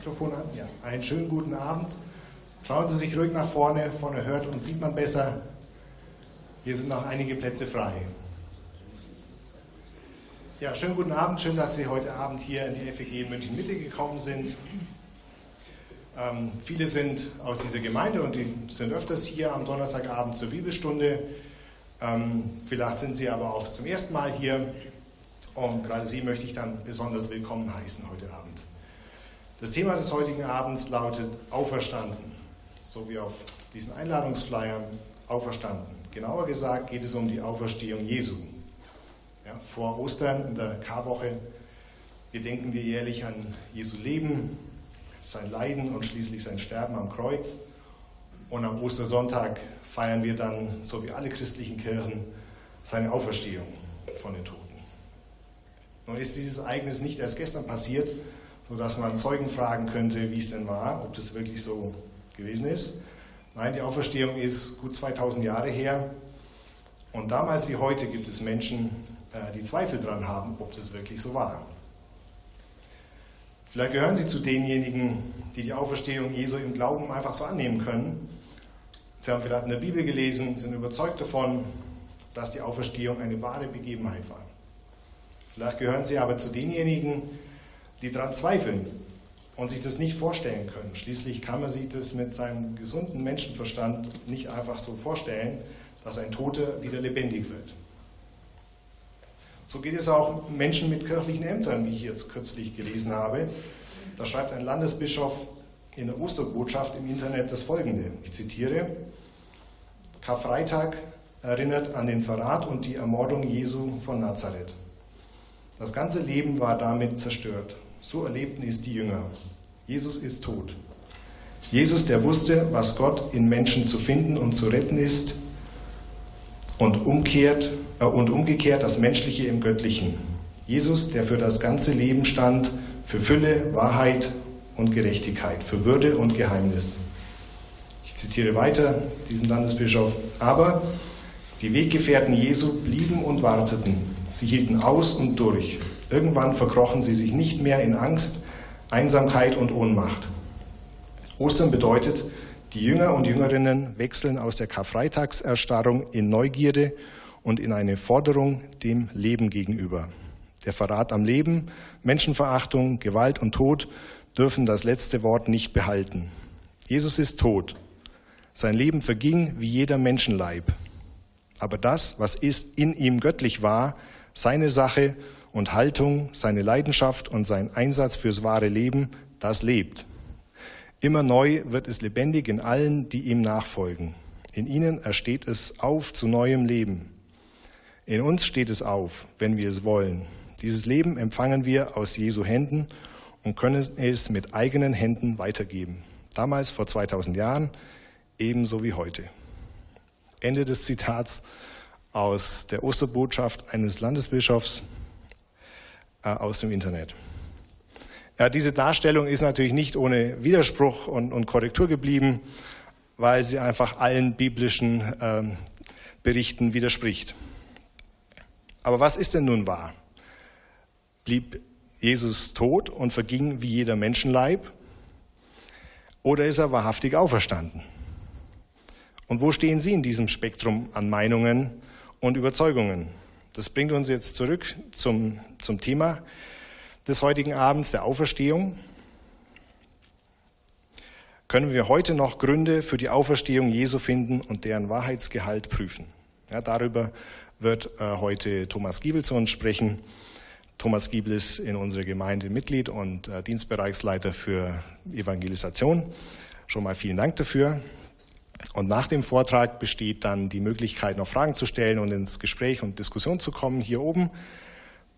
Mikrofon an? Ja. Einen schönen guten Abend. Schauen Sie sich ruhig nach vorne. Vorne hört und sieht man besser. Hier sind noch einige Plätze frei. Ja, schönen guten Abend. Schön, dass Sie heute Abend hier in die FEG München Mitte gekommen sind. Ähm, viele sind aus dieser Gemeinde und die sind öfters hier am Donnerstagabend zur Bibelstunde. Ähm, vielleicht sind Sie aber auch zum ersten Mal hier. Und gerade Sie möchte ich dann besonders willkommen heißen heute Abend. Das Thema des heutigen Abends lautet Auferstanden, so wie auf diesen Einladungsflyern Auferstanden. Genauer gesagt geht es um die Auferstehung Jesu. Ja, vor Ostern in der Karwoche gedenken wir jährlich an Jesu Leben, sein Leiden und schließlich sein Sterben am Kreuz. Und am Ostersonntag feiern wir dann, so wie alle christlichen Kirchen, seine Auferstehung von den Toten. Nun ist dieses Ereignis nicht erst gestern passiert, sodass man Zeugen fragen könnte, wie es denn war, ob das wirklich so gewesen ist. Nein, die Auferstehung ist gut 2000 Jahre her. Und damals wie heute gibt es Menschen, äh, die Zweifel daran haben, ob das wirklich so war. Vielleicht gehören Sie zu denjenigen, die die Auferstehung Jesu im Glauben einfach so annehmen können. Sie haben vielleicht in der Bibel gelesen, sind überzeugt davon, dass die Auferstehung eine wahre Begebenheit war. Vielleicht gehören Sie aber zu denjenigen, die daran zweifeln und sich das nicht vorstellen können. Schließlich kann man sich das mit seinem gesunden Menschenverstand nicht einfach so vorstellen, dass ein Toter wieder lebendig wird. So geht es auch Menschen mit kirchlichen Ämtern, wie ich jetzt kürzlich gelesen habe. Da schreibt ein Landesbischof in der Osterbotschaft im Internet das folgende. Ich zitiere: Karfreitag erinnert an den Verrat und die Ermordung Jesu von Nazareth. Das ganze Leben war damit zerstört. So erlebten es die Jünger. Jesus ist tot. Jesus, der wusste, was Gott in Menschen zu finden und zu retten ist und, umkehrt, äh, und umgekehrt das Menschliche im Göttlichen. Jesus, der für das ganze Leben stand, für Fülle, Wahrheit und Gerechtigkeit, für Würde und Geheimnis. Ich zitiere weiter diesen Landesbischof. Aber die Weggefährten Jesu blieben und warteten. Sie hielten aus und durch. Irgendwann verkrochen sie sich nicht mehr in Angst, Einsamkeit und Ohnmacht. Ostern bedeutet, die Jünger und Jüngerinnen wechseln aus der Karfreitagserstarrung in Neugierde und in eine Forderung dem Leben gegenüber. Der Verrat am Leben, Menschenverachtung, Gewalt und Tod dürfen das letzte Wort nicht behalten. Jesus ist tot. Sein Leben verging wie jeder Menschenleib. Aber das, was ist in ihm göttlich war, seine Sache und Haltung, seine Leidenschaft und sein Einsatz fürs wahre Leben, das lebt. Immer neu wird es lebendig in allen, die ihm nachfolgen. In ihnen ersteht es auf zu neuem Leben. In uns steht es auf, wenn wir es wollen. Dieses Leben empfangen wir aus Jesu Händen und können es mit eigenen Händen weitergeben. Damals vor 2000 Jahren, ebenso wie heute. Ende des Zitats aus der Osterbotschaft eines Landesbischofs aus dem Internet. Ja, diese Darstellung ist natürlich nicht ohne Widerspruch und, und Korrektur geblieben, weil sie einfach allen biblischen äh, Berichten widerspricht. Aber was ist denn nun wahr? Blieb Jesus tot und verging wie jeder Menschenleib? Oder ist er wahrhaftig auferstanden? Und wo stehen Sie in diesem Spektrum an Meinungen und Überzeugungen. Das bringt uns jetzt zurück zum, zum Thema des heutigen Abends, der Auferstehung. Können wir heute noch Gründe für die Auferstehung Jesu finden und deren Wahrheitsgehalt prüfen? Ja, darüber wird äh, heute Thomas Giebel zu uns sprechen. Thomas Giebel ist in unserer Gemeinde Mitglied und äh, Dienstbereichsleiter für Evangelisation. Schon mal vielen Dank dafür. Und nach dem Vortrag besteht dann die Möglichkeit, noch Fragen zu stellen und ins Gespräch und Diskussion zu kommen hier oben,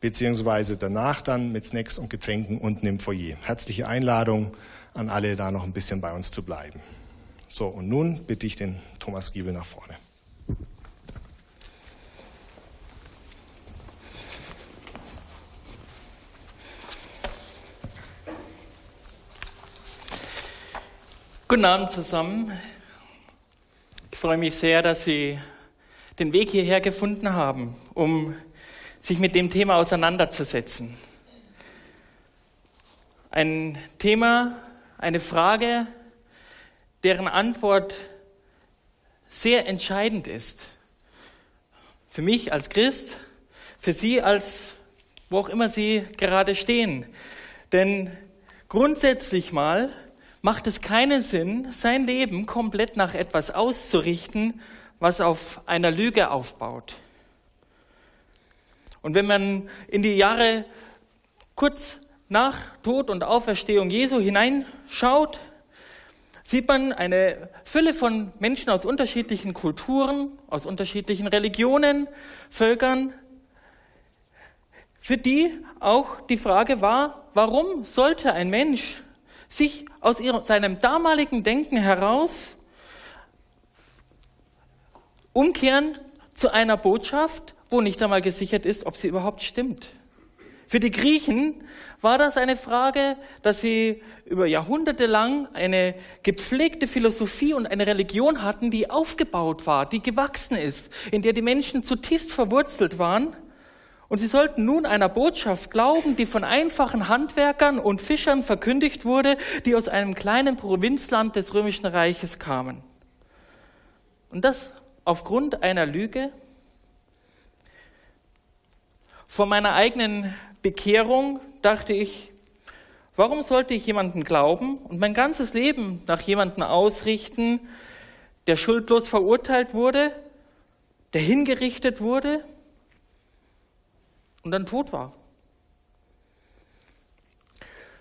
beziehungsweise danach dann mit Snacks und Getränken unten im Foyer. Herzliche Einladung an alle, da noch ein bisschen bei uns zu bleiben. So, und nun bitte ich den Thomas Giebel nach vorne. Guten Abend zusammen freue mich sehr, dass Sie den Weg hierher gefunden haben, um sich mit dem Thema auseinanderzusetzen. Ein Thema, eine Frage, deren Antwort sehr entscheidend ist. Für mich als Christ, für Sie als wo auch immer Sie gerade stehen. Denn grundsätzlich mal macht es keinen Sinn, sein Leben komplett nach etwas auszurichten, was auf einer Lüge aufbaut. Und wenn man in die Jahre kurz nach Tod und Auferstehung Jesu hineinschaut, sieht man eine Fülle von Menschen aus unterschiedlichen Kulturen, aus unterschiedlichen Religionen, Völkern, für die auch die Frage war, warum sollte ein Mensch sich aus ihrem, seinem damaligen Denken heraus umkehren zu einer Botschaft, wo nicht einmal gesichert ist, ob sie überhaupt stimmt. Für die Griechen war das eine Frage, dass sie über Jahrhunderte lang eine gepflegte Philosophie und eine Religion hatten, die aufgebaut war, die gewachsen ist, in der die Menschen zutiefst verwurzelt waren. Und sie sollten nun einer Botschaft glauben, die von einfachen Handwerkern und Fischern verkündigt wurde, die aus einem kleinen Provinzland des Römischen Reiches kamen. Und das aufgrund einer Lüge? Vor meiner eigenen Bekehrung dachte ich, warum sollte ich jemanden glauben und mein ganzes Leben nach jemanden ausrichten, der schuldlos verurteilt wurde, der hingerichtet wurde und dann tot war?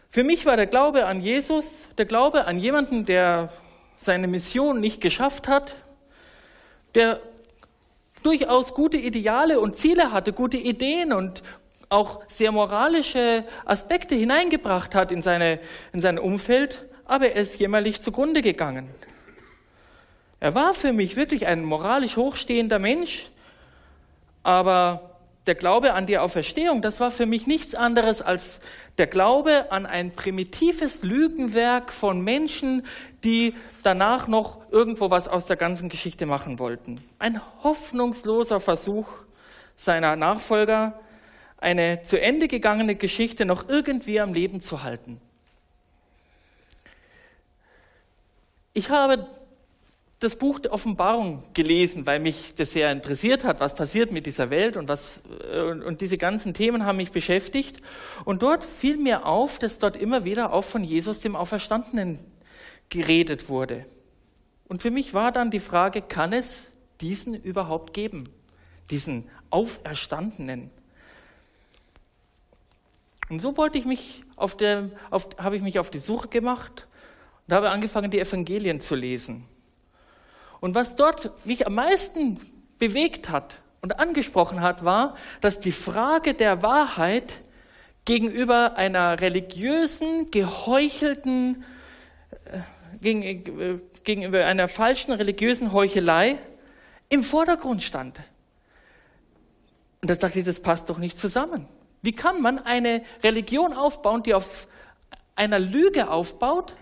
Für mich war der Glaube an Jesus, der Glaube an jemanden, der seine Mission nicht geschafft hat, der durchaus gute Ideale und Ziele hatte, gute Ideen und auch sehr moralische Aspekte hineingebracht hat in, seine, in sein Umfeld, aber er ist jämmerlich zugrunde gegangen. Er war für mich wirklich ein moralisch hochstehender Mensch, aber der Glaube an die Auferstehung, das war für mich nichts anderes als der Glaube an ein primitives Lügenwerk von Menschen, die danach noch irgendwo was aus der ganzen Geschichte machen wollten. Ein hoffnungsloser Versuch seiner Nachfolger, eine zu Ende gegangene Geschichte noch irgendwie am Leben zu halten. Ich habe das Buch der Offenbarung gelesen, weil mich das sehr interessiert hat, was passiert mit dieser Welt und was äh, und diese ganzen Themen haben mich beschäftigt. Und dort fiel mir auf, dass dort immer wieder auch von Jesus dem Auferstandenen geredet wurde. Und für mich war dann die Frage, kann es diesen überhaupt geben? Diesen Auferstandenen? Und so wollte ich mich auf der, auf, habe ich mich auf die Suche gemacht und habe angefangen, die Evangelien zu lesen. Und was dort mich am meisten bewegt hat und angesprochen hat, war, dass die Frage der Wahrheit gegenüber einer religiösen, geheuchelten, äh, gegenüber einer falschen religiösen Heuchelei im Vordergrund stand. Und da dachte ich, das passt doch nicht zusammen. Wie kann man eine Religion aufbauen, die auf einer Lüge aufbaut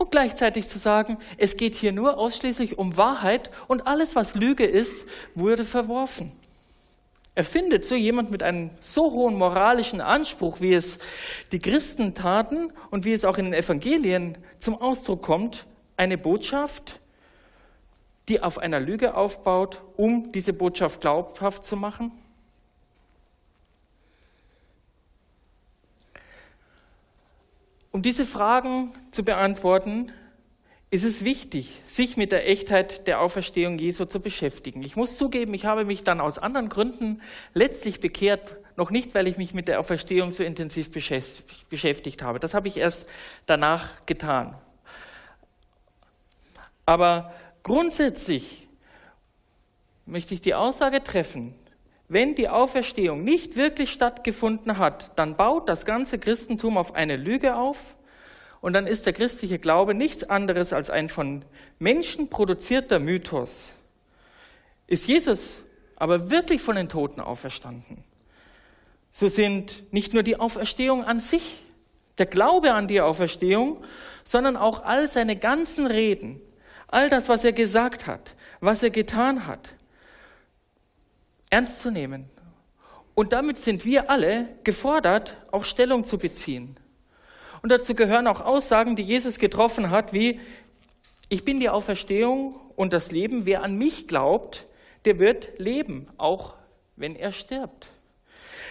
und gleichzeitig zu sagen, es geht hier nur ausschließlich um Wahrheit und alles, was Lüge ist, wurde verworfen. Er findet so jemand mit einem so hohen moralischen Anspruch, wie es die Christen taten und wie es auch in den Evangelien zum Ausdruck kommt, eine Botschaft, die auf einer Lüge aufbaut, um diese Botschaft glaubhaft zu machen? Um diese Fragen zu beantworten, ist es wichtig, sich mit der Echtheit der Auferstehung Jesu zu beschäftigen. Ich muss zugeben, ich habe mich dann aus anderen Gründen letztlich bekehrt, noch nicht, weil ich mich mit der Auferstehung so intensiv beschäftigt habe. Das habe ich erst danach getan. Aber grundsätzlich möchte ich die Aussage treffen, wenn die Auferstehung nicht wirklich stattgefunden hat, dann baut das ganze Christentum auf eine Lüge auf und dann ist der christliche Glaube nichts anderes als ein von Menschen produzierter Mythos. Ist Jesus aber wirklich von den Toten auferstanden? So sind nicht nur die Auferstehung an sich, der Glaube an die Auferstehung, sondern auch all seine ganzen Reden, all das, was er gesagt hat, was er getan hat, ernst zu nehmen. Und damit sind wir alle gefordert, auch Stellung zu beziehen. Und dazu gehören auch Aussagen, die Jesus getroffen hat, wie, ich bin die Auferstehung und das Leben. Wer an mich glaubt, der wird leben, auch wenn er stirbt.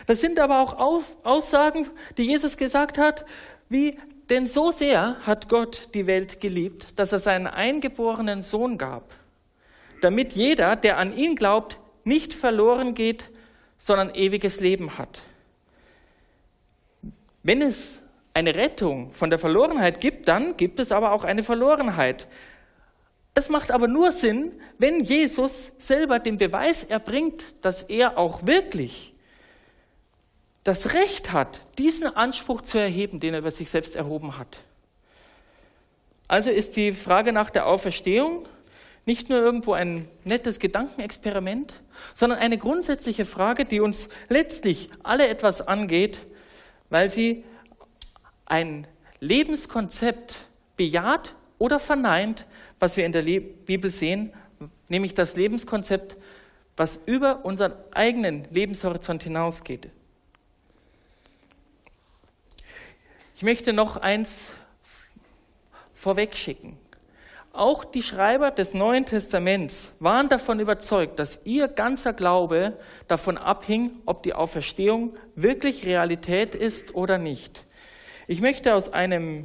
Das sind aber auch Aussagen, die Jesus gesagt hat, wie, denn so sehr hat Gott die Welt geliebt, dass er seinen eingeborenen Sohn gab, damit jeder, der an ihn glaubt, nicht verloren geht, sondern ewiges Leben hat. Wenn es eine Rettung von der Verlorenheit gibt, dann gibt es aber auch eine Verlorenheit. Das macht aber nur Sinn, wenn Jesus selber den Beweis erbringt, dass er auch wirklich das Recht hat, diesen Anspruch zu erheben, den er über sich selbst erhoben hat. Also ist die Frage nach der Auferstehung nicht nur irgendwo ein nettes Gedankenexperiment, sondern eine grundsätzliche Frage, die uns letztlich alle etwas angeht, weil sie ein Lebenskonzept bejaht oder verneint, was wir in der Bibel sehen, nämlich das Lebenskonzept, was über unseren eigenen Lebenshorizont hinausgeht. Ich möchte noch eins vorwegschicken. Auch die Schreiber des Neuen Testaments waren davon überzeugt, dass ihr ganzer Glaube davon abhing, ob die Auferstehung wirklich Realität ist oder nicht. Ich möchte aus einem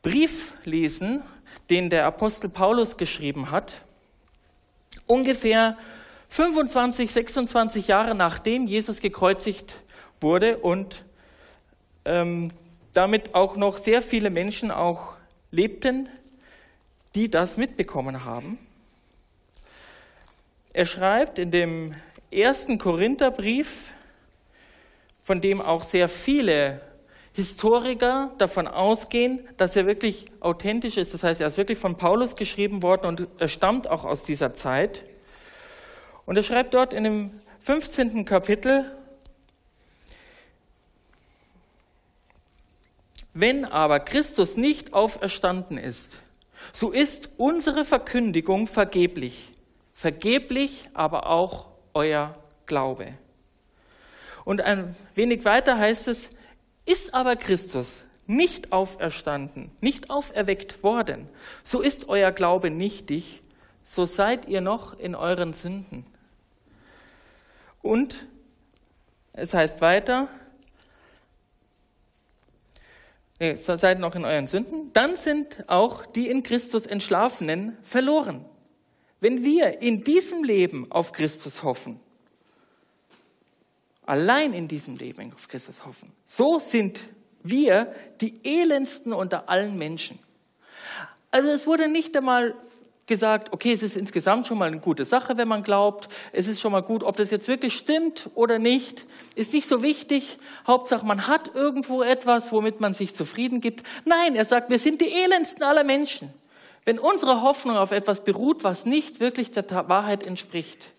Brief lesen, den der Apostel Paulus geschrieben hat, ungefähr 25, 26 Jahre nachdem Jesus gekreuzigt wurde und ähm, damit auch noch sehr viele Menschen auch lebten, die das mitbekommen haben. Er schreibt in dem ersten Korintherbrief, von dem auch sehr viele Historiker davon ausgehen, dass er wirklich authentisch ist. Das heißt, er ist wirklich von Paulus geschrieben worden und er stammt auch aus dieser Zeit. Und er schreibt dort in dem 15. Kapitel, wenn aber Christus nicht auferstanden ist, so ist unsere Verkündigung vergeblich. Vergeblich aber auch euer Glaube. Und ein wenig weiter heißt es, ist aber Christus nicht auferstanden, nicht auferweckt worden, so ist euer Glaube nichtig, so seid ihr noch in euren Sünden. Und es heißt weiter, nee, seid noch in euren Sünden, dann sind auch die in Christus Entschlafenen verloren. Wenn wir in diesem Leben auf Christus hoffen, allein in diesem Leben auf Christus hoffen, so sind wir die elendsten unter allen Menschen. Also es wurde nicht einmal gesagt, okay, es ist insgesamt schon mal eine gute Sache, wenn man glaubt. Es ist schon mal gut, ob das jetzt wirklich stimmt oder nicht, ist nicht so wichtig. Hauptsache, man hat irgendwo etwas, womit man sich zufrieden gibt. Nein, er sagt, wir sind die elendsten aller Menschen. Wenn unsere Hoffnung auf etwas beruht, was nicht wirklich der Wahrheit entspricht,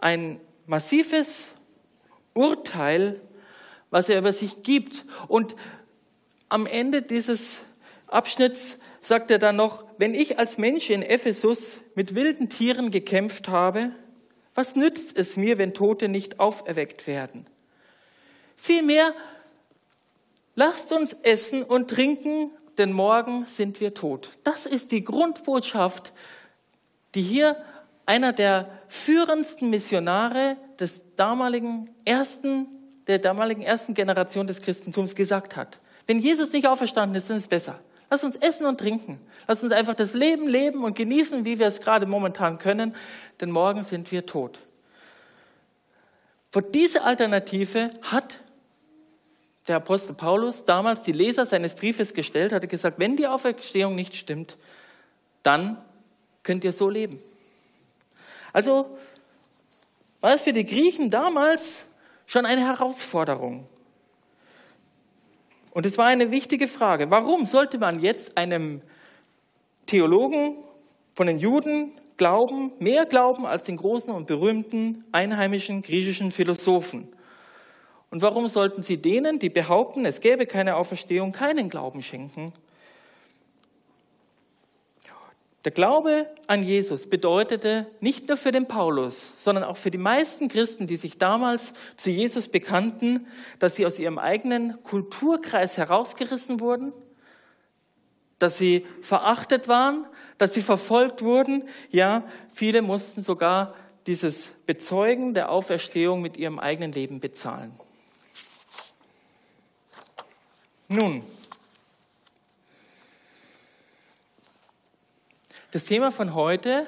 ein massives Urteil, was er über sich gibt. Und am Ende dieses Abschnitts sagt er dann noch, wenn ich als Mensch in Ephesus mit wilden Tieren gekämpft habe, was nützt es mir, wenn Tote nicht auferweckt werden? Vielmehr, lasst uns essen und trinken, denn morgen sind wir tot. Das ist die Grundbotschaft, die hier einer der führendsten Missionare des damaligen ersten, der damaligen ersten Generation des Christentums gesagt hat. Wenn Jesus nicht auferstanden ist, dann ist es besser. Lass uns essen und trinken. Lass uns einfach das Leben leben und genießen, wie wir es gerade momentan können, denn morgen sind wir tot. Vor diese Alternative hat der Apostel Paulus damals die Leser seines Briefes gestellt, hatte gesagt, wenn die Auferstehung nicht stimmt, dann könnt ihr so leben. Also war es für die Griechen damals schon eine Herausforderung. Und es war eine wichtige Frage. Warum sollte man jetzt einem Theologen von den Juden glauben, mehr glauben als den großen und berühmten einheimischen griechischen Philosophen? Und warum sollten sie denen, die behaupten, es gäbe keine Auferstehung, keinen Glauben schenken? Der Glaube an Jesus bedeutete nicht nur für den Paulus, sondern auch für die meisten Christen, die sich damals zu Jesus bekannten, dass sie aus ihrem eigenen Kulturkreis herausgerissen wurden, dass sie verachtet waren, dass sie verfolgt wurden. Ja, viele mussten sogar dieses Bezeugen der Auferstehung mit ihrem eigenen Leben bezahlen. Nun, das Thema von heute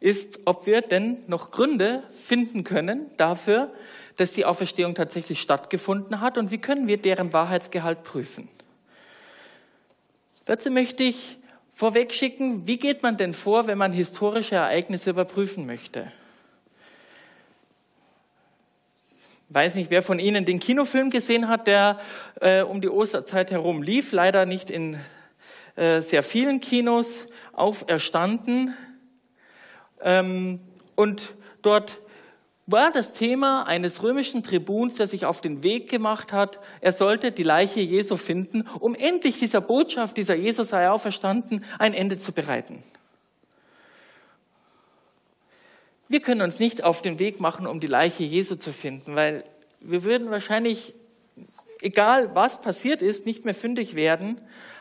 ist, ob wir denn noch Gründe finden können dafür, dass die Auferstehung tatsächlich stattgefunden hat und wie können wir deren Wahrheitsgehalt prüfen. Dazu möchte ich vorwegschicken, wie geht man denn vor, wenn man historische Ereignisse überprüfen möchte? weiß nicht, wer von Ihnen den Kinofilm gesehen hat, der äh, um die Osterzeit herum lief, leider nicht in äh, sehr vielen Kinos, auferstanden. Ähm, und dort war das Thema eines römischen Tribuns, der sich auf den Weg gemacht hat, er sollte die Leiche Jesu finden, um endlich dieser Botschaft, dieser Jesus sei auferstanden, ein Ende zu bereiten. Wir können uns nicht auf den Weg machen, um die Leiche Jesu zu finden, weil wir würden wahrscheinlich, egal was passiert ist, nicht mehr fündig werden,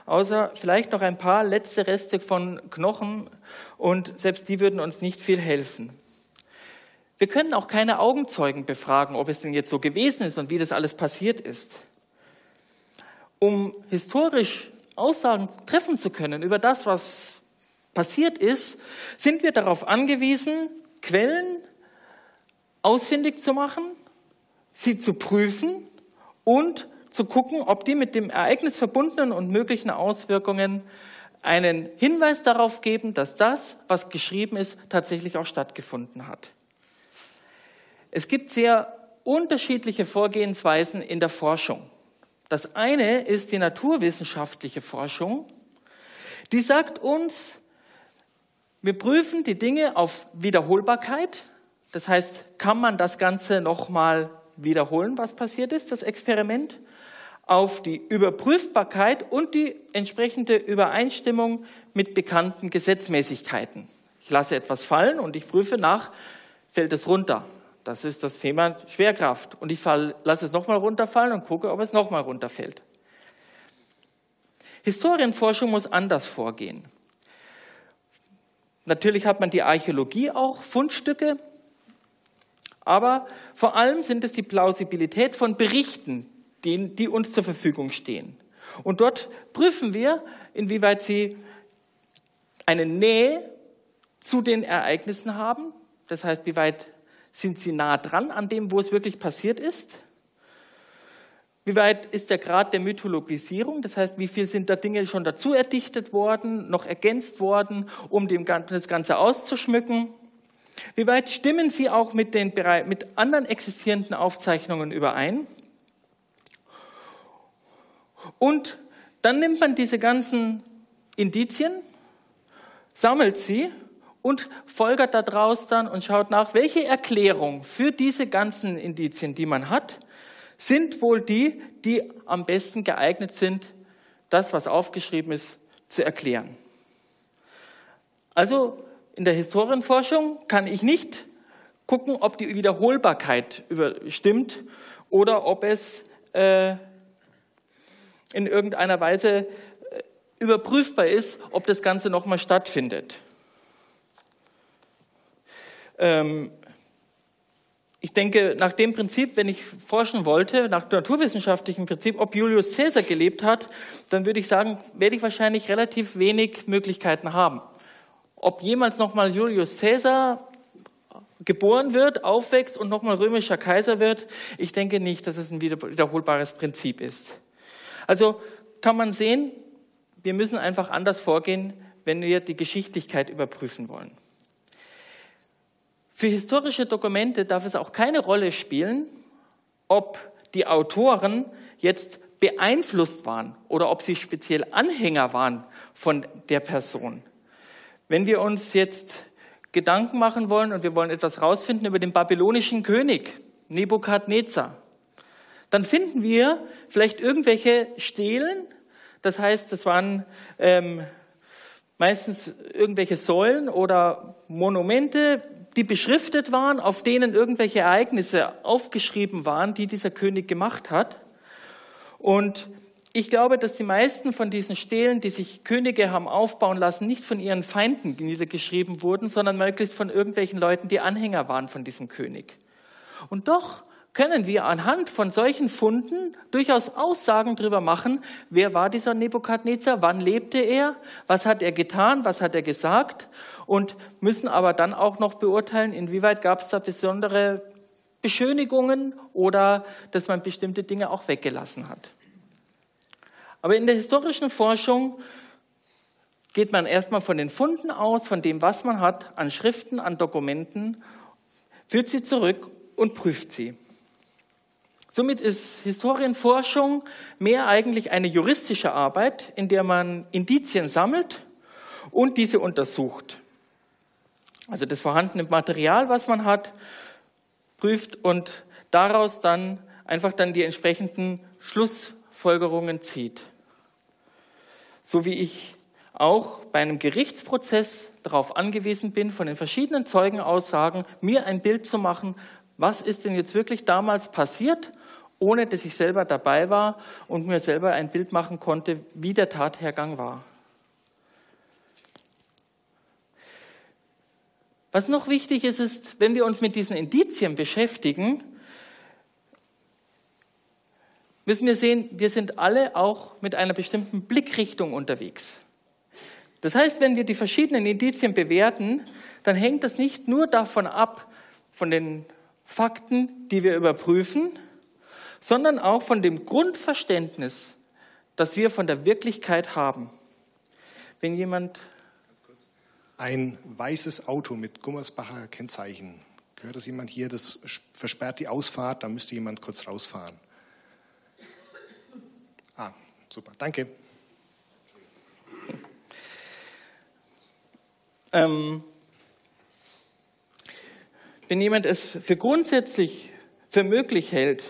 außer vielleicht noch ein paar letzte Reste von Knochen und selbst die würden uns nicht viel helfen. Wir können auch keine Augenzeugen befragen, ob es denn jetzt so gewesen ist und wie das alles passiert ist. Um historisch Aussagen treffen zu können über das, was passiert ist, sind wir darauf angewiesen, Quellen ausfindig zu machen, sie zu prüfen und zu gucken, ob die mit dem Ereignis verbundenen und möglichen Auswirkungen einen Hinweis darauf geben, dass das, was geschrieben ist, tatsächlich auch stattgefunden hat. Es gibt sehr unterschiedliche Vorgehensweisen in der Forschung. Das eine ist die naturwissenschaftliche Forschung. Die sagt uns, wir prüfen die Dinge auf Wiederholbarkeit. Das heißt, kann man das Ganze nochmal wiederholen, was passiert ist, das Experiment? Auf die Überprüfbarkeit und die entsprechende Übereinstimmung mit bekannten Gesetzmäßigkeiten. Ich lasse etwas fallen und ich prüfe nach, fällt es runter. Das ist das Thema Schwerkraft. Und ich fall, lasse es nochmal runterfallen und gucke, ob es nochmal runterfällt. Historienforschung muss anders vorgehen. Natürlich hat man die Archäologie auch, Fundstücke, aber vor allem sind es die Plausibilität von Berichten, die, die uns zur Verfügung stehen. Und dort prüfen wir, inwieweit sie eine Nähe zu den Ereignissen haben. Das heißt, wie weit sind sie nah dran an dem, wo es wirklich passiert ist? Wie weit ist der Grad der Mythologisierung? Das heißt, wie viel sind da Dinge schon dazu erdichtet worden, noch ergänzt worden, um das Ganze auszuschmücken? Wie weit stimmen sie auch mit, den, mit anderen existierenden Aufzeichnungen überein? Und dann nimmt man diese ganzen Indizien, sammelt sie und folgert daraus dann und schaut nach, welche Erklärung für diese ganzen Indizien, die man hat, sind wohl die, die am besten geeignet sind, das, was aufgeschrieben ist, zu erklären. Also in der Historienforschung kann ich nicht gucken, ob die Wiederholbarkeit stimmt oder ob es äh, in irgendeiner Weise äh, überprüfbar ist, ob das Ganze nochmal stattfindet. Ähm, ich denke, nach dem Prinzip, wenn ich forschen wollte, nach naturwissenschaftlichem Prinzip, ob Julius Caesar gelebt hat, dann würde ich sagen, werde ich wahrscheinlich relativ wenig Möglichkeiten haben. Ob jemals nochmal Julius Caesar geboren wird, aufwächst und nochmal römischer Kaiser wird, ich denke nicht, dass es ein wiederholbares Prinzip ist. Also kann man sehen, wir müssen einfach anders vorgehen, wenn wir die Geschichtlichkeit überprüfen wollen. Für historische Dokumente darf es auch keine Rolle spielen, ob die Autoren jetzt beeinflusst waren oder ob sie speziell Anhänger waren von der Person. Wenn wir uns jetzt Gedanken machen wollen und wir wollen etwas rausfinden über den babylonischen König Nebukadnezar, dann finden wir vielleicht irgendwelche Stelen. Das heißt, das waren ähm, meistens irgendwelche Säulen oder Monumente, die beschriftet waren, auf denen irgendwelche Ereignisse aufgeschrieben waren, die dieser König gemacht hat. Und ich glaube, dass die meisten von diesen Stelen, die sich Könige haben aufbauen lassen, nicht von ihren Feinden niedergeschrieben wurden, sondern möglichst von irgendwelchen Leuten, die Anhänger waren von diesem König. Und doch können wir anhand von solchen Funden durchaus Aussagen darüber machen, wer war dieser Nebukadnezar, wann lebte er, was hat er getan, was hat er gesagt und müssen aber dann auch noch beurteilen, inwieweit gab es da besondere Beschönigungen oder dass man bestimmte Dinge auch weggelassen hat. Aber in der historischen Forschung geht man erstmal von den Funden aus, von dem, was man hat an Schriften, an Dokumenten, führt sie zurück und prüft sie. Somit ist Historienforschung mehr eigentlich eine juristische Arbeit, in der man Indizien sammelt und diese untersucht. Also das vorhandene Material, was man hat, prüft und daraus dann einfach dann die entsprechenden Schlussfolgerungen zieht so wie ich auch bei einem Gerichtsprozess darauf angewiesen bin, von den verschiedenen Zeugenaussagen mir ein Bild zu machen, was ist denn jetzt wirklich damals passiert, ohne dass ich selber dabei war und mir selber ein Bild machen konnte, wie der Tathergang war. Was noch wichtig ist, ist, wenn wir uns mit diesen Indizien beschäftigen, müssen wir sehen, wir sind alle auch mit einer bestimmten Blickrichtung unterwegs. Das heißt, wenn wir die verschiedenen Indizien bewerten, dann hängt das nicht nur davon ab, von den Fakten, die wir überprüfen, sondern auch von dem Grundverständnis, das wir von der Wirklichkeit haben. Wenn jemand. Ein weißes Auto mit Gummersbacher Kennzeichen. Gehört das jemand hier? Das versperrt die Ausfahrt, da müsste jemand kurz rausfahren. Ah, super, danke. Ähm, wenn jemand es für grundsätzlich für möglich hält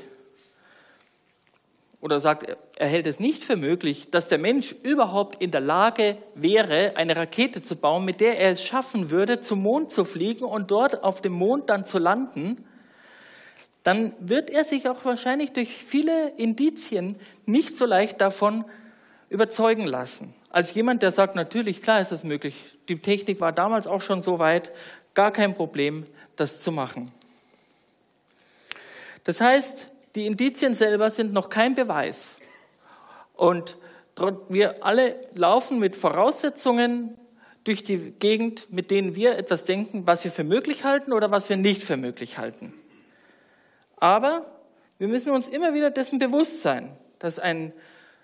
oder sagt, er hält es nicht für möglich, dass der Mensch überhaupt in der Lage wäre, eine Rakete zu bauen, mit der er es schaffen würde, zum Mond zu fliegen und dort auf dem Mond dann zu landen, dann wird er sich auch wahrscheinlich durch viele Indizien nicht so leicht davon überzeugen lassen. Als jemand, der sagt, natürlich, klar ist das möglich. Die Technik war damals auch schon so weit, gar kein Problem, das zu machen. Das heißt, die Indizien selber sind noch kein Beweis. Und wir alle laufen mit Voraussetzungen durch die Gegend, mit denen wir etwas denken, was wir für möglich halten oder was wir nicht für möglich halten. Aber wir müssen uns immer wieder dessen bewusst sein, dass ein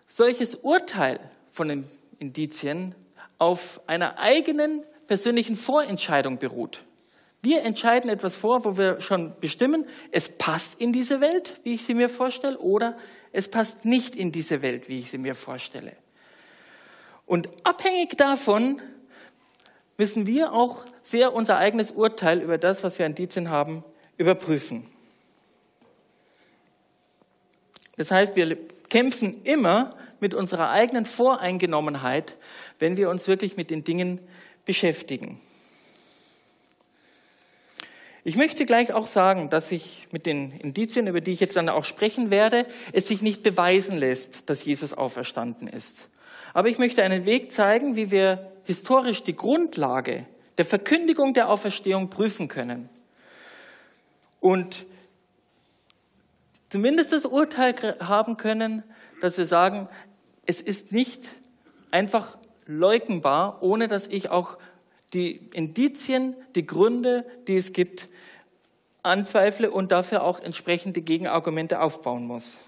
solches Urteil von den Indizien auf einer eigenen persönlichen Vorentscheidung beruht. Wir entscheiden etwas vor, wo wir schon bestimmen, es passt in diese Welt, wie ich sie mir vorstelle, oder es passt nicht in diese Welt, wie ich sie mir vorstelle. Und abhängig davon müssen wir auch sehr unser eigenes Urteil über das, was wir an Indizien haben, überprüfen. Das heißt, wir kämpfen immer mit unserer eigenen Voreingenommenheit, wenn wir uns wirklich mit den Dingen beschäftigen. Ich möchte gleich auch sagen, dass sich mit den Indizien, über die ich jetzt dann auch sprechen werde, es sich nicht beweisen lässt, dass Jesus auferstanden ist. Aber ich möchte einen Weg zeigen, wie wir historisch die Grundlage der Verkündigung der Auferstehung prüfen können. Und zumindest das Urteil haben können, dass wir sagen, es ist nicht einfach leugnbar, ohne dass ich auch die Indizien, die Gründe, die es gibt, anzweifle und dafür auch entsprechende Gegenargumente aufbauen muss.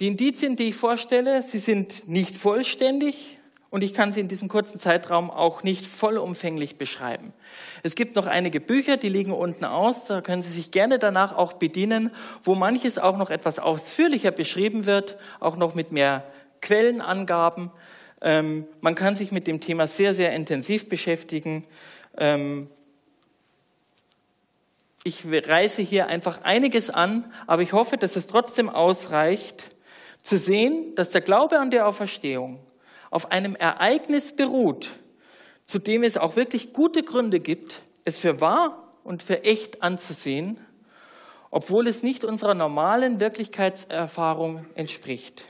Die Indizien, die ich vorstelle, sie sind nicht vollständig, und ich kann sie in diesem kurzen Zeitraum auch nicht vollumfänglich beschreiben. Es gibt noch einige Bücher, die liegen unten aus, da können Sie sich gerne danach auch bedienen, wo manches auch noch etwas ausführlicher beschrieben wird, auch noch mit mehr Quellenangaben. Ähm, man kann sich mit dem Thema sehr, sehr intensiv beschäftigen. Ähm, ich reiße hier einfach einiges an, aber ich hoffe, dass es trotzdem ausreicht, zu sehen, dass der Glaube an der Auferstehung auf einem Ereignis beruht, zu dem es auch wirklich gute Gründe gibt, es für wahr und für echt anzusehen, obwohl es nicht unserer normalen Wirklichkeitserfahrung entspricht.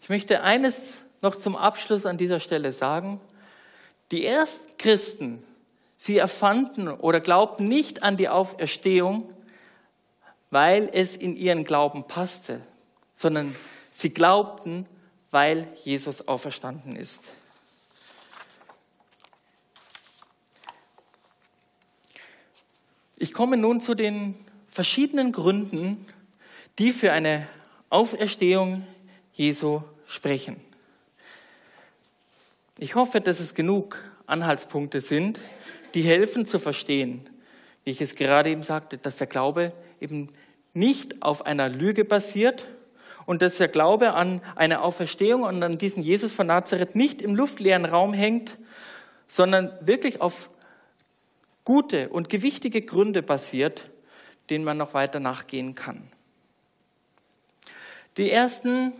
Ich möchte eines noch zum Abschluss an dieser Stelle sagen. Die ersten Christen, sie erfanden oder glaubten nicht an die Auferstehung, weil es in ihren Glauben passte, sondern sie glaubten, weil Jesus auferstanden ist. Ich komme nun zu den verschiedenen Gründen, die für eine Auferstehung Jesu sprechen. Ich hoffe, dass es genug Anhaltspunkte sind, die helfen zu verstehen, wie ich es gerade eben sagte, dass der Glaube eben nicht auf einer Lüge basiert und dass der Glaube an eine Auferstehung und an diesen Jesus von Nazareth nicht im luftleeren Raum hängt, sondern wirklich auf gute und gewichtige Gründe basiert, denen man noch weiter nachgehen kann. Der ersten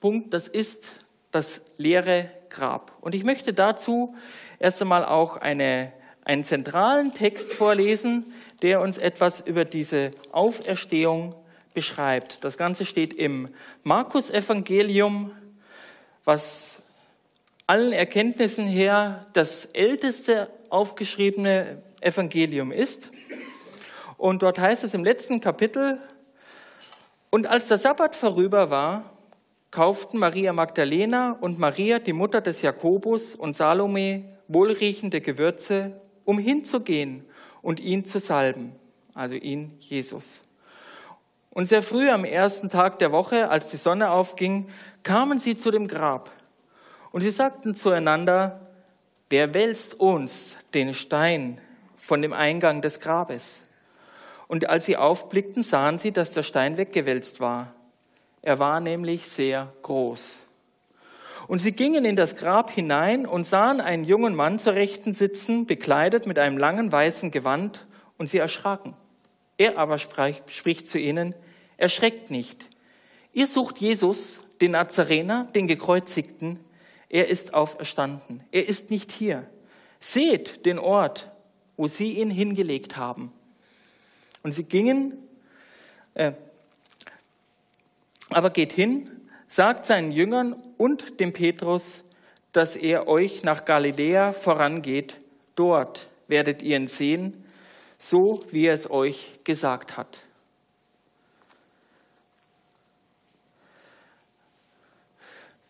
Punkt, das ist das leere Grab. Und ich möchte dazu erst einmal auch eine, einen zentralen Text vorlesen, der uns etwas über diese Auferstehung beschreibt. Das Ganze steht im Markus-Evangelium, was allen Erkenntnissen her das älteste aufgeschriebene Evangelium ist. Und dort heißt es im letzten Kapitel, und als der Sabbat vorüber war, kauften Maria Magdalena und Maria, die Mutter des Jakobus und Salome, wohlriechende Gewürze, um hinzugehen und ihn zu salben, also ihn, Jesus. Und sehr früh am ersten Tag der Woche, als die Sonne aufging, kamen sie zu dem Grab. Und sie sagten zueinander, wer wälzt uns den Stein von dem Eingang des Grabes. Und als sie aufblickten, sahen sie, dass der Stein weggewälzt war. Er war nämlich sehr groß. Und sie gingen in das Grab hinein und sahen einen jungen Mann zur Rechten sitzen, bekleidet mit einem langen weißen Gewand, und sie erschraken. Er aber spricht zu ihnen, erschreckt nicht. Ihr sucht Jesus, den Nazarener, den Gekreuzigten. Er ist auferstanden. Er ist nicht hier. Seht den Ort, wo sie ihn hingelegt haben. Und sie gingen, äh, aber geht hin, sagt seinen Jüngern und dem Petrus, dass er euch nach Galiläa vorangeht. Dort werdet ihr ihn sehen, so wie er es euch gesagt hat.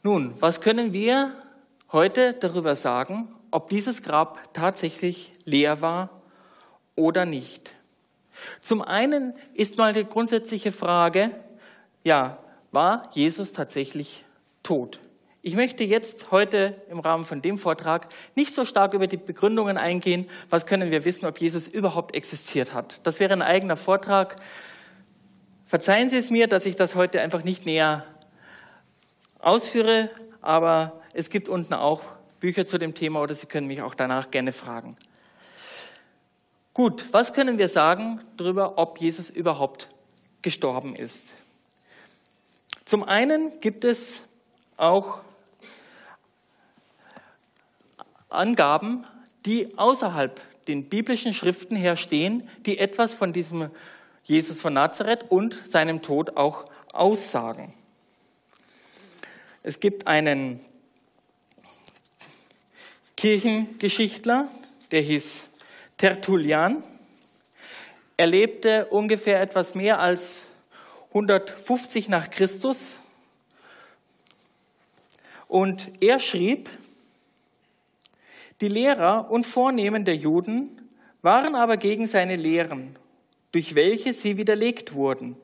Nun, was können wir heute darüber sagen, ob dieses Grab tatsächlich leer war oder nicht. Zum einen ist mal die grundsätzliche Frage, ja, war Jesus tatsächlich tot? Ich möchte jetzt heute im Rahmen von dem Vortrag nicht so stark über die Begründungen eingehen, was können wir wissen, ob Jesus überhaupt existiert hat. Das wäre ein eigener Vortrag. Verzeihen Sie es mir, dass ich das heute einfach nicht näher ausführe, aber es gibt unten auch Bücher zu dem Thema oder Sie können mich auch danach gerne fragen. Gut, was können wir sagen darüber, ob Jesus überhaupt gestorben ist? Zum einen gibt es auch Angaben, die außerhalb den biblischen Schriften herstehen, die etwas von diesem Jesus von Nazareth und seinem Tod auch aussagen. Es gibt einen Kirchengeschichtler, der hieß Tertullian. Er lebte ungefähr etwas mehr als 150 nach Christus. Und er schrieb, die Lehrer und Vornehmen der Juden waren aber gegen seine Lehren, durch welche sie widerlegt wurden,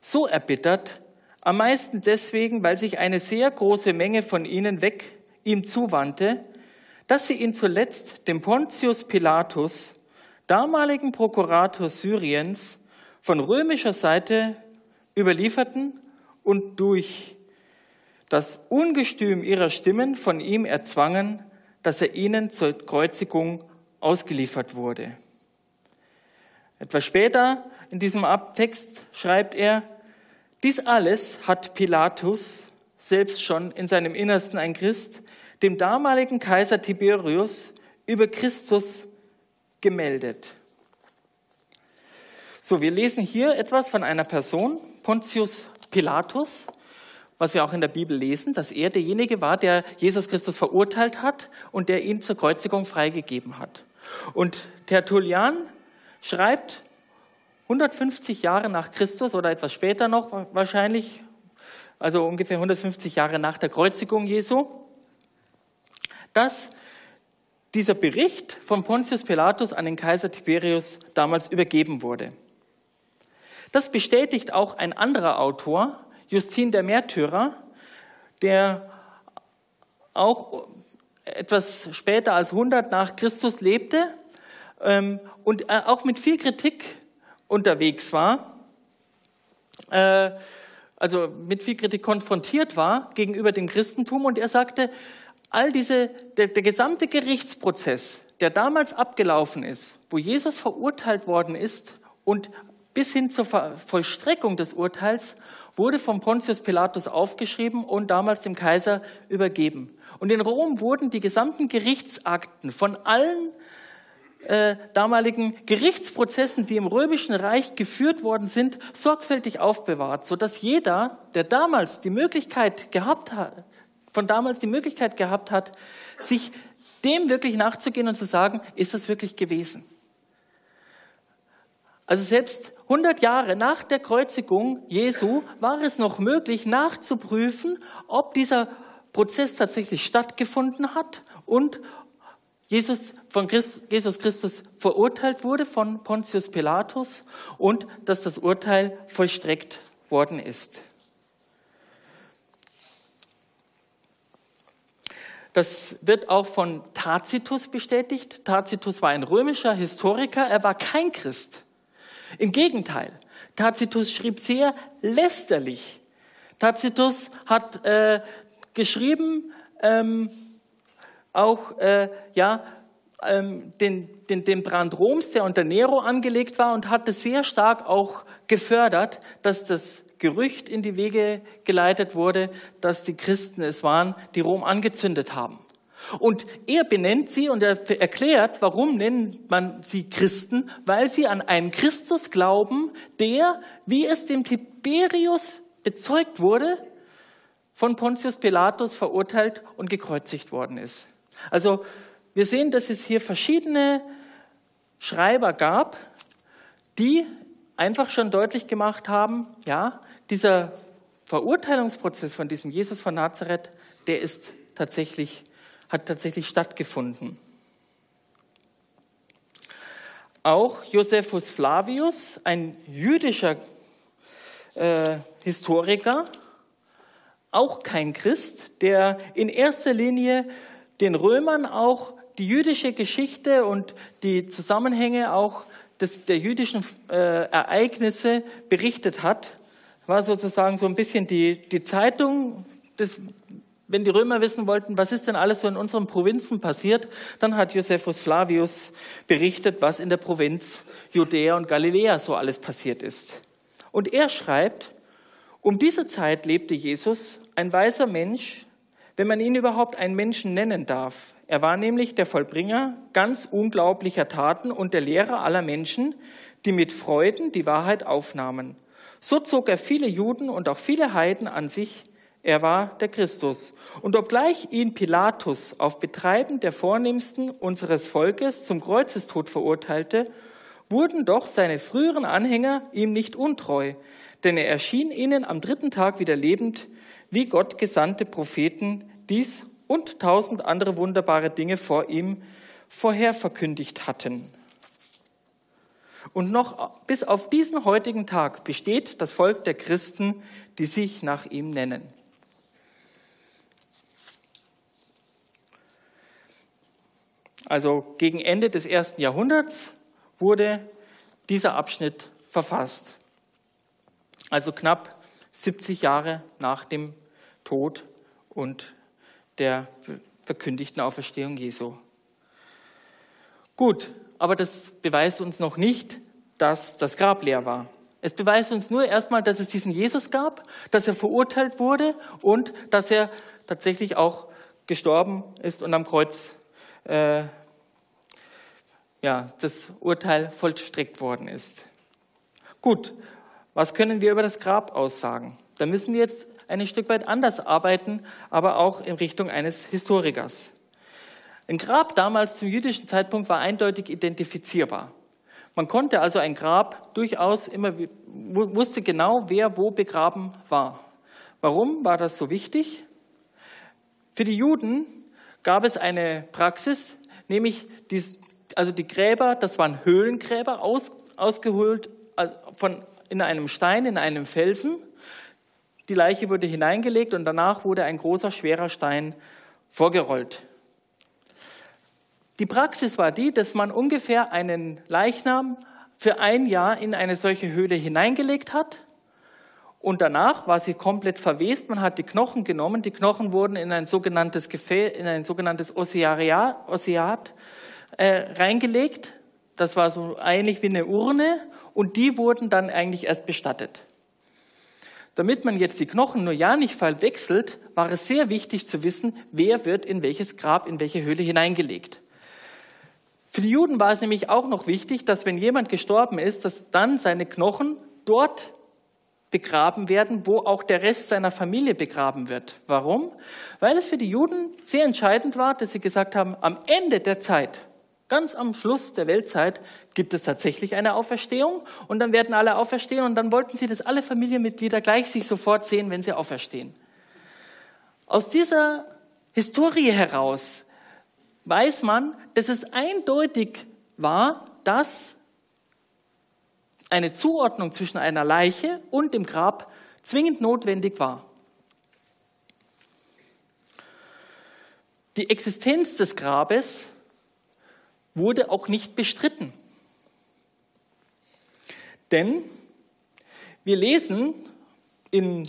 so erbittert, am meisten deswegen, weil sich eine sehr große Menge von ihnen weg ihm zuwandte, dass sie ihn zuletzt dem Pontius Pilatus, damaligen Prokurator Syriens, von römischer Seite überlieferten und durch das Ungestüm ihrer Stimmen von ihm erzwangen, dass er ihnen zur Kreuzigung ausgeliefert wurde. Etwas später in diesem Abtext schreibt er, Dies alles hat Pilatus, selbst schon in seinem Innersten ein Christ, dem damaligen Kaiser Tiberius über Christus gemeldet. So, wir lesen hier etwas von einer Person, Pontius Pilatus, was wir auch in der Bibel lesen, dass er derjenige war, der Jesus Christus verurteilt hat und der ihn zur Kreuzigung freigegeben hat. Und Tertullian schreibt 150 Jahre nach Christus oder etwas später noch wahrscheinlich, also ungefähr 150 Jahre nach der Kreuzigung Jesu, dass dieser Bericht von Pontius Pilatus an den Kaiser Tiberius damals übergeben wurde. Das bestätigt auch ein anderer Autor, Justin der Märtyrer, der auch etwas später als 100 nach Christus lebte ähm, und äh, auch mit viel Kritik unterwegs war, äh, also mit viel Kritik konfrontiert war gegenüber dem Christentum und er sagte, all diese, der, der gesamte Gerichtsprozess, der damals abgelaufen ist, wo Jesus verurteilt worden ist und bis hin zur Vollstreckung des Urteils wurde von Pontius Pilatus aufgeschrieben und damals dem Kaiser übergeben. Und in Rom wurden die gesamten Gerichtsakten von allen äh, damaligen Gerichtsprozessen, die im römischen Reich geführt worden sind, sorgfältig aufbewahrt, sodass jeder, der damals die Möglichkeit gehabt hat, von damals die Möglichkeit gehabt hat, sich dem wirklich nachzugehen und zu sagen, ist das wirklich gewesen? Also selbst 100 Jahre nach der Kreuzigung Jesu war es noch möglich nachzuprüfen, ob dieser Prozess tatsächlich stattgefunden hat und Jesus von Christ, Jesus Christus verurteilt wurde von Pontius Pilatus und dass das Urteil vollstreckt worden ist. Das wird auch von Tacitus bestätigt. Tacitus war ein römischer Historiker, er war kein Christ. Im Gegenteil, Tacitus schrieb sehr lästerlich. Tacitus hat äh, geschrieben, ähm, auch äh, ja, ähm, den, den, den Brand Roms, der unter Nero angelegt war, und hatte sehr stark auch gefördert, dass das Gerücht in die Wege geleitet wurde, dass die Christen es waren, die Rom angezündet haben. Und er benennt sie und er erklärt, warum nennt man sie Christen, weil sie an einen Christus glauben, der, wie es dem Tiberius bezeugt wurde, von Pontius Pilatus verurteilt und gekreuzigt worden ist. Also wir sehen, dass es hier verschiedene Schreiber gab, die einfach schon deutlich gemacht haben, ja, dieser Verurteilungsprozess von diesem Jesus von Nazareth, der ist tatsächlich hat tatsächlich stattgefunden. Auch Josephus Flavius, ein jüdischer äh, Historiker, auch kein Christ, der in erster Linie den Römern auch die jüdische Geschichte und die Zusammenhänge auch des, der jüdischen äh, Ereignisse berichtet hat, war sozusagen so ein bisschen die, die Zeitung des wenn die Römer wissen wollten, was ist denn alles so in unseren Provinzen passiert, dann hat Josephus Flavius berichtet, was in der Provinz Judäa und Galiläa so alles passiert ist. Und er schreibt, um diese Zeit lebte Jesus, ein weiser Mensch, wenn man ihn überhaupt einen Menschen nennen darf. Er war nämlich der Vollbringer ganz unglaublicher Taten und der Lehrer aller Menschen, die mit Freuden die Wahrheit aufnahmen. So zog er viele Juden und auch viele Heiden an sich, er war der Christus. Und obgleich ihn Pilatus auf Betreiben der Vornehmsten unseres Volkes zum Kreuzestod verurteilte, wurden doch seine früheren Anhänger ihm nicht untreu, denn er erschien ihnen am dritten Tag wieder lebend, wie Gott gesandte Propheten dies und tausend andere wunderbare Dinge vor ihm vorher verkündigt hatten. Und noch bis auf diesen heutigen Tag besteht das Volk der Christen, die sich nach ihm nennen. Also gegen Ende des ersten Jahrhunderts, wurde dieser Abschnitt verfasst. Also knapp 70 Jahre nach dem Tod und der verkündigten Auferstehung Jesu. Gut, aber das beweist uns noch nicht, dass das Grab leer war. Es beweist uns nur erstmal, dass es diesen Jesus gab, dass er verurteilt wurde und dass er tatsächlich auch gestorben ist und am Kreuz äh, ja, das Urteil vollstreckt worden ist. Gut, was können wir über das Grab aussagen? Da müssen wir jetzt ein Stück weit anders arbeiten, aber auch in Richtung eines Historikers. Ein Grab damals zum jüdischen Zeitpunkt war eindeutig identifizierbar. Man konnte also ein Grab durchaus immer, wusste genau, wer wo begraben war. Warum war das so wichtig? Für die Juden gab es eine Praxis, nämlich die, also die Gräber, das waren Höhlengräber, aus, ausgehöhlt von, in einem Stein, in einem Felsen. Die Leiche wurde hineingelegt und danach wurde ein großer, schwerer Stein vorgerollt. Die Praxis war die, dass man ungefähr einen Leichnam für ein Jahr in eine solche Höhle hineingelegt hat und danach war sie komplett verwest. Man hat die Knochen genommen. Die Knochen wurden in ein sogenanntes Gefäß, in ein sogenanntes Osseat äh, reingelegt. Das war so ähnlich wie eine Urne und die wurden dann eigentlich erst bestattet. Damit man jetzt die Knochen nur ja nicht verwechselt, war es sehr wichtig zu wissen, wer wird in welches Grab, in welche Höhle hineingelegt. Für die Juden war es nämlich auch noch wichtig, dass wenn jemand gestorben ist, dass dann seine Knochen dort begraben werden, wo auch der Rest seiner Familie begraben wird. Warum? Weil es für die Juden sehr entscheidend war, dass sie gesagt haben, am Ende der Zeit, ganz am Schluss der Weltzeit, gibt es tatsächlich eine Auferstehung und dann werden alle auferstehen und dann wollten sie, dass alle Familienmitglieder gleich sich sofort sehen, wenn sie auferstehen. Aus dieser Historie heraus weiß man, dass es eindeutig war, dass eine Zuordnung zwischen einer Leiche und dem Grab zwingend notwendig war. Die Existenz des Grabes wurde auch nicht bestritten. Denn wir lesen in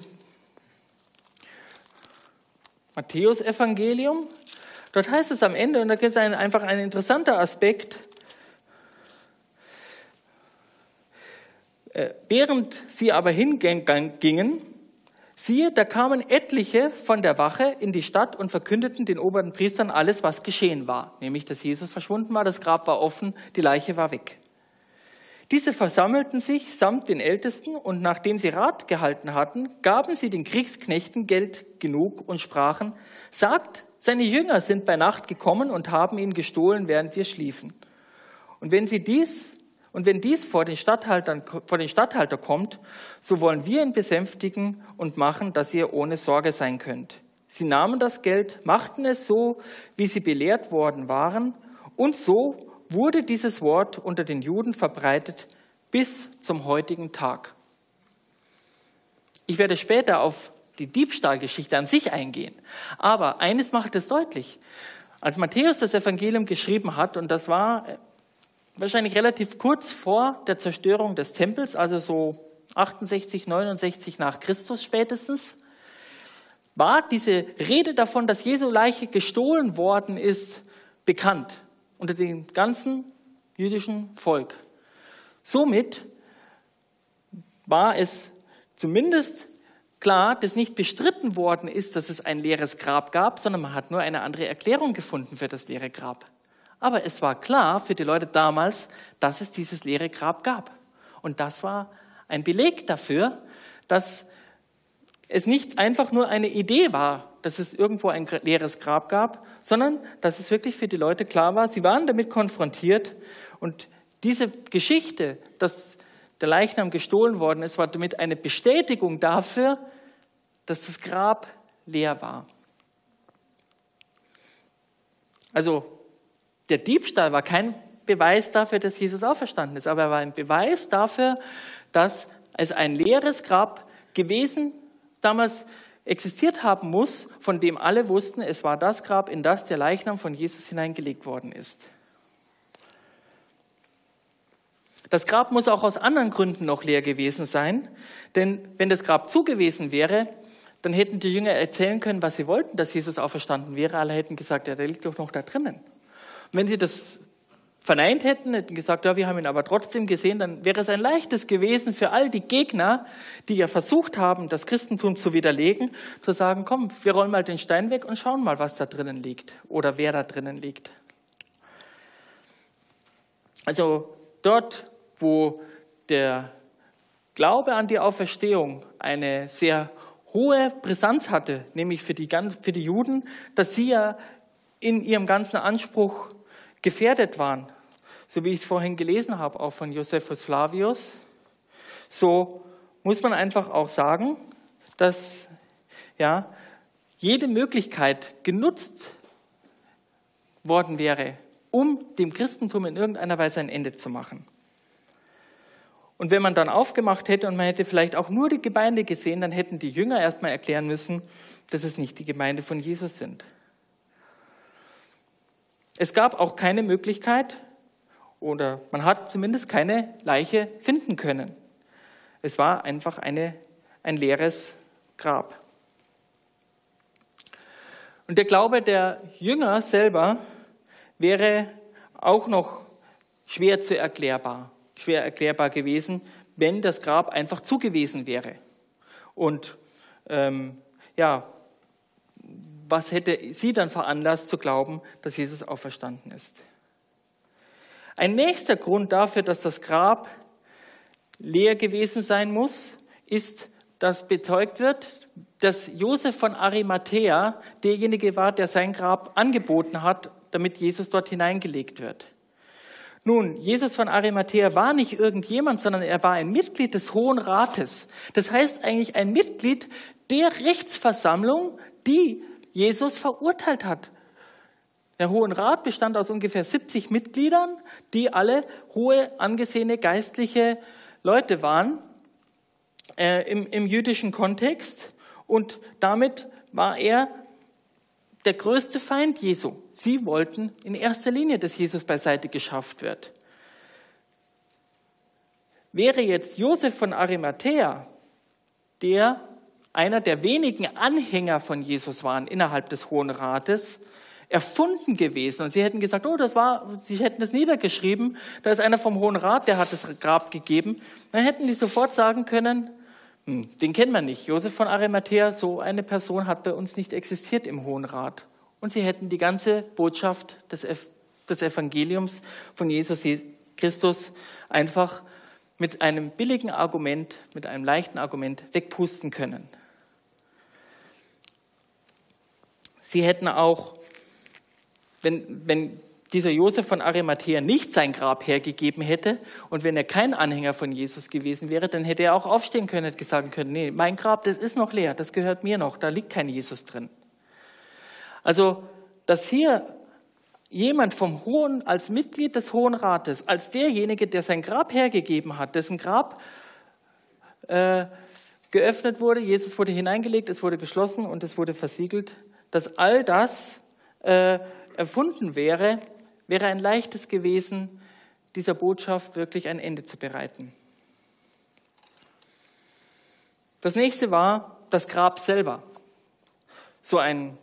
Matthäus Evangelium, Dort heißt es am Ende, und da gibt es einfach ein interessanter Aspekt, äh, während sie aber hingingen, siehe, da kamen etliche von der Wache in die Stadt und verkündeten den oberen Priestern alles, was geschehen war, nämlich dass Jesus verschwunden war, das Grab war offen, die Leiche war weg. Diese versammelten sich samt den Ältesten und nachdem sie Rat gehalten hatten, gaben sie den Kriegsknechten Geld genug und sprachen, sagt, seine Jünger sind bei Nacht gekommen und haben ihn gestohlen, während wir schliefen. Und wenn sie dies und wenn dies vor den, Statthaltern, vor den Statthalter kommt, so wollen wir ihn besänftigen und machen, dass ihr ohne Sorge sein könnt. Sie nahmen das Geld, machten es so, wie sie belehrt worden waren, und so wurde dieses Wort unter den Juden verbreitet bis zum heutigen Tag. Ich werde später auf die Diebstahlgeschichte an sich eingehen. Aber eines macht es deutlich. Als Matthäus das Evangelium geschrieben hat, und das war wahrscheinlich relativ kurz vor der Zerstörung des Tempels, also so 68, 69 nach Christus spätestens, war diese Rede davon, dass Jesu Leiche gestohlen worden ist, bekannt unter dem ganzen jüdischen Volk. Somit war es zumindest klar, dass nicht bestritten worden ist, dass es ein leeres Grab gab, sondern man hat nur eine andere Erklärung gefunden für das leere Grab. Aber es war klar für die Leute damals, dass es dieses leere Grab gab. Und das war ein Beleg dafür, dass es nicht einfach nur eine Idee war, dass es irgendwo ein leeres Grab gab, sondern dass es wirklich für die Leute klar war, sie waren damit konfrontiert und diese Geschichte, dass der Leichnam gestohlen worden ist, war damit eine Bestätigung dafür, dass das Grab leer war. Also der Diebstahl war kein Beweis dafür, dass Jesus auferstanden ist, aber er war ein Beweis dafür, dass es ein leeres Grab gewesen damals existiert haben muss, von dem alle wussten, es war das Grab, in das der Leichnam von Jesus hineingelegt worden ist. Das Grab muss auch aus anderen Gründen noch leer gewesen sein, denn wenn das Grab zu gewesen wäre, dann hätten die Jünger erzählen können, was sie wollten, dass Jesus auferstanden wäre. Alle hätten gesagt, ja, der liegt doch noch da drinnen. Wenn sie das verneint hätten, hätten gesagt, ja, wir haben ihn aber trotzdem gesehen, dann wäre es ein leichtes gewesen für all die Gegner, die ja versucht haben, das Christentum zu widerlegen, zu sagen, komm, wir rollen mal den Stein weg und schauen mal, was da drinnen liegt oder wer da drinnen liegt. Also dort, wo der Glaube an die Auferstehung eine sehr hohe Brisanz hatte, nämlich für die, für die Juden, dass sie ja in ihrem ganzen Anspruch gefährdet waren, so wie ich es vorhin gelesen habe, auch von Josephus Flavius, so muss man einfach auch sagen, dass ja, jede Möglichkeit genutzt worden wäre, um dem Christentum in irgendeiner Weise ein Ende zu machen. Und wenn man dann aufgemacht hätte und man hätte vielleicht auch nur die Gemeinde gesehen, dann hätten die Jünger erstmal erklären müssen, dass es nicht die Gemeinde von Jesus sind. Es gab auch keine Möglichkeit, oder man hat zumindest keine Leiche finden können. Es war einfach eine, ein leeres Grab. Und der Glaube der Jünger selber wäre auch noch schwer zu erklärbar, schwer erklärbar gewesen, wenn das Grab einfach zugewiesen wäre. Und ähm, ja, was hätte sie dann veranlasst zu glauben, dass Jesus auferstanden ist? Ein nächster Grund dafür, dass das Grab leer gewesen sein muss, ist, dass bezeugt wird, dass Josef von Arimathea derjenige war, der sein Grab angeboten hat, damit Jesus dort hineingelegt wird. Nun, Jesus von Arimathea war nicht irgendjemand, sondern er war ein Mitglied des Hohen Rates. Das heißt eigentlich ein Mitglied der Rechtsversammlung, die Jesus verurteilt hat. Der Hohen Rat bestand aus ungefähr 70 Mitgliedern, die alle hohe, angesehene geistliche Leute waren äh, im, im jüdischen Kontext. Und damit war er der größte Feind Jesu. Sie wollten in erster Linie, dass Jesus beiseite geschafft wird. Wäre jetzt Josef von Arimathea, der einer der wenigen Anhänger von Jesus waren innerhalb des Hohen Rates, erfunden gewesen. Und sie hätten gesagt, oh, das war, sie hätten das niedergeschrieben, da ist einer vom Hohen Rat, der hat das Grab gegeben. Dann hätten die sofort sagen können, hm, den kennen wir nicht. Josef von Arimathea, so eine Person hat bei uns nicht existiert im Hohen Rat. Und sie hätten die ganze Botschaft des, des Evangeliums von Jesus Christus einfach mit einem billigen Argument, mit einem leichten Argument wegpusten können. Sie hätten auch, wenn, wenn dieser Josef von Arimathea nicht sein Grab hergegeben hätte und wenn er kein Anhänger von Jesus gewesen wäre, dann hätte er auch aufstehen können und sagen können, nee, mein Grab, das ist noch leer, das gehört mir noch, da liegt kein Jesus drin. Also, dass hier jemand vom Hohen, als Mitglied des Hohen Rates, als derjenige, der sein Grab hergegeben hat, dessen Grab äh, geöffnet wurde, Jesus wurde hineingelegt, es wurde geschlossen und es wurde versiegelt, dass all das äh, erfunden wäre, wäre ein leichtes gewesen, dieser Botschaft wirklich ein Ende zu bereiten. Das nächste war das Grab selber. So ein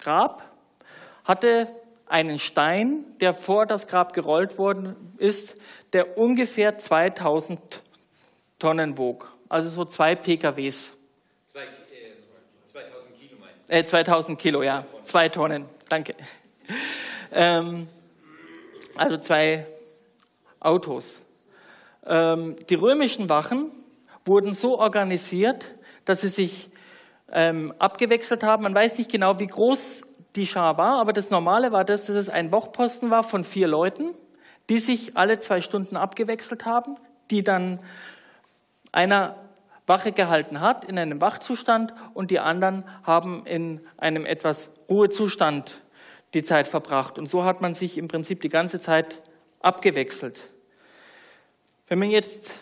Grab hatte einen Stein, der vor das Grab gerollt worden ist, der ungefähr 2000 Tonnen wog. Also so zwei PKWs. Zwei, äh, 2000 Kilo meinst du? Äh, 2000 Kilo, ja. Zwei Tonnen. Danke. Ähm, also zwei Autos. Ähm, die römischen Wachen wurden so organisiert, dass sie sich ähm, abgewechselt haben. Man weiß nicht genau, wie groß die Schar war, aber das Normale war das, dass es ein Wachposten war von vier Leuten, die sich alle zwei Stunden abgewechselt haben, die dann einer Wache gehalten hat in einem Wachzustand und die anderen haben in einem etwas Ruhezustand die Zeit verbracht. Und so hat man sich im Prinzip die ganze Zeit abgewechselt. Wenn man jetzt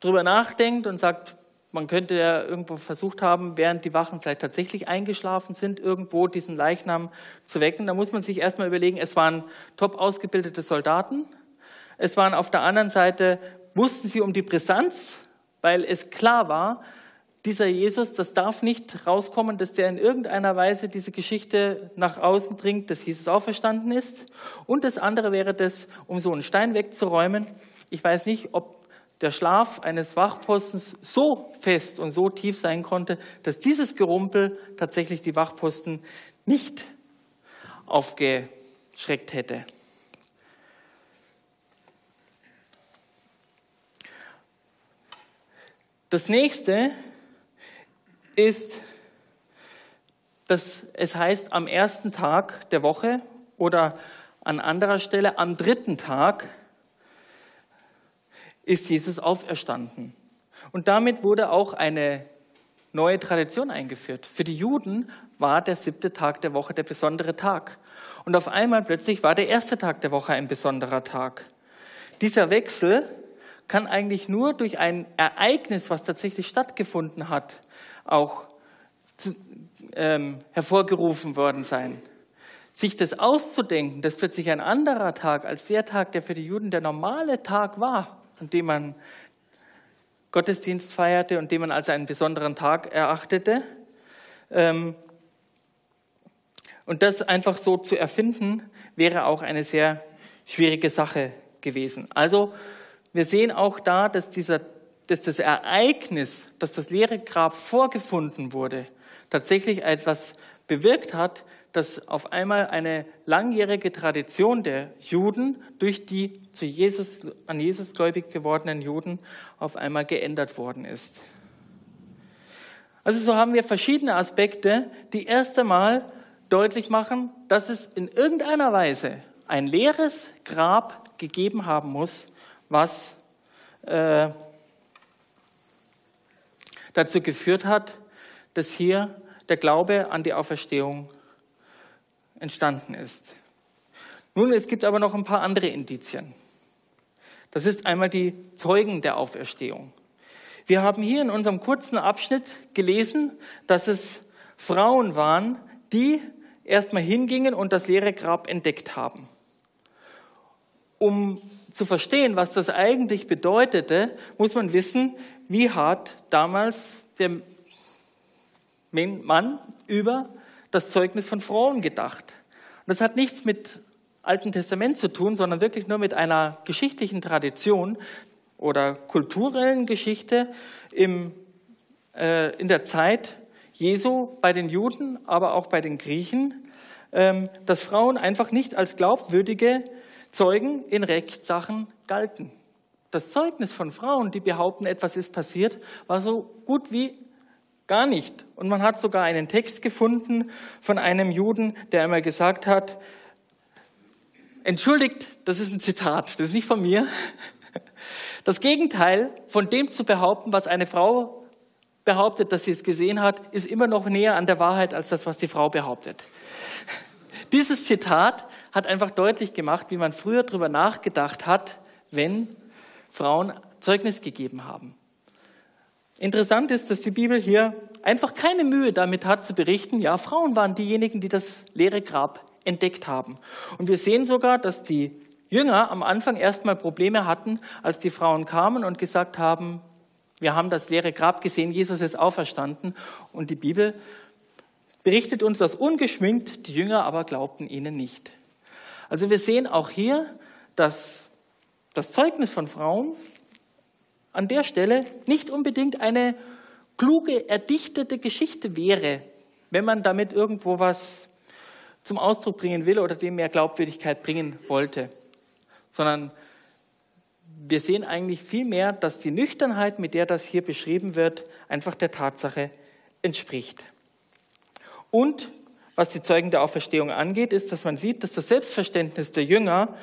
drüber nachdenkt und sagt, man könnte ja irgendwo versucht haben, während die Wachen vielleicht tatsächlich eingeschlafen sind, irgendwo diesen Leichnam zu wecken, dann muss man sich erstmal überlegen, es waren top ausgebildete Soldaten. Es waren auf der anderen Seite, wussten sie um die Brisanz, weil es klar war, dieser Jesus, das darf nicht rauskommen, dass der in irgendeiner Weise diese Geschichte nach außen dringt, dass Jesus auferstanden ist. Und das andere wäre das, um so einen Stein wegzuräumen. Ich weiß nicht, ob der Schlaf eines Wachpostens so fest und so tief sein konnte, dass dieses Gerumpel tatsächlich die Wachposten nicht aufgeschreckt hätte. Das nächste ist, dass es heißt, am ersten Tag der Woche oder an anderer Stelle am dritten Tag ist Jesus auferstanden. Und damit wurde auch eine neue Tradition eingeführt. Für die Juden war der siebte Tag der Woche der besondere Tag. Und auf einmal plötzlich war der erste Tag der Woche ein besonderer Tag. Dieser Wechsel kann eigentlich nur durch ein Ereignis, was tatsächlich stattgefunden hat, auch zu, ähm, hervorgerufen worden sein. Sich das auszudenken, dass plötzlich ein anderer Tag als der Tag, der für die Juden der normale Tag war, an dem man Gottesdienst feierte und den man als einen besonderen Tag erachtete, ähm, und das einfach so zu erfinden, wäre auch eine sehr schwierige Sache gewesen. Also wir sehen auch da, dass, dieser, dass das Ereignis, dass das leere Grab vorgefunden wurde, tatsächlich etwas bewirkt hat, dass auf einmal eine langjährige Tradition der Juden durch die zu Jesus, an Jesus gläubig gewordenen Juden auf einmal geändert worden ist. Also so haben wir verschiedene Aspekte, die erst einmal deutlich machen, dass es in irgendeiner Weise ein leeres Grab gegeben haben muss, was äh, dazu geführt hat, dass hier der Glaube an die Auferstehung entstanden ist. Nun, es gibt aber noch ein paar andere Indizien. Das ist einmal die Zeugen der Auferstehung. Wir haben hier in unserem kurzen Abschnitt gelesen, dass es Frauen waren, die erstmal hingingen und das leere Grab entdeckt haben. Um zu verstehen, was das eigentlich bedeutete, muss man wissen, wie hat damals der Mann über das Zeugnis von Frauen gedacht. Und das hat nichts mit Alten Testament zu tun, sondern wirklich nur mit einer geschichtlichen Tradition oder kulturellen Geschichte im, äh, in der Zeit Jesu bei den Juden, aber auch bei den Griechen, ähm, dass Frauen einfach nicht als glaubwürdige Zeugen in Rechtssachen galten. Das Zeugnis von Frauen, die behaupten, etwas ist passiert, war so gut wie gar nicht. Und man hat sogar einen Text gefunden von einem Juden, der einmal gesagt hat, entschuldigt, das ist ein Zitat, das ist nicht von mir. Das Gegenteil von dem zu behaupten, was eine Frau behauptet, dass sie es gesehen hat, ist immer noch näher an der Wahrheit als das, was die Frau behauptet. Dieses Zitat hat einfach deutlich gemacht, wie man früher darüber nachgedacht hat, wenn Frauen Zeugnis gegeben haben. Interessant ist, dass die Bibel hier einfach keine Mühe damit hat zu berichten, ja, Frauen waren diejenigen, die das leere Grab entdeckt haben. Und wir sehen sogar, dass die Jünger am Anfang erstmal Probleme hatten, als die Frauen kamen und gesagt haben, wir haben das leere Grab gesehen, Jesus ist auferstanden. Und die Bibel berichtet uns das ungeschminkt, die Jünger aber glaubten ihnen nicht. Also wir sehen auch hier, dass das Zeugnis von Frauen an der Stelle nicht unbedingt eine kluge, erdichtete Geschichte wäre, wenn man damit irgendwo was zum Ausdruck bringen will oder dem mehr Glaubwürdigkeit bringen wollte, sondern wir sehen eigentlich vielmehr, dass die Nüchternheit, mit der das hier beschrieben wird, einfach der Tatsache entspricht. Und was die Zeugen der Auferstehung angeht, ist, dass man sieht, dass das Selbstverständnis der Jünger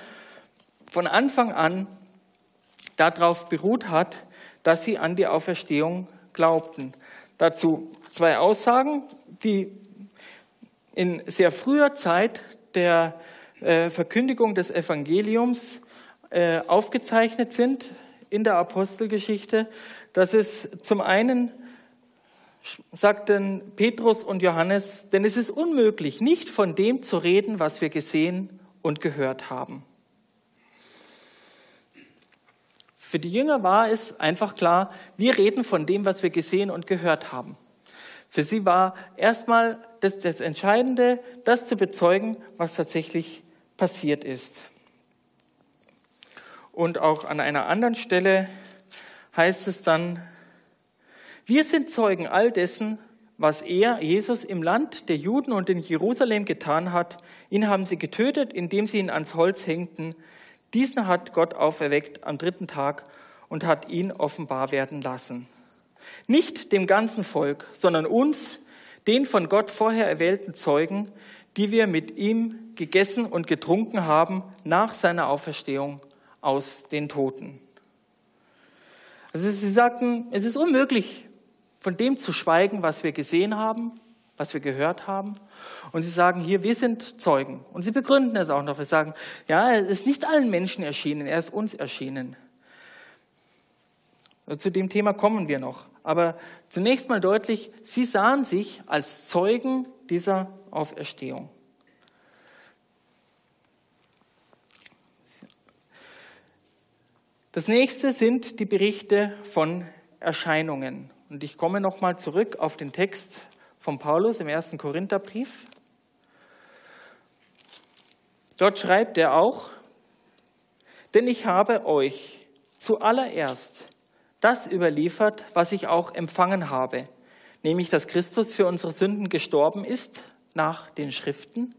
von Anfang an darauf beruht hat, dass sie an die Auferstehung glaubten. Dazu zwei Aussagen, die in sehr früher Zeit der äh, Verkündigung des Evangeliums äh, aufgezeichnet sind in der Apostelgeschichte. Das ist zum einen sagten Petrus und Johannes, denn es ist unmöglich, nicht von dem zu reden, was wir gesehen und gehört haben. Für die Jünger war es einfach klar, wir reden von dem, was wir gesehen und gehört haben. Für sie war erstmal das, das Entscheidende, das zu bezeugen, was tatsächlich passiert ist. Und auch an einer anderen Stelle heißt es dann, wir sind Zeugen all dessen, was er, Jesus, im Land der Juden und in Jerusalem getan hat. Ihn haben sie getötet, indem sie ihn ans Holz hängten. Diesen hat Gott auferweckt am dritten Tag und hat ihn offenbar werden lassen. Nicht dem ganzen Volk, sondern uns, den von Gott vorher erwählten Zeugen, die wir mit ihm gegessen und getrunken haben nach seiner Auferstehung aus den Toten. Also sie sagten, es ist unmöglich, von dem zu schweigen, was wir gesehen haben, was wir gehört haben. Und sie sagen hier, wir sind Zeugen. Und sie begründen es auch noch. Wir sagen, ja, er ist nicht allen Menschen erschienen, er ist uns erschienen. Zu dem Thema kommen wir noch. Aber zunächst mal deutlich, sie sahen sich als Zeugen dieser Auferstehung. Das nächste sind die Berichte von Erscheinungen. Und ich komme nochmal zurück auf den Text von Paulus im ersten Korintherbrief. Dort schreibt er auch, denn ich habe euch zuallererst das überliefert, was ich auch empfangen habe, nämlich dass Christus für unsere Sünden gestorben ist nach den Schriften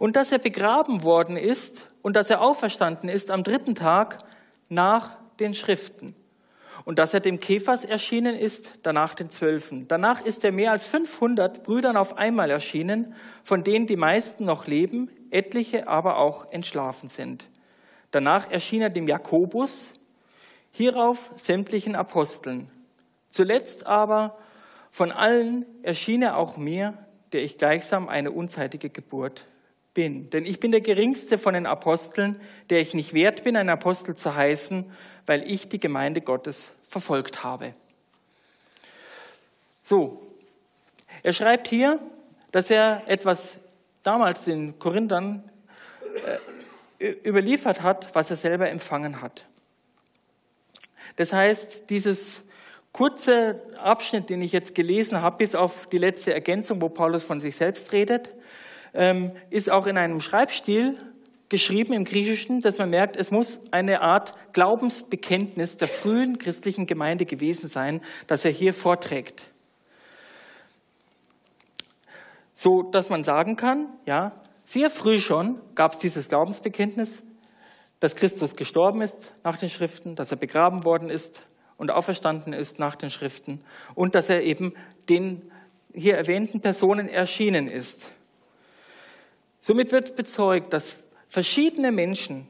und dass er begraben worden ist und dass er auferstanden ist am dritten Tag nach den Schriften und dass er dem Kephas erschienen ist, danach den Zwölfen. Danach ist er mehr als 500 Brüdern auf einmal erschienen, von denen die meisten noch leben, etliche aber auch entschlafen sind. Danach erschien er dem Jakobus, hierauf sämtlichen Aposteln. Zuletzt aber von allen erschien er auch mir, der ich gleichsam eine unzeitige Geburt bin. Denn ich bin der geringste von den Aposteln, der ich nicht wert bin, ein Apostel zu heißen, weil ich die Gemeinde Gottes verfolgt habe. So, er schreibt hier, dass er etwas damals den Korinthern äh, überliefert hat, was er selber empfangen hat. Das heißt, dieses kurze Abschnitt, den ich jetzt gelesen habe, bis auf die letzte Ergänzung, wo Paulus von sich selbst redet, ähm, ist auch in einem Schreibstil geschrieben im Griechischen, dass man merkt, es muss eine Art Glaubensbekenntnis der frühen christlichen Gemeinde gewesen sein, das er hier vorträgt. So dass man sagen kann, ja, sehr früh schon gab es dieses Glaubensbekenntnis, dass Christus gestorben ist nach den Schriften, dass er begraben worden ist und auferstanden ist nach den Schriften und dass er eben den hier erwähnten Personen erschienen ist. Somit wird bezeugt, dass verschiedene Menschen,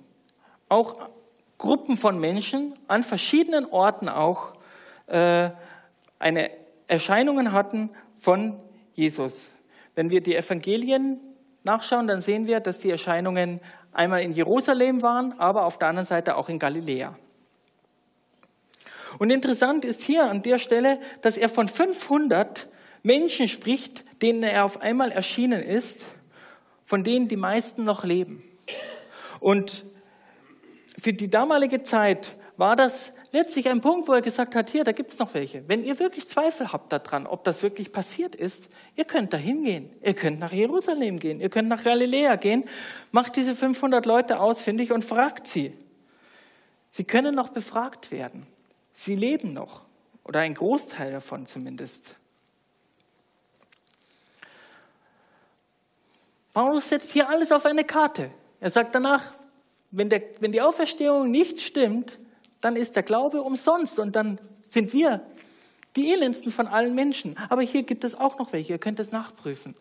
auch Gruppen von Menschen an verschiedenen Orten auch äh, eine Erscheinungen hatten von Jesus. Wenn wir die Evangelien nachschauen, dann sehen wir, dass die Erscheinungen einmal in Jerusalem waren, aber auf der anderen Seite auch in Galiläa. Und interessant ist hier an der Stelle, dass er von 500 Menschen spricht, denen er auf einmal erschienen ist, von denen die meisten noch leben. Und für die damalige Zeit war das letztlich ein Punkt, wo er gesagt hat, hier, da gibt es noch welche. Wenn ihr wirklich Zweifel habt daran, ob das wirklich passiert ist, ihr könnt da hingehen. Ihr könnt nach Jerusalem gehen. Ihr könnt nach Galiläa gehen. Macht diese 500 Leute ausfindig und fragt sie. Sie können noch befragt werden. Sie leben noch. Oder ein Großteil davon zumindest. Paulus setzt hier alles auf eine Karte. Er sagt danach, wenn, der, wenn die Auferstehung nicht stimmt, dann ist der Glaube umsonst und dann sind wir die elendsten von allen Menschen. Aber hier gibt es auch noch welche, ihr könnt es nachprüfen.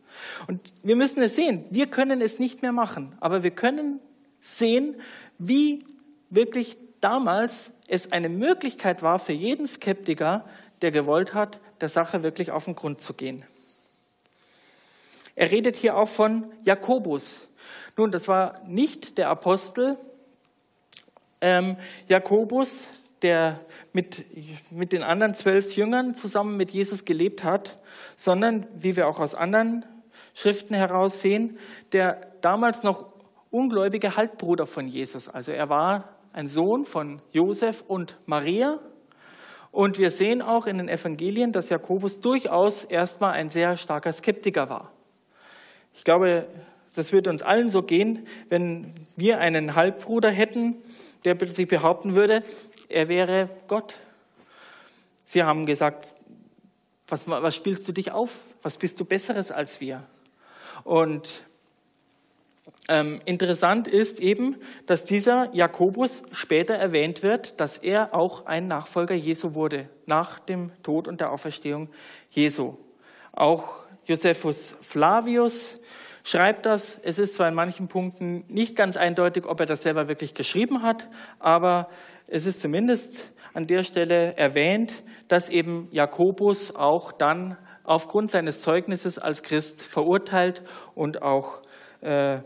Und wir müssen es sehen, wir können es nicht mehr machen, aber wir können sehen, wie wirklich damals es eine Möglichkeit war für jeden Skeptiker, der gewollt hat, der Sache wirklich auf den Grund zu gehen. Er redet hier auch von Jakobus. Nun, das war nicht der Apostel ähm, Jakobus, der mit, mit den anderen zwölf Jüngern zusammen mit Jesus gelebt hat, sondern, wie wir auch aus anderen Schriften heraussehen, der damals noch ungläubige Halbbruder von Jesus. Also er war ein Sohn von Josef und Maria. Und wir sehen auch in den Evangelien, dass Jakobus durchaus erstmal ein sehr starker Skeptiker war. Ich glaube, das würde uns allen so gehen, wenn wir einen Halbbruder hätten, der plötzlich behaupten würde, er wäre Gott. Sie haben gesagt, was, was spielst du dich auf? Was bist du Besseres als wir? Und ähm, interessant ist eben, dass dieser Jakobus später erwähnt wird, dass er auch ein Nachfolger Jesu wurde, nach dem Tod und der Auferstehung Jesu. Auch Josephus Flavius schreibt das. Es ist zwar in manchen Punkten nicht ganz eindeutig, ob er das selber wirklich geschrieben hat, aber es ist zumindest an der Stelle erwähnt, dass eben Jakobus auch dann aufgrund seines Zeugnisses als Christ verurteilt und auch äh,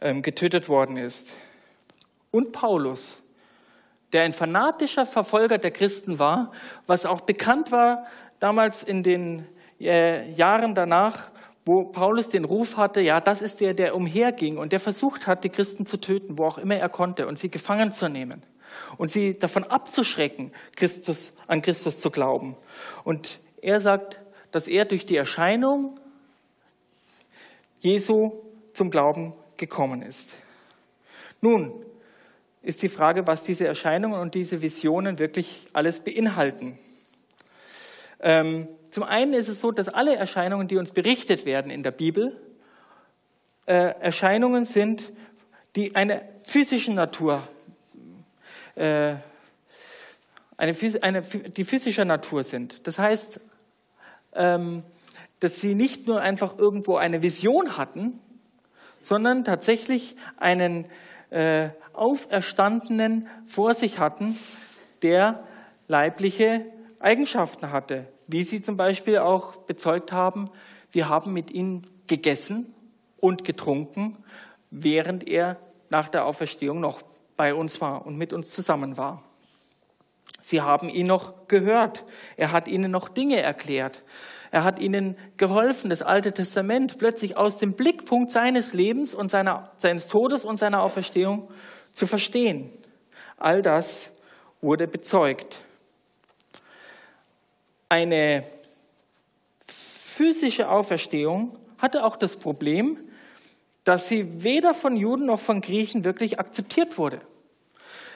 ähm, getötet worden ist. Und Paulus, der ein fanatischer Verfolger der Christen war, was auch bekannt war damals in den äh, Jahren danach, wo Paulus den Ruf hatte, ja, das ist der, der umherging und der versucht hat, die Christen zu töten, wo auch immer er konnte und sie gefangen zu nehmen und sie davon abzuschrecken, Christus, an Christus zu glauben. Und er sagt, dass er durch die Erscheinung Jesu zum Glauben gekommen ist. Nun ist die Frage, was diese Erscheinungen und diese Visionen wirklich alles beinhalten. Ähm, zum einen ist es so, dass alle Erscheinungen, die uns berichtet werden in der Bibel, äh, Erscheinungen sind, die eine physische Natur, äh, eine, eine, die physischer Natur sind. Das heißt, ähm, dass sie nicht nur einfach irgendwo eine Vision hatten, sondern tatsächlich einen äh, Auferstandenen vor sich hatten, der leibliche Eigenschaften hatte, wie sie zum Beispiel auch bezeugt haben, wir haben mit ihm gegessen und getrunken, während er nach der Auferstehung noch bei uns war und mit uns zusammen war. Sie haben ihn noch gehört. Er hat ihnen noch Dinge erklärt. Er hat ihnen geholfen, das Alte Testament plötzlich aus dem Blickpunkt seines Lebens und seiner, seines Todes und seiner Auferstehung zu verstehen. All das wurde bezeugt. Eine physische Auferstehung hatte auch das Problem, dass sie weder von Juden noch von Griechen wirklich akzeptiert wurde.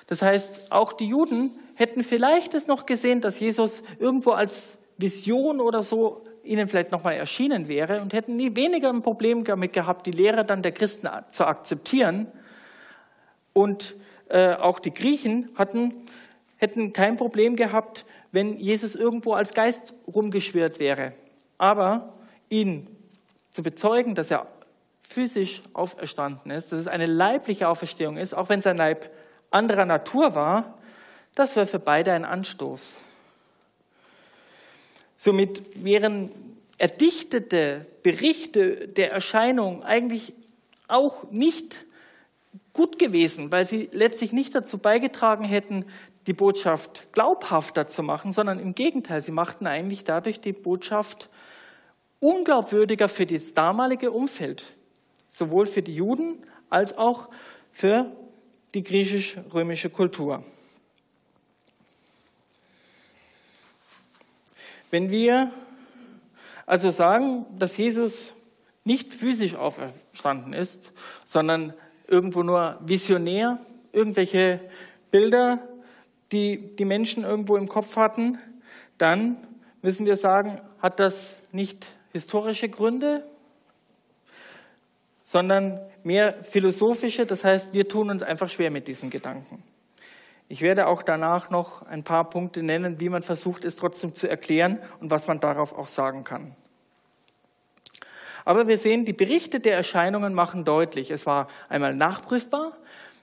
Das heißt, auch die Juden hätten vielleicht es noch gesehen, dass Jesus irgendwo als Vision oder so ihnen vielleicht nochmal erschienen wäre und hätten nie weniger ein Problem damit gehabt, die Lehre dann der Christen zu akzeptieren. Und äh, auch die Griechen hatten, hätten kein Problem gehabt, wenn Jesus irgendwo als Geist rumgeschwirrt wäre. Aber ihn zu bezeugen, dass er physisch auferstanden ist, dass es eine leibliche Auferstehung ist, auch wenn sein Leib anderer Natur war, das wäre für beide ein Anstoß. Somit wären erdichtete Berichte der Erscheinung eigentlich auch nicht gut gewesen, weil sie letztlich nicht dazu beigetragen hätten, die Botschaft glaubhafter zu machen, sondern im Gegenteil, sie machten eigentlich dadurch die Botschaft unglaubwürdiger für das damalige Umfeld, sowohl für die Juden als auch für die griechisch-römische Kultur. Wenn wir also sagen, dass Jesus nicht physisch auferstanden ist, sondern irgendwo nur visionär, irgendwelche Bilder, die die Menschen irgendwo im Kopf hatten, dann müssen wir sagen, hat das nicht historische Gründe, sondern mehr philosophische. Das heißt, wir tun uns einfach schwer mit diesem Gedanken. Ich werde auch danach noch ein paar Punkte nennen, wie man versucht, es trotzdem zu erklären und was man darauf auch sagen kann. Aber wir sehen, die Berichte der Erscheinungen machen deutlich, es war einmal nachprüfbar,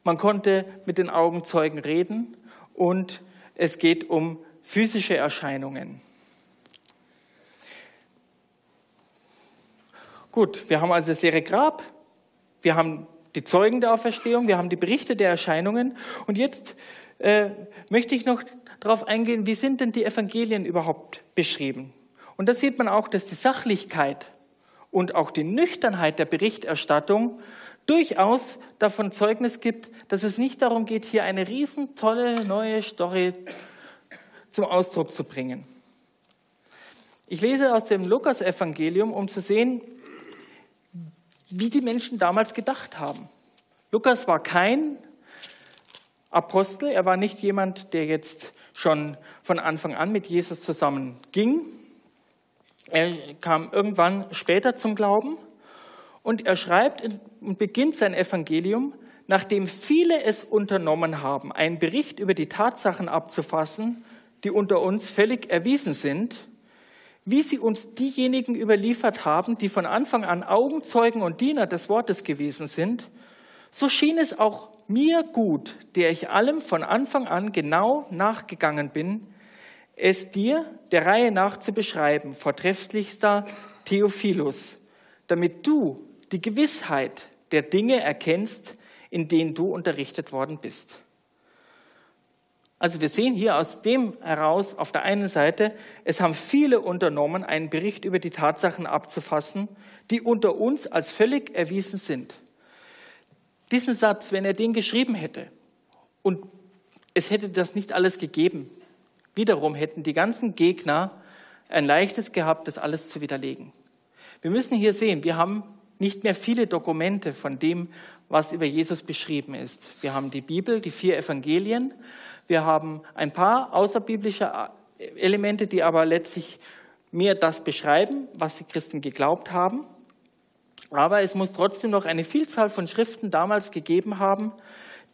man konnte mit den Augenzeugen reden und es geht um physische Erscheinungen. Gut, wir haben also das leere Grab, wir haben die Zeugen der Auferstehung, wir haben die Berichte der Erscheinungen und jetzt äh, möchte ich noch darauf eingehen, wie sind denn die Evangelien überhaupt beschrieben? Und da sieht man auch, dass die Sachlichkeit und auch die Nüchternheit der Berichterstattung durchaus davon Zeugnis gibt, dass es nicht darum geht, hier eine riesen tolle neue Story zum Ausdruck zu bringen. Ich lese aus dem Lukas-Evangelium, um zu sehen, wie die Menschen damals gedacht haben. Lukas war kein Apostel, er war nicht jemand, der jetzt schon von Anfang an mit Jesus zusammen ging. Er kam irgendwann später zum Glauben und er schreibt und beginnt sein Evangelium, nachdem viele es unternommen haben, einen Bericht über die Tatsachen abzufassen, die unter uns völlig erwiesen sind, wie sie uns diejenigen überliefert haben, die von Anfang an Augenzeugen und Diener des Wortes gewesen sind, so schien es auch mir gut, der ich allem von Anfang an genau nachgegangen bin, es dir der Reihe nach zu beschreiben, vortrefflichster Theophilus, damit du die Gewissheit der Dinge erkennst, in denen du unterrichtet worden bist. Also wir sehen hier aus dem heraus auf der einen Seite, es haben viele unternommen, einen Bericht über die Tatsachen abzufassen, die unter uns als völlig erwiesen sind. Diesen Satz, wenn er den geschrieben hätte und es hätte das nicht alles gegeben, wiederum hätten die ganzen Gegner ein leichtes gehabt, das alles zu widerlegen. Wir müssen hier sehen, wir haben nicht mehr viele Dokumente von dem, was über Jesus beschrieben ist. Wir haben die Bibel, die vier Evangelien, wir haben ein paar außerbiblische Elemente, die aber letztlich mehr das beschreiben, was die Christen geglaubt haben. Aber es muss trotzdem noch eine Vielzahl von Schriften damals gegeben haben,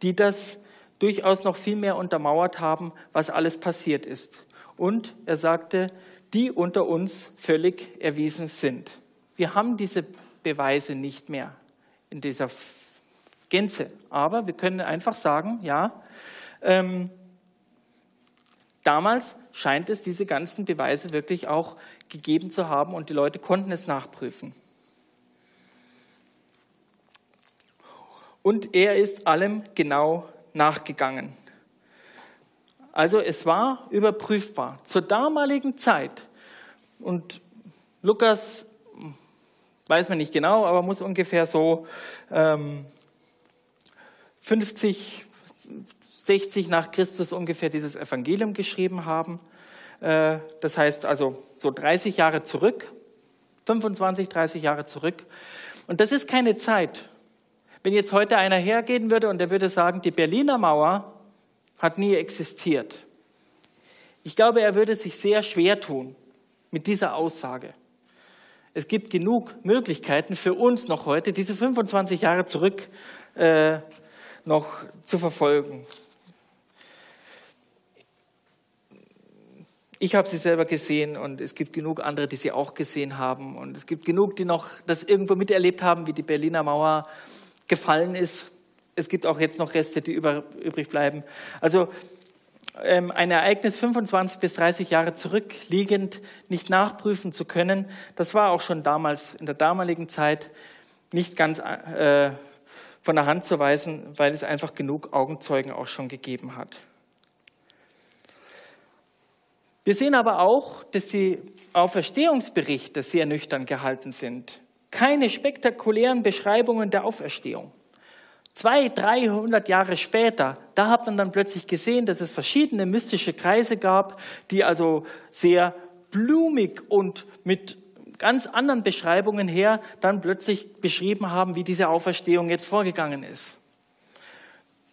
die das durchaus noch viel mehr untermauert haben, was alles passiert ist. Und er sagte, die unter uns völlig erwiesen sind. Wir haben diese Beweise nicht mehr in dieser Gänze. Aber wir können einfach sagen, ja, ähm, damals scheint es diese ganzen Beweise wirklich auch gegeben zu haben und die Leute konnten es nachprüfen. und er ist allem genau nachgegangen. Also es war überprüfbar. Zur damaligen Zeit, und Lukas weiß man nicht genau, aber muss ungefähr so ähm, 50, 60 nach Christus ungefähr dieses Evangelium geschrieben haben. Äh, das heißt also so 30 Jahre zurück, 25, 30 Jahre zurück. Und das ist keine Zeit, wenn jetzt heute einer hergehen würde und der würde sagen, die Berliner Mauer hat nie existiert. Ich glaube, er würde sich sehr schwer tun mit dieser Aussage. Es gibt genug Möglichkeiten für uns noch heute, diese 25 Jahre zurück äh, noch zu verfolgen. Ich habe sie selber gesehen und es gibt genug andere, die sie auch gesehen haben. Und es gibt genug, die noch das irgendwo miterlebt haben, wie die Berliner Mauer gefallen ist. Es gibt auch jetzt noch Reste, die über, übrig bleiben. Also ähm, ein Ereignis 25 bis 30 Jahre zurückliegend nicht nachprüfen zu können, das war auch schon damals, in der damaligen Zeit, nicht ganz äh, von der Hand zu weisen, weil es einfach genug Augenzeugen auch schon gegeben hat. Wir sehen aber auch, dass die Auferstehungsberichte sehr nüchtern gehalten sind keine spektakulären Beschreibungen der Auferstehung. Zwei, dreihundert Jahre später, da hat man dann plötzlich gesehen, dass es verschiedene mystische Kreise gab, die also sehr blumig und mit ganz anderen Beschreibungen her dann plötzlich beschrieben haben, wie diese Auferstehung jetzt vorgegangen ist.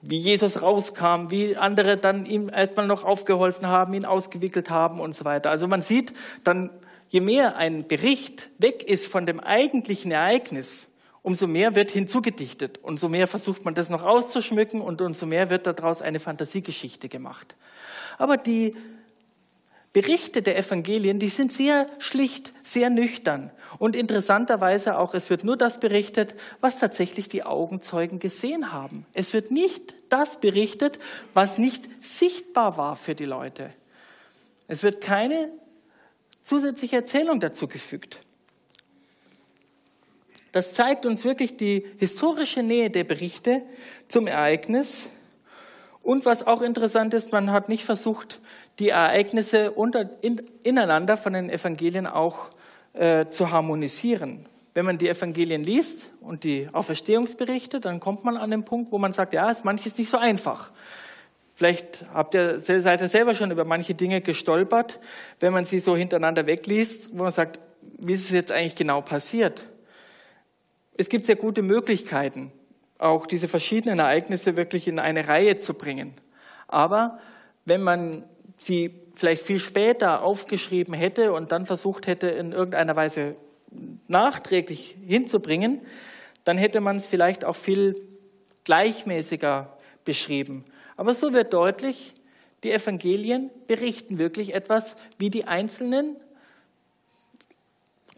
Wie Jesus rauskam, wie andere dann ihm erstmal noch aufgeholfen haben, ihn ausgewickelt haben und so weiter. Also man sieht dann je mehr ein Bericht weg ist von dem eigentlichen Ereignis, umso mehr wird hinzugedichtet, umso mehr versucht man das noch auszuschmücken und umso mehr wird daraus eine Fantasiegeschichte gemacht. Aber die Berichte der Evangelien, die sind sehr schlicht, sehr nüchtern. Und interessanterweise auch, es wird nur das berichtet, was tatsächlich die Augenzeugen gesehen haben. Es wird nicht das berichtet, was nicht sichtbar war für die Leute. Es wird keine zusätzliche Erzählung dazu gefügt. Das zeigt uns wirklich die historische Nähe der Berichte zum Ereignis. Und was auch interessant ist, man hat nicht versucht, die Ereignisse unter, in, ineinander von den Evangelien auch äh, zu harmonisieren. wenn man die Evangelien liest und die Auferstehungsberichte, dann kommt man an den Punkt, wo man sagt, ja, ist manches nicht so einfach. Vielleicht habt ihr, seid ihr selber schon über manche Dinge gestolpert, wenn man sie so hintereinander wegliest, wo man sagt, wie ist es jetzt eigentlich genau passiert? Es gibt sehr gute Möglichkeiten, auch diese verschiedenen Ereignisse wirklich in eine Reihe zu bringen. Aber wenn man sie vielleicht viel später aufgeschrieben hätte und dann versucht hätte, in irgendeiner Weise nachträglich hinzubringen, dann hätte man es vielleicht auch viel gleichmäßiger beschrieben. Aber so wird deutlich, die Evangelien berichten wirklich etwas, wie die einzelnen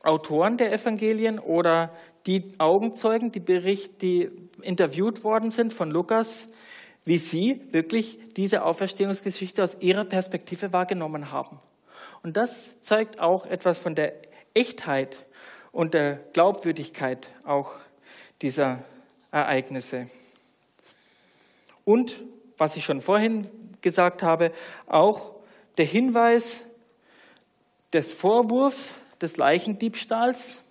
Autoren der Evangelien oder die Augenzeugen, die, Bericht, die interviewt worden sind von Lukas, wie sie wirklich diese Auferstehungsgeschichte aus ihrer Perspektive wahrgenommen haben. Und das zeigt auch etwas von der Echtheit und der Glaubwürdigkeit auch dieser Ereignisse. Und was ich schon vorhin gesagt habe, auch der Hinweis des Vorwurfs des Leichendiebstahls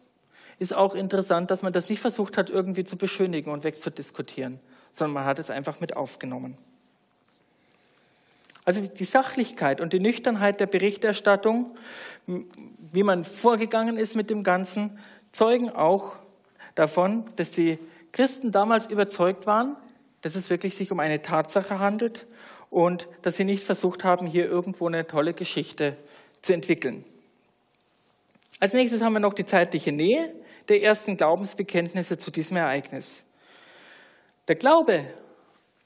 ist auch interessant, dass man das nicht versucht hat, irgendwie zu beschönigen und wegzudiskutieren, sondern man hat es einfach mit aufgenommen. Also die Sachlichkeit und die Nüchternheit der Berichterstattung, wie man vorgegangen ist mit dem Ganzen, zeugen auch davon, dass die Christen damals überzeugt waren, dass es wirklich sich um eine Tatsache handelt und dass sie nicht versucht haben, hier irgendwo eine tolle Geschichte zu entwickeln. Als nächstes haben wir noch die zeitliche Nähe der ersten Glaubensbekenntnisse zu diesem Ereignis. Der Glaube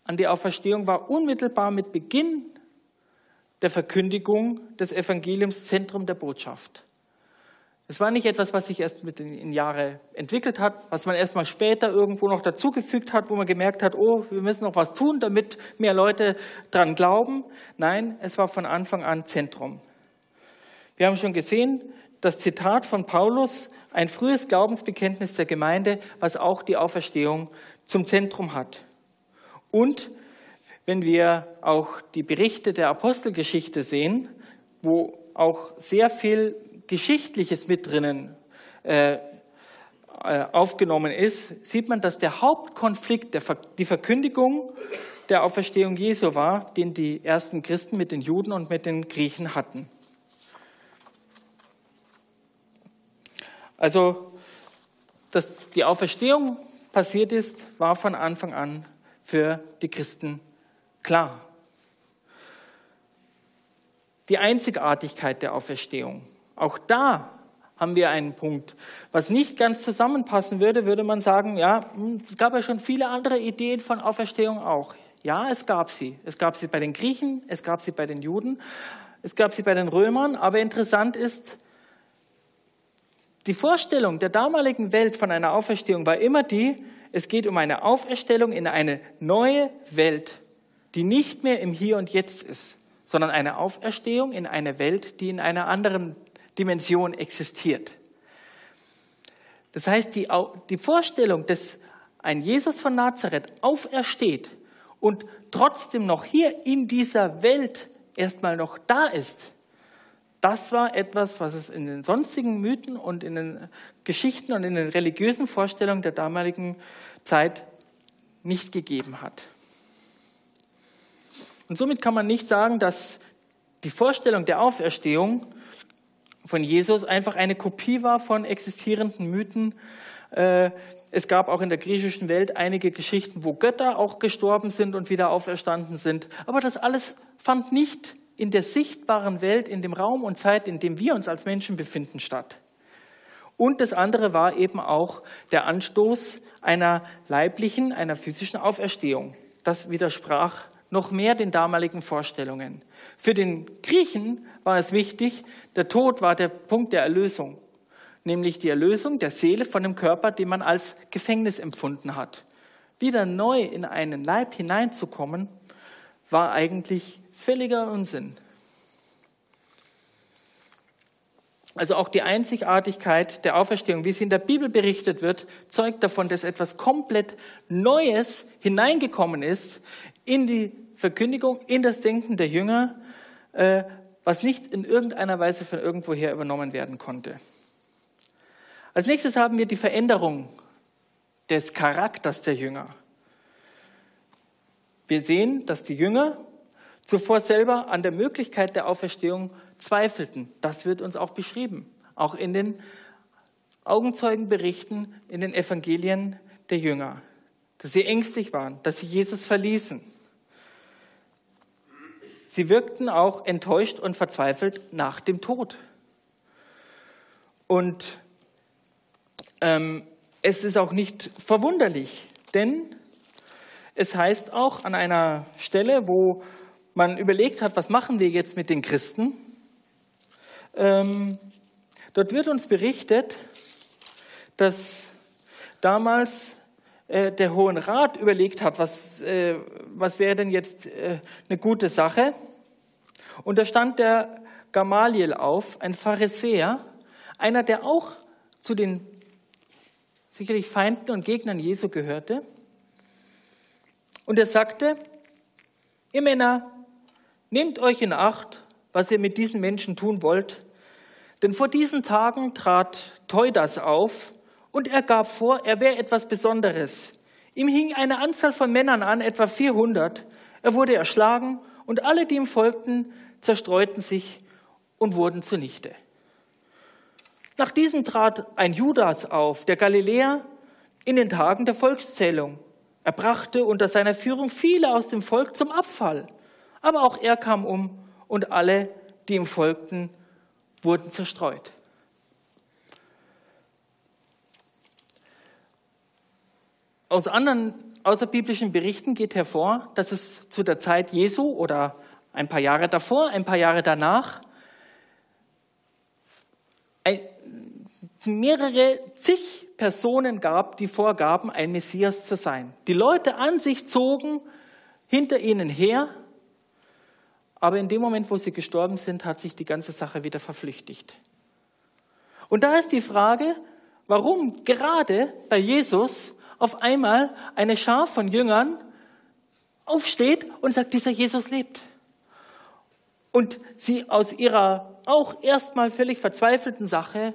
an die Auferstehung war unmittelbar mit Beginn der Verkündigung des Evangeliums Zentrum der Botschaft. Es war nicht etwas, was sich erst mit den Jahren entwickelt hat, was man erst mal später irgendwo noch dazugefügt hat, wo man gemerkt hat, oh, wir müssen noch was tun, damit mehr Leute dran glauben. Nein, es war von Anfang an Zentrum. Wir haben schon gesehen, das Zitat von Paulus, ein frühes Glaubensbekenntnis der Gemeinde, was auch die Auferstehung zum Zentrum hat. Und wenn wir auch die Berichte der Apostelgeschichte sehen, wo auch sehr viel Geschichtliches mit drinnen äh, äh, aufgenommen ist, sieht man, dass der Hauptkonflikt, der, die Verkündigung der Auferstehung Jesu war, den die ersten Christen mit den Juden und mit den Griechen hatten. Also, dass die Auferstehung passiert ist, war von Anfang an für die Christen klar. Die Einzigartigkeit der Auferstehung. Auch da haben wir einen Punkt. Was nicht ganz zusammenpassen würde, würde man sagen, ja, hm, es gab ja schon viele andere Ideen von Auferstehung auch. Ja, es gab sie. Es gab sie bei den Griechen, es gab sie bei den Juden, es gab sie bei den Römern. Aber interessant ist, die Vorstellung der damaligen Welt von einer Auferstehung war immer die, es geht um eine Auferstellung in eine neue Welt, die nicht mehr im Hier und Jetzt ist, sondern eine Auferstehung in eine Welt, die in einer anderen Dimension existiert. Das heißt, die, die Vorstellung, dass ein Jesus von Nazareth aufersteht und trotzdem noch hier in dieser Welt erstmal noch da ist, das war etwas, was es in den sonstigen Mythen und in den Geschichten und in den religiösen Vorstellungen der damaligen Zeit nicht gegeben hat. Und somit kann man nicht sagen, dass die Vorstellung der Auferstehung von Jesus einfach eine Kopie war von existierenden Mythen. Äh, es gab auch in der griechischen Welt einige Geschichten, wo Götter auch gestorben sind und wieder auferstanden sind. Aber das alles fand nicht in der sichtbaren Welt, in dem Raum und Zeit, in dem wir uns als Menschen befinden, statt. Und das andere war eben auch der Anstoß einer leiblichen, einer physischen Auferstehung. Das widersprach noch mehr den damaligen Vorstellungen. Für den Griechen war es wichtig, der Tod war der Punkt der Erlösung, nämlich die Erlösung der Seele von dem Körper, den man als Gefängnis empfunden hat. Wieder neu in einen Leib hineinzukommen, war eigentlich völliger Unsinn. Also auch die Einzigartigkeit der Auferstehung, wie sie in der Bibel berichtet wird, zeugt davon, dass etwas komplett Neues hineingekommen ist in die Verkündigung, in das Denken der Jünger, äh, was nicht in irgendeiner Weise von irgendwoher übernommen werden konnte. Als nächstes haben wir die Veränderung des Charakters der Jünger. Wir sehen, dass die Jünger zuvor selber an der Möglichkeit der Auferstehung zweifelten. Das wird uns auch beschrieben, auch in den Augenzeugenberichten in den Evangelien der Jünger, dass sie ängstlich waren, dass sie Jesus verließen. Sie wirkten auch enttäuscht und verzweifelt nach dem Tod. Und ähm, es ist auch nicht verwunderlich, denn es heißt auch an einer Stelle, wo man überlegt hat, was machen wir jetzt mit den Christen, ähm, dort wird uns berichtet, dass damals äh, der Hohen Rat überlegt hat, was, äh, was wäre denn jetzt äh, eine gute Sache. Und da stand der Gamaliel auf, ein Pharisäer, einer, der auch zu den sicherlich Feinden und Gegnern Jesu gehörte. Und er sagte, ihr Männer, nehmt euch in Acht, was ihr mit diesen Menschen tun wollt. Denn vor diesen Tagen trat Teudas auf und er gab vor, er wäre etwas Besonderes. Ihm hing eine Anzahl von Männern an, etwa 400. Er wurde erschlagen und alle, die ihm folgten, zerstreuten sich und wurden zunichte. Nach diesem trat ein Judas auf, der Galiläer, in den Tagen der Volkszählung. Er brachte unter seiner Führung viele aus dem Volk zum Abfall. Aber auch er kam um und alle, die ihm folgten, wurden zerstreut. Aus anderen außerbiblischen Berichten geht hervor, dass es zu der Zeit Jesu oder ein paar Jahre davor, ein paar Jahre danach, mehrere zig Personen gab, die vorgaben, ein Messias zu sein. Die Leute an sich zogen hinter ihnen her, aber in dem Moment, wo sie gestorben sind, hat sich die ganze Sache wieder verflüchtigt. Und da ist die Frage, warum gerade bei Jesus auf einmal eine Schar von Jüngern aufsteht und sagt, dieser Jesus lebt. Und sie aus ihrer auch erstmal völlig verzweifelten Sache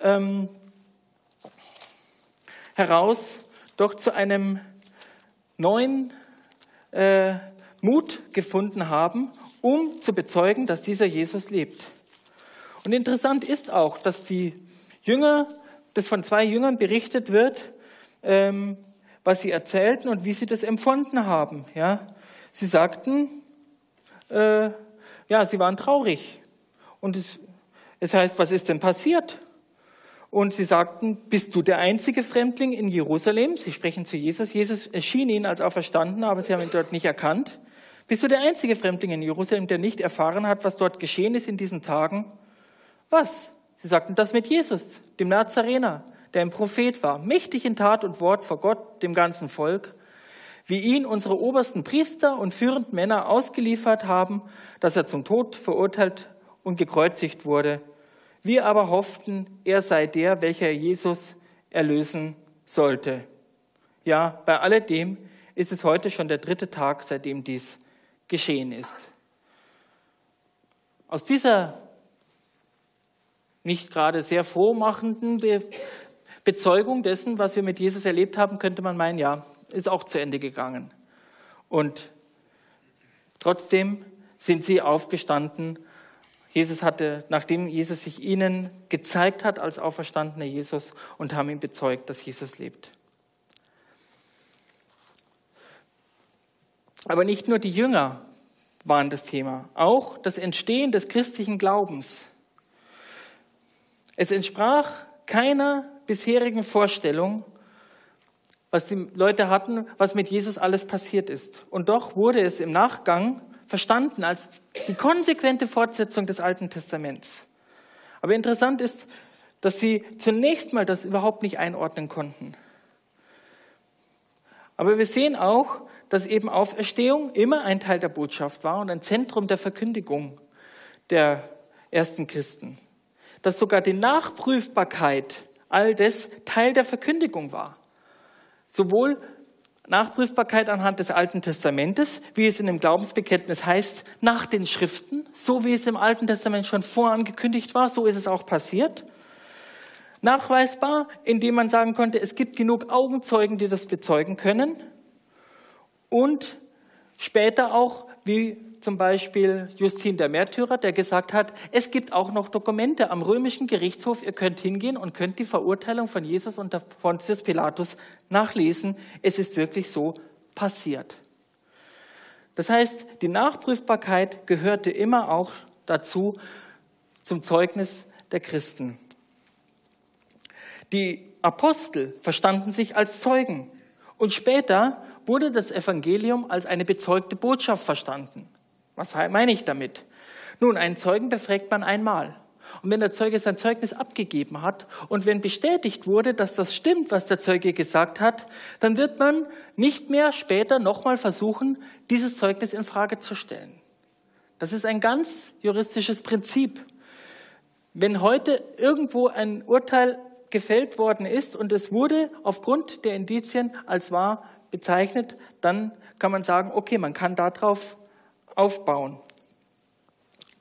ähm, heraus doch zu einem neuen äh, Mut gefunden haben, um zu bezeugen, dass dieser Jesus lebt. Und interessant ist auch, dass die Jünger, dass von zwei Jüngern berichtet wird, ähm, was sie erzählten und wie sie das empfunden haben. Ja? Sie sagten, äh, ja, sie waren traurig. Und es, es heißt, was ist denn passiert? Und sie sagten, bist du der einzige Fremdling in Jerusalem? Sie sprechen zu Jesus. Jesus erschien ihnen als Auferstanden, aber sie haben ihn dort nicht erkannt. Bist du der einzige Fremdling in Jerusalem, der nicht erfahren hat, was dort geschehen ist in diesen Tagen? Was? Sie sagten das mit Jesus, dem Nazarener, der ein Prophet war, mächtig in Tat und Wort vor Gott, dem ganzen Volk, wie ihn unsere obersten Priester und führenden Männer ausgeliefert haben, dass er zum Tod verurteilt und gekreuzigt wurde. Wir aber hofften, er sei der, welcher Jesus erlösen sollte. Ja, bei alledem ist es heute schon der dritte Tag, seitdem dies geschehen ist. Aus dieser nicht gerade sehr frohmachenden Bezeugung dessen, was wir mit Jesus erlebt haben, könnte man meinen, ja, ist auch zu Ende gegangen. Und trotzdem sind sie aufgestanden. Jesus hatte, nachdem Jesus sich ihnen gezeigt hat als auferstandener Jesus und haben ihm bezeugt, dass Jesus lebt. Aber nicht nur die Jünger waren das Thema, auch das Entstehen des christlichen Glaubens. Es entsprach keiner bisherigen Vorstellung, was die Leute hatten, was mit Jesus alles passiert ist. Und doch wurde es im Nachgang verstanden als die konsequente Fortsetzung des Alten Testaments. Aber interessant ist, dass sie zunächst mal das überhaupt nicht einordnen konnten. Aber wir sehen auch, dass eben Auferstehung immer ein Teil der Botschaft war und ein Zentrum der Verkündigung der ersten Christen. Dass sogar die Nachprüfbarkeit all das Teil der Verkündigung war. Sowohl Nachprüfbarkeit anhand des Alten Testamentes, wie es in dem Glaubensbekenntnis heißt, nach den Schriften, so wie es im Alten Testament schon vorangekündigt war, so ist es auch passiert. Nachweisbar, indem man sagen konnte, es gibt genug Augenzeugen, die das bezeugen können. Und später auch, wie zum Beispiel Justin der Märtyrer, der gesagt hat, es gibt auch noch Dokumente am römischen Gerichtshof, ihr könnt hingehen und könnt die Verurteilung von Jesus unter Pontius Pilatus nachlesen. Es ist wirklich so passiert. Das heißt, die Nachprüfbarkeit gehörte immer auch dazu zum Zeugnis der Christen. Die Apostel verstanden sich als Zeugen und später wurde das Evangelium als eine bezeugte Botschaft verstanden. Was meine ich damit? Nun, einen Zeugen befragt man einmal. Und wenn der Zeuge sein Zeugnis abgegeben hat und wenn bestätigt wurde, dass das stimmt, was der Zeuge gesagt hat, dann wird man nicht mehr später nochmal versuchen, dieses Zeugnis in Frage zu stellen. Das ist ein ganz juristisches Prinzip. Wenn heute irgendwo ein Urteil gefällt worden ist und es wurde aufgrund der Indizien als wahr bezeichnet, dann kann man sagen, okay, man kann darauf aufbauen.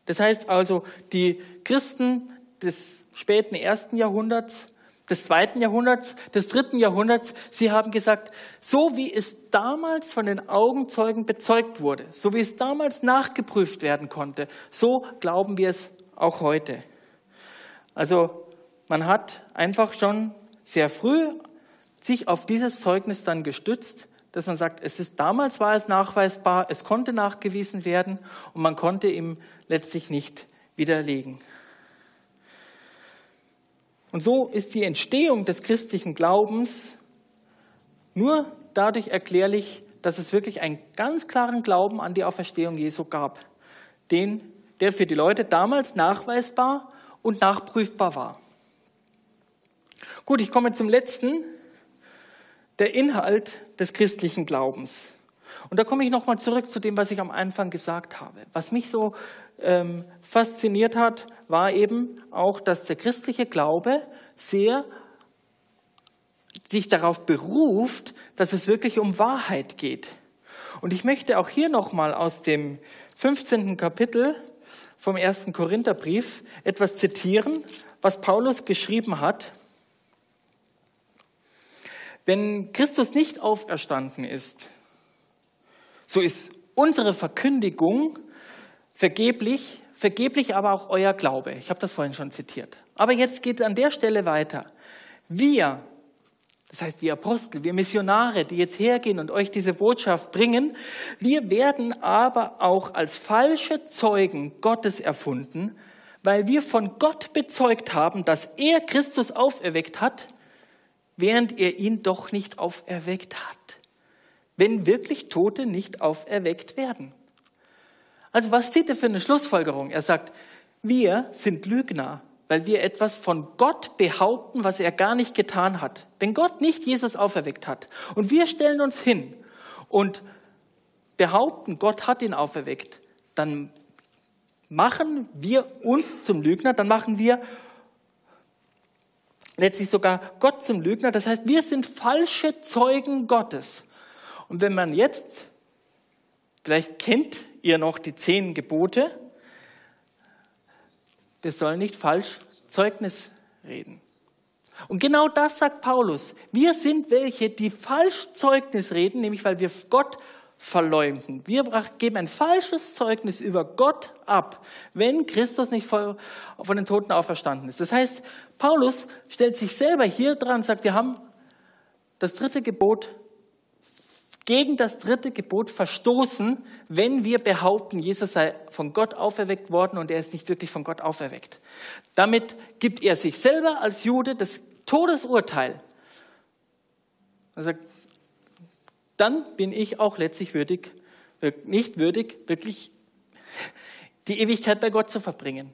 Das heißt also, die Christen des späten ersten Jahrhunderts, des zweiten Jahrhunderts, des dritten Jahrhunderts, sie haben gesagt, so wie es damals von den Augenzeugen bezeugt wurde, so wie es damals nachgeprüft werden konnte, so glauben wir es auch heute. Also man hat einfach schon sehr früh sich auf dieses Zeugnis dann gestützt, dass man sagt, es ist damals war es nachweisbar, es konnte nachgewiesen werden und man konnte ihm letztlich nicht widerlegen. Und so ist die Entstehung des christlichen Glaubens nur dadurch erklärlich, dass es wirklich einen ganz klaren Glauben an die Auferstehung Jesu gab, den, der für die Leute damals nachweisbar und nachprüfbar war. Gut, ich komme zum letzten, der Inhalt des christlichen Glaubens. Und da komme ich nochmal zurück zu dem, was ich am Anfang gesagt habe. Was mich so ähm, fasziniert hat, war eben auch, dass der christliche Glaube sehr sich darauf beruft, dass es wirklich um Wahrheit geht. Und ich möchte auch hier nochmal aus dem 15. Kapitel vom ersten Korintherbrief etwas zitieren, was Paulus geschrieben hat. Wenn Christus nicht auferstanden ist, so ist unsere Verkündigung vergeblich, vergeblich aber auch euer Glaube. Ich habe das vorhin schon zitiert. Aber jetzt geht an der Stelle weiter. Wir, das heißt wir Apostel, wir Missionare, die jetzt hergehen und euch diese Botschaft bringen, wir werden aber auch als falsche Zeugen Gottes erfunden, weil wir von Gott bezeugt haben, dass er Christus auferweckt hat, während er ihn doch nicht auferweckt hat. Wenn wirklich Tote nicht auferweckt werden. Also was zieht er für eine Schlussfolgerung? Er sagt, wir sind Lügner, weil wir etwas von Gott behaupten, was er gar nicht getan hat. Wenn Gott nicht Jesus auferweckt hat und wir stellen uns hin und behaupten, Gott hat ihn auferweckt, dann machen wir uns zum Lügner, dann machen wir letztlich sogar Gott zum Lügner. Das heißt, wir sind falsche Zeugen Gottes. Und wenn man jetzt, vielleicht kennt ihr noch die zehn Gebote, wir sollen nicht falsch Zeugnis reden. Und genau das sagt Paulus. Wir sind welche, die falsch Zeugnis reden, nämlich weil wir Gott verleumden. Wir geben ein falsches Zeugnis über Gott ab, wenn Christus nicht von den Toten auferstanden ist. Das heißt, Paulus stellt sich selber hier dran und sagt, wir haben das dritte Gebot gegen das dritte Gebot verstoßen, wenn wir behaupten, Jesus sei von Gott auferweckt worden und er ist nicht wirklich von Gott auferweckt. Damit gibt er sich selber als Jude das Todesurteil. Er sagt, dann bin ich auch letztlich würdig, nicht würdig, wirklich die Ewigkeit bei Gott zu verbringen.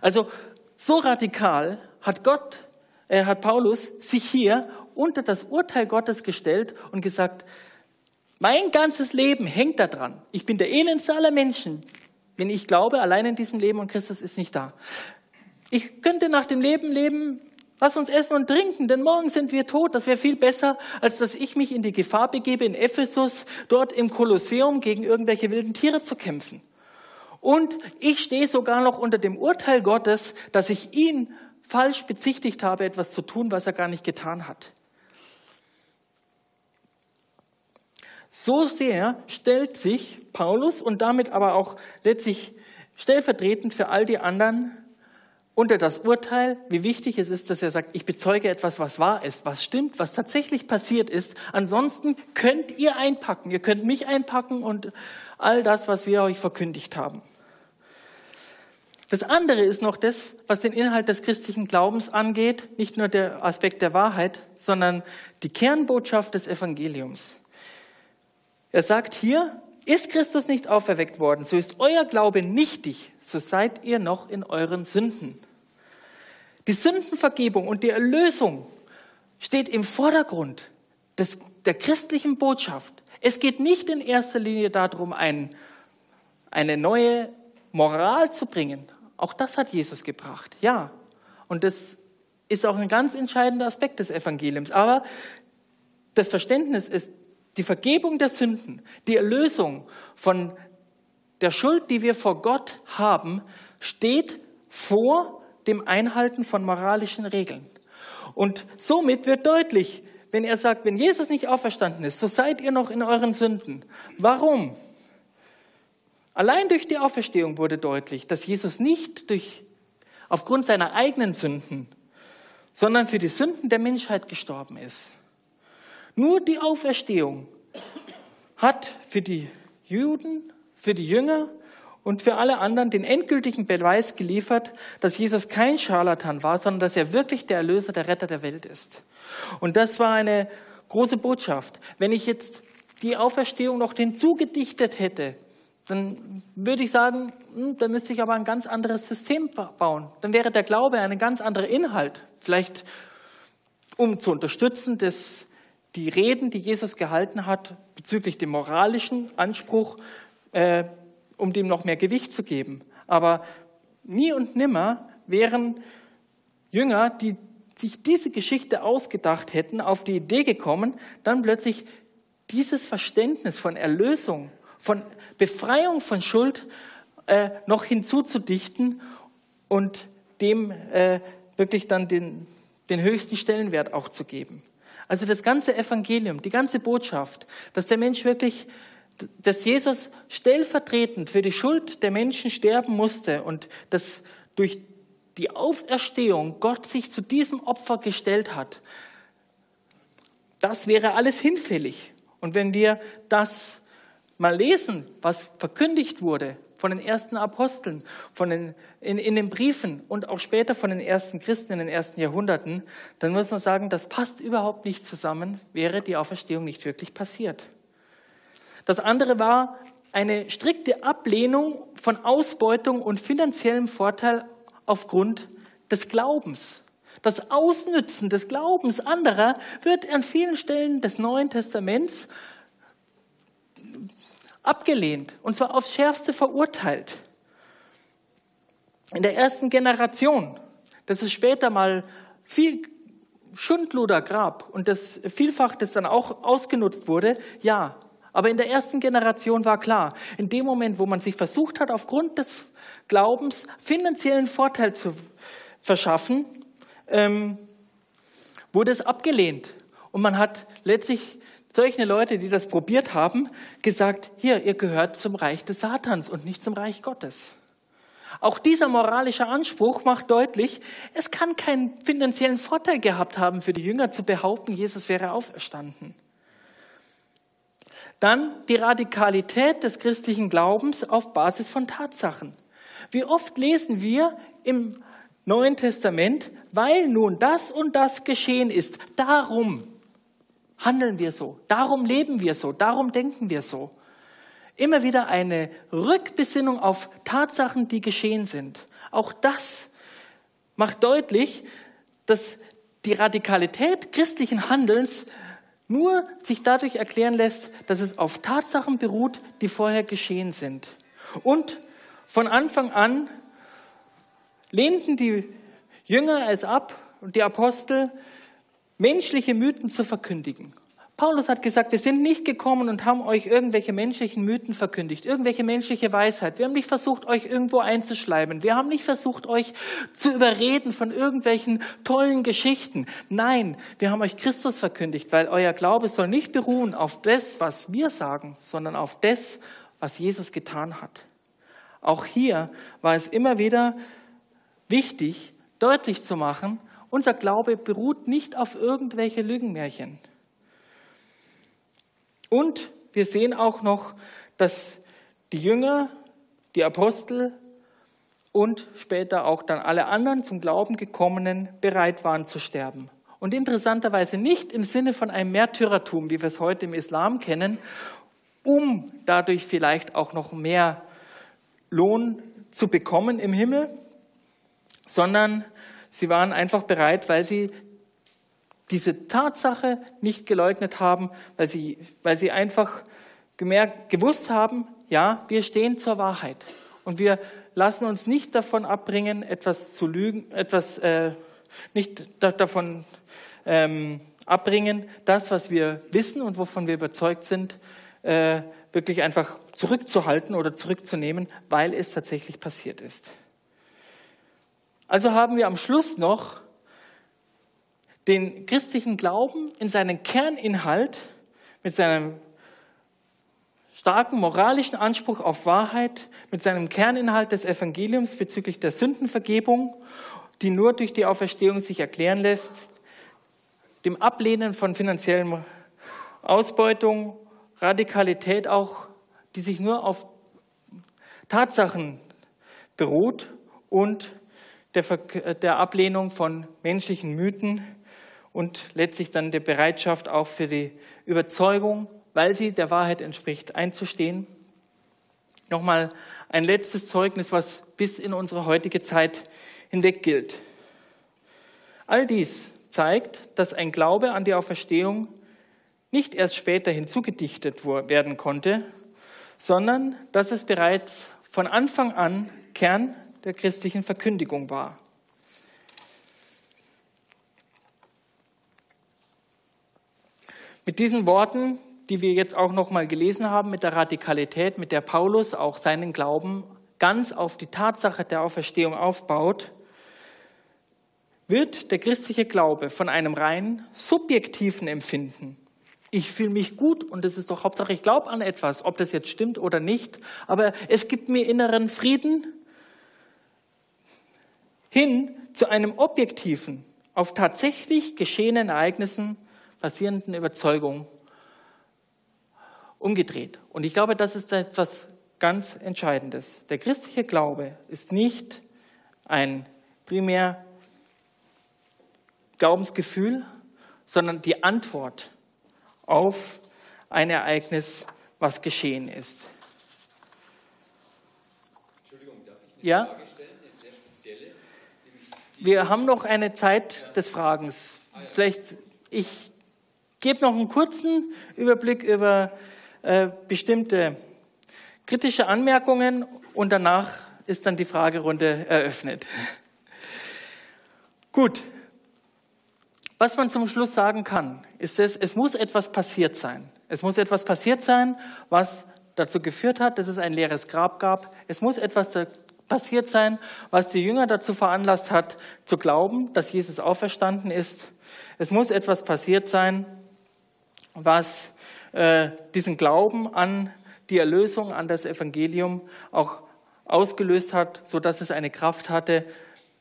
Also so radikal hat Gott, äh, hat Paulus sich hier unter das Urteil Gottes gestellt und gesagt, mein ganzes Leben hängt daran. Ich bin der elendste aller Menschen, wenn ich glaube, allein in diesem Leben und Christus ist nicht da. Ich könnte nach dem Leben leben, lass uns essen und trinken, denn morgen sind wir tot. Das wäre viel besser, als dass ich mich in die Gefahr begebe, in Ephesus, dort im Kolosseum gegen irgendwelche wilden Tiere zu kämpfen. Und ich stehe sogar noch unter dem Urteil Gottes, dass ich ihn falsch bezichtigt habe, etwas zu tun, was er gar nicht getan hat. So sehr stellt sich Paulus und damit aber auch letztlich stellvertretend für all die anderen unter das Urteil, wie wichtig es ist, dass er sagt, ich bezeuge etwas, was wahr ist, was stimmt, was tatsächlich passiert ist. Ansonsten könnt ihr einpacken, ihr könnt mich einpacken und all das, was wir euch verkündigt haben. Das andere ist noch das, was den Inhalt des christlichen Glaubens angeht, nicht nur der Aspekt der Wahrheit, sondern die Kernbotschaft des Evangeliums. Er sagt hier, ist Christus nicht auferweckt worden, so ist euer Glaube nichtig, so seid ihr noch in euren Sünden. Die Sündenvergebung und die Erlösung steht im Vordergrund des, der christlichen Botschaft. Es geht nicht in erster Linie darum, ein, eine neue Moral zu bringen. Auch das hat Jesus gebracht, ja. Und das ist auch ein ganz entscheidender Aspekt des Evangeliums. Aber das Verständnis ist die Vergebung der Sünden, die Erlösung von der Schuld, die wir vor Gott haben, steht vor dem Einhalten von moralischen Regeln. Und somit wird deutlich, wenn er sagt, wenn Jesus nicht auferstanden ist, so seid ihr noch in euren Sünden. Warum? Allein durch die Auferstehung wurde deutlich, dass Jesus nicht durch, aufgrund seiner eigenen Sünden, sondern für die Sünden der Menschheit gestorben ist. Nur die Auferstehung hat für die Juden, für die Jünger und für alle anderen den endgültigen Beweis geliefert, dass Jesus kein Scharlatan war, sondern dass er wirklich der Erlöser, der Retter der Welt ist. Und das war eine große Botschaft. Wenn ich jetzt die Auferstehung noch hinzugedichtet hätte, dann würde ich sagen, hm, da müsste ich aber ein ganz anderes System bauen. Dann wäre der Glaube ein ganz anderer Inhalt. Vielleicht um zu unterstützen, dass die Reden, die Jesus gehalten hat bezüglich dem moralischen Anspruch, äh, um dem noch mehr Gewicht zu geben. Aber nie und nimmer wären Jünger, die sich diese Geschichte ausgedacht hätten, auf die Idee gekommen, dann plötzlich dieses Verständnis von Erlösung, von Befreiung von Schuld äh, noch hinzuzudichten und dem äh, wirklich dann den, den höchsten Stellenwert auch zu geben. Also das ganze Evangelium, die ganze Botschaft, dass der Mensch wirklich, dass Jesus stellvertretend für die Schuld der Menschen sterben musste und dass durch die Auferstehung Gott sich zu diesem Opfer gestellt hat, das wäre alles hinfällig. Und wenn wir das mal lesen, was verkündigt wurde, von den ersten Aposteln, von den, in, in den Briefen und auch später von den ersten Christen in den ersten Jahrhunderten, dann muss man sagen, das passt überhaupt nicht zusammen, wäre die Auferstehung nicht wirklich passiert. Das andere war eine strikte Ablehnung von Ausbeutung und finanziellem Vorteil aufgrund des Glaubens. Das Ausnützen des Glaubens anderer wird an vielen Stellen des Neuen Testaments abgelehnt und zwar aufs Schärfste verurteilt. In der ersten Generation, das ist später mal viel Schundluder gab und das vielfach das dann auch ausgenutzt wurde, ja. Aber in der ersten Generation war klar, in dem Moment, wo man sich versucht hat, aufgrund des Glaubens finanziellen Vorteil zu verschaffen, ähm, wurde es abgelehnt. Und man hat letztlich solche Leute, die das probiert haben, gesagt, hier, ihr gehört zum Reich des Satans und nicht zum Reich Gottes. Auch dieser moralische Anspruch macht deutlich, es kann keinen finanziellen Vorteil gehabt haben für die Jünger zu behaupten, Jesus wäre auferstanden. Dann die Radikalität des christlichen Glaubens auf Basis von Tatsachen. Wie oft lesen wir im Neuen Testament, weil nun das und das geschehen ist, darum handeln wir so, darum leben wir so, darum denken wir so. Immer wieder eine Rückbesinnung auf Tatsachen, die geschehen sind. Auch das macht deutlich, dass die Radikalität christlichen Handelns nur sich dadurch erklären lässt, dass es auf Tatsachen beruht, die vorher geschehen sind. Und von Anfang an lehnten die Jünger es ab und die Apostel, menschliche Mythen zu verkündigen. Paulus hat gesagt, wir sind nicht gekommen und haben euch irgendwelche menschlichen Mythen verkündigt, irgendwelche menschliche Weisheit. Wir haben nicht versucht, euch irgendwo einzuschleimen. Wir haben nicht versucht, euch zu überreden von irgendwelchen tollen Geschichten. Nein, wir haben euch Christus verkündigt, weil euer Glaube soll nicht beruhen auf das, was wir sagen, sondern auf das, was Jesus getan hat. Auch hier war es immer wieder wichtig, deutlich zu machen, unser Glaube beruht nicht auf irgendwelche Lügenmärchen. Und wir sehen auch noch, dass die Jünger, die Apostel und später auch dann alle anderen zum Glauben gekommenen bereit waren zu sterben. Und interessanterweise nicht im Sinne von einem Märtyrertum, wie wir es heute im Islam kennen, um dadurch vielleicht auch noch mehr Lohn zu bekommen im Himmel, sondern sie waren einfach bereit, weil sie diese Tatsache nicht geleugnet haben, weil sie, weil sie einfach gemerkt, gewusst haben, ja, wir stehen zur Wahrheit und wir lassen uns nicht davon abbringen, etwas zu lügen, etwas äh, nicht davon ähm, abbringen, das, was wir wissen und wovon wir überzeugt sind, äh, wirklich einfach zurückzuhalten oder zurückzunehmen, weil es tatsächlich passiert ist. Also haben wir am Schluss noch den christlichen Glauben in seinen Kerninhalt mit seinem starken moralischen Anspruch auf Wahrheit, mit seinem Kerninhalt des Evangeliums bezüglich der Sündenvergebung, die nur durch die Auferstehung sich erklären lässt, dem Ablehnen von finanziellen Ausbeutung, Radikalität auch, die sich nur auf Tatsachen beruht und der, der Ablehnung von menschlichen Mythen, und letztlich dann der Bereitschaft auch für die Überzeugung, weil sie der Wahrheit entspricht, einzustehen. Nochmal ein letztes Zeugnis, was bis in unsere heutige Zeit hinweg gilt. All dies zeigt, dass ein Glaube an die Auferstehung nicht erst später hinzugedichtet werden konnte, sondern dass es bereits von Anfang an Kern der christlichen Verkündigung war. Mit diesen Worten, die wir jetzt auch noch mal gelesen haben, mit der Radikalität, mit der Paulus auch seinen Glauben ganz auf die Tatsache der Auferstehung aufbaut, wird der christliche Glaube von einem rein subjektiven Empfinden. Ich fühle mich gut und es ist doch Hauptsache, ich glaube an etwas, ob das jetzt stimmt oder nicht, aber es gibt mir inneren Frieden hin zu einem objektiven, auf tatsächlich geschehenen Ereignissen basierenden Überzeugung umgedreht. Und ich glaube, das ist etwas ganz Entscheidendes. Der christliche Glaube ist nicht ein primär Glaubensgefühl, sondern die Antwort auf ein Ereignis, was geschehen ist. Entschuldigung, darf ich eine ja? Frage stellen? Eine sehr spezielle. Wir haben noch eine Zeit des Fragens. Vielleicht, ich gebe noch einen kurzen Überblick über äh, bestimmte kritische Anmerkungen und danach ist dann die Fragerunde eröffnet. Gut. Was man zum Schluss sagen kann, ist es, es muss etwas passiert sein. Es muss etwas passiert sein, was dazu geführt hat, dass es ein leeres Grab gab. Es muss etwas passiert sein, was die Jünger dazu veranlasst hat, zu glauben, dass Jesus auferstanden ist. Es muss etwas passiert sein, was äh, diesen Glauben an die Erlösung, an das Evangelium auch ausgelöst hat, sodass es eine Kraft hatte,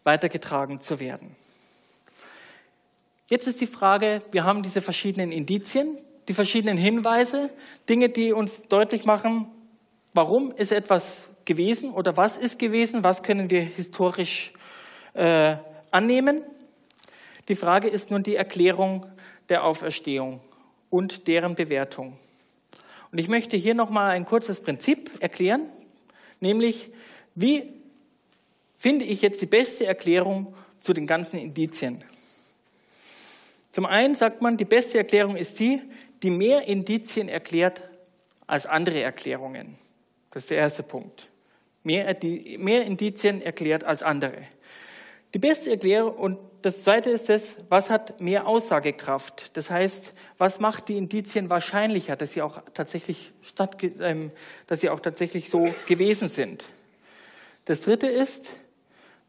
weitergetragen zu werden. Jetzt ist die Frage, wir haben diese verschiedenen Indizien, die verschiedenen Hinweise, Dinge, die uns deutlich machen, warum ist etwas gewesen oder was ist gewesen, was können wir historisch äh, annehmen. Die Frage ist nun die Erklärung der Auferstehung und deren Bewertung. Und ich möchte hier nochmal ein kurzes Prinzip erklären, nämlich wie finde ich jetzt die beste Erklärung zu den ganzen Indizien. Zum einen sagt man, die beste Erklärung ist die, die mehr Indizien erklärt als andere Erklärungen. Das ist der erste Punkt. Mehr, mehr Indizien erklärt als andere. Die beste Erklärung und das zweite ist es, was hat mehr Aussagekraft? Das heißt, was macht die Indizien wahrscheinlicher, dass sie auch tatsächlich statt, ähm, dass sie auch tatsächlich so gewesen sind? Das dritte ist,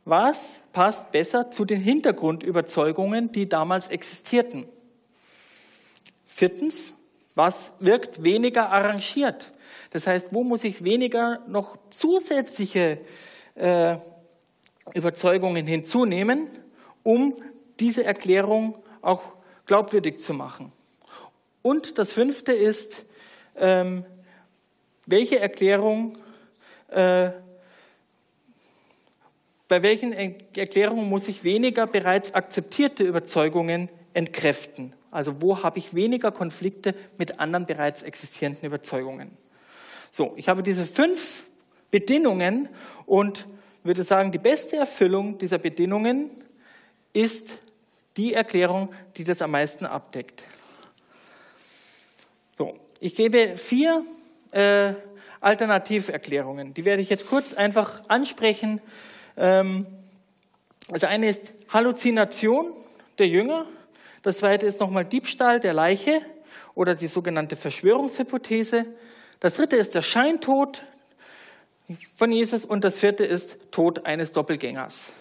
was passt besser zu den Hintergrundüberzeugungen, die damals existierten? Viertens, was wirkt weniger arrangiert? Das heißt, wo muss ich weniger noch zusätzliche äh, Überzeugungen hinzunehmen, um diese Erklärung auch glaubwürdig zu machen. Und das fünfte ist, ähm, welche Erklärung, äh, bei welchen Erklärungen muss ich weniger bereits akzeptierte Überzeugungen entkräften? Also wo habe ich weniger Konflikte mit anderen bereits existierenden Überzeugungen? So, ich habe diese fünf Bedingungen und würde sagen, die beste Erfüllung dieser Bedingungen ist die Erklärung, die das am meisten abdeckt. So, ich gebe vier äh, Alternativerklärungen. Die werde ich jetzt kurz einfach ansprechen. Ähm, also eine ist Halluzination der Jünger. Das zweite ist nochmal Diebstahl der Leiche oder die sogenannte Verschwörungshypothese. Das dritte ist der Scheintod von Jesus und das vierte ist Tod eines Doppelgängers.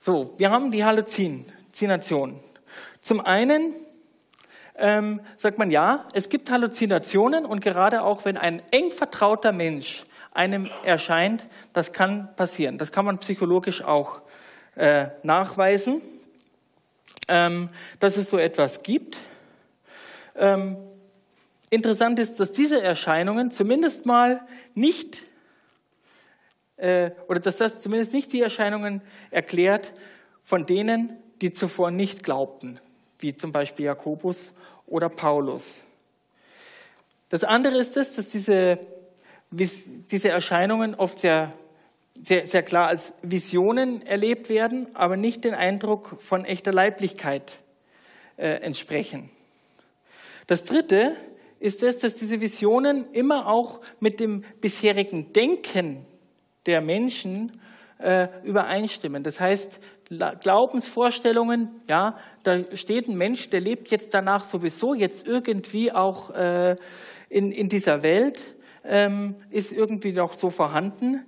So, wir haben die Halluzination. Zum einen ähm, sagt man ja, es gibt Halluzinationen und gerade auch wenn ein eng vertrauter Mensch einem erscheint, das kann passieren. Das kann man psychologisch auch äh, nachweisen, ähm, dass es so etwas gibt. Ähm, interessant ist, dass diese Erscheinungen zumindest mal nicht äh, oder dass das zumindest nicht die Erscheinungen erklärt von denen, die zuvor nicht glaubten, wie zum Beispiel Jakobus oder Paulus. Das andere ist es, dass diese, diese Erscheinungen oft sehr, sehr, sehr klar als Visionen erlebt werden, aber nicht den Eindruck von echter Leiblichkeit äh, entsprechen. Das Dritte ist es, dass diese Visionen immer auch mit dem bisherigen Denken der Menschen äh, übereinstimmen. Das heißt, Glaubensvorstellungen, ja, da steht ein Mensch, der lebt jetzt danach sowieso, jetzt irgendwie auch äh, in, in dieser Welt, ähm, ist irgendwie noch so vorhanden.